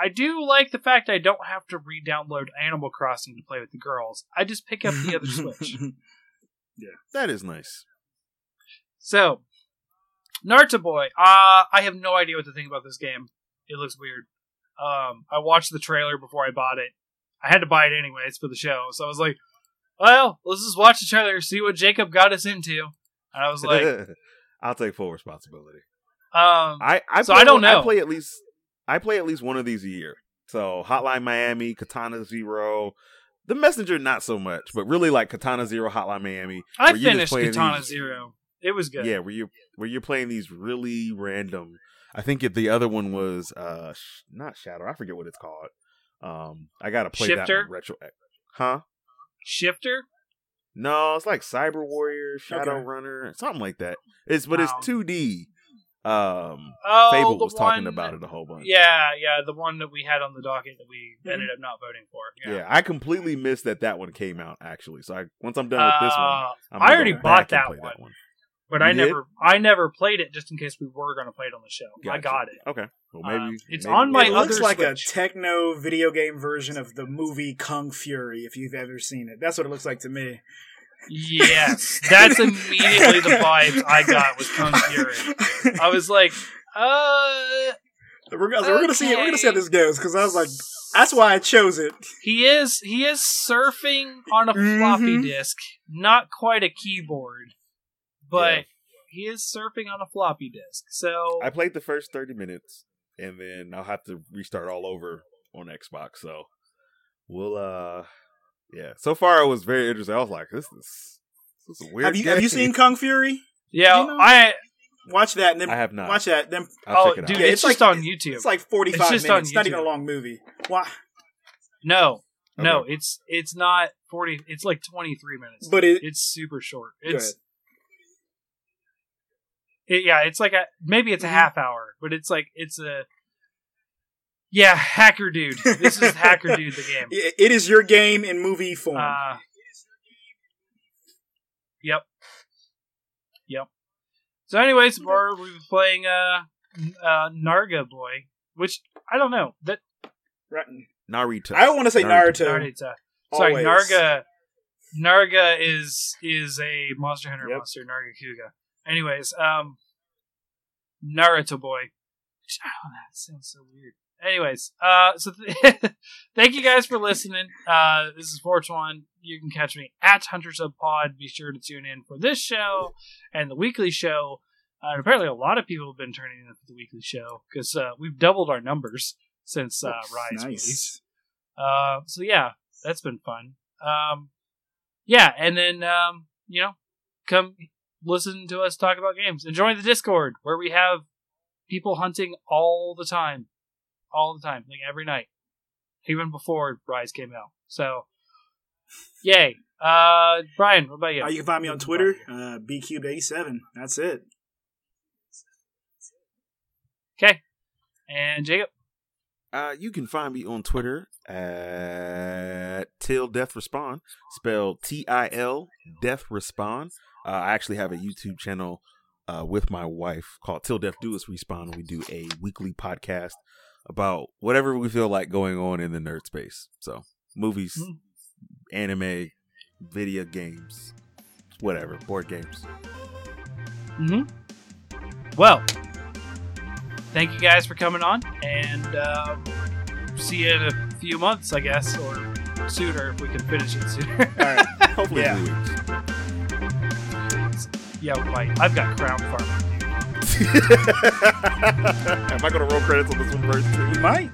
I do like the fact I don't have to re-download Animal Crossing to play with the girls. I just pick up the other Switch. That is nice. So, Naruto Boy. Uh, I have no idea what to think about this game. It looks weird. Um, I watched the trailer before I bought it. I had to buy it anyways for the show, so I was like, "Well, let's just watch the trailer, see what Jacob got us into." And I was like, I'll take full responsibility. um, I, I So play, I don't know. I play at least I play at least one of these a year. So Hotline Miami, Katana Zero, The Messenger not so much, but really like Katana Zero, Hotline Miami. I you finished Katana these- Zero. It was good. Yeah, where you where you're playing these really random. I think it, the other one was uh sh- not Shadow. I forget what it's called. Um, I gotta play that Shifter? one retro. Huh? Shifter. No, it's like Cyber Warrior, Shadow Okay. Runner, something like that. It's but it's 2D. Um, Oh, Fable the was talking one- about it a whole bunch. Yeah, yeah, the one that we had on the docket that we Mhm. ended up not voting for. Yeah. Yeah. I completely missed that that one came out actually. So I once I'm done with this one, Uh, I'm I gonna already go bought back and that one. But I did? never, I never played it just in case we were going to play it on the show. I got it. Okay, well Um, maybe it's maybe- on my it other looks like Switch. a techno video game version of the movie Kung Fury. If you've ever seen it, that's what it looks like to me. Yes, that's immediately the vibes I got with Kung Fury. I was like, uh, we're, gonna- we're gonna see. We're gonna see how this goes because I was like, that's why I chose it. he is he is surfing on a floppy Mhm. disk, not quite a keyboard, but Yeah. he is surfing on a floppy disk. So I played the first thirty minutes, and then I'll have to restart all over on Xbox. So we'll uh, yeah. So far, it was very interesting. I was like, this is this is a weird. Have you have you seen Kung Fury? yeah, you know- I Watch that and then I have not. watch that. Then I'll oh check it dude. Yeah, it's, it's just like- on YouTube. it's like forty five minutes. on It's not even a long movie. Why? no, no, it's it's not forty. It's like twenty three minutes. But it. it's super short. It's it, yeah, it's like a maybe it's a Mhm. half hour, but it's like it's a yeah, hacker dude. This is hacker dude the game. It- it is your game in movie form. Uh, yep, yep. So, anyways, we're we've been playing uh, n- uh Narga Boy, which I don't know that right. Naruto. I want to say Naruto. Naruto. Naruto. Sorry, Always. Narga. Narga is is a Monster Hunter Yep. monster. Nargacuga. Anyways, um, Naruto boy. Oh, that sounds so weird. Anyways, uh, so th- thank you guys for listening. Uh, this is Fortuan. You can catch me at Hunters of Pod. Be sure to tune in for this show and the weekly show. Uh, and apparently, a lot of people have been turning in for the weekly show because uh, we've doubled our numbers since uh, Rise nice. Uh, so yeah, that's been fun. Um, yeah, and then um, you know, come listen to us talk about games and join the Discord where we have people hunting all the time, all the time, like every night, even before Rise came out. So, yay! Uh, Brian, what about you? Uh, you can find me on Twitter, uh, bcube87. That's it. Okay, and Jacob. Uh, you can find me on Twitter at Till Death Respawn, spelled T I L Death Respawn. Uh, I actually have a YouTube channel uh, with my wife called Till Death Do Us Respawn. We do a weekly podcast about whatever we feel like going on in the nerd space. So movies, mm-hmm. anime, video games, whatever, board games. Hmm. Well, thank you guys for coming on, and uh, see you in a few months, I guess, or sooner if we can finish it sooner. All right. Hopefully, yeah. yeah, right. I've got crown farming. Am I going to roll credits on this one first, too? You might.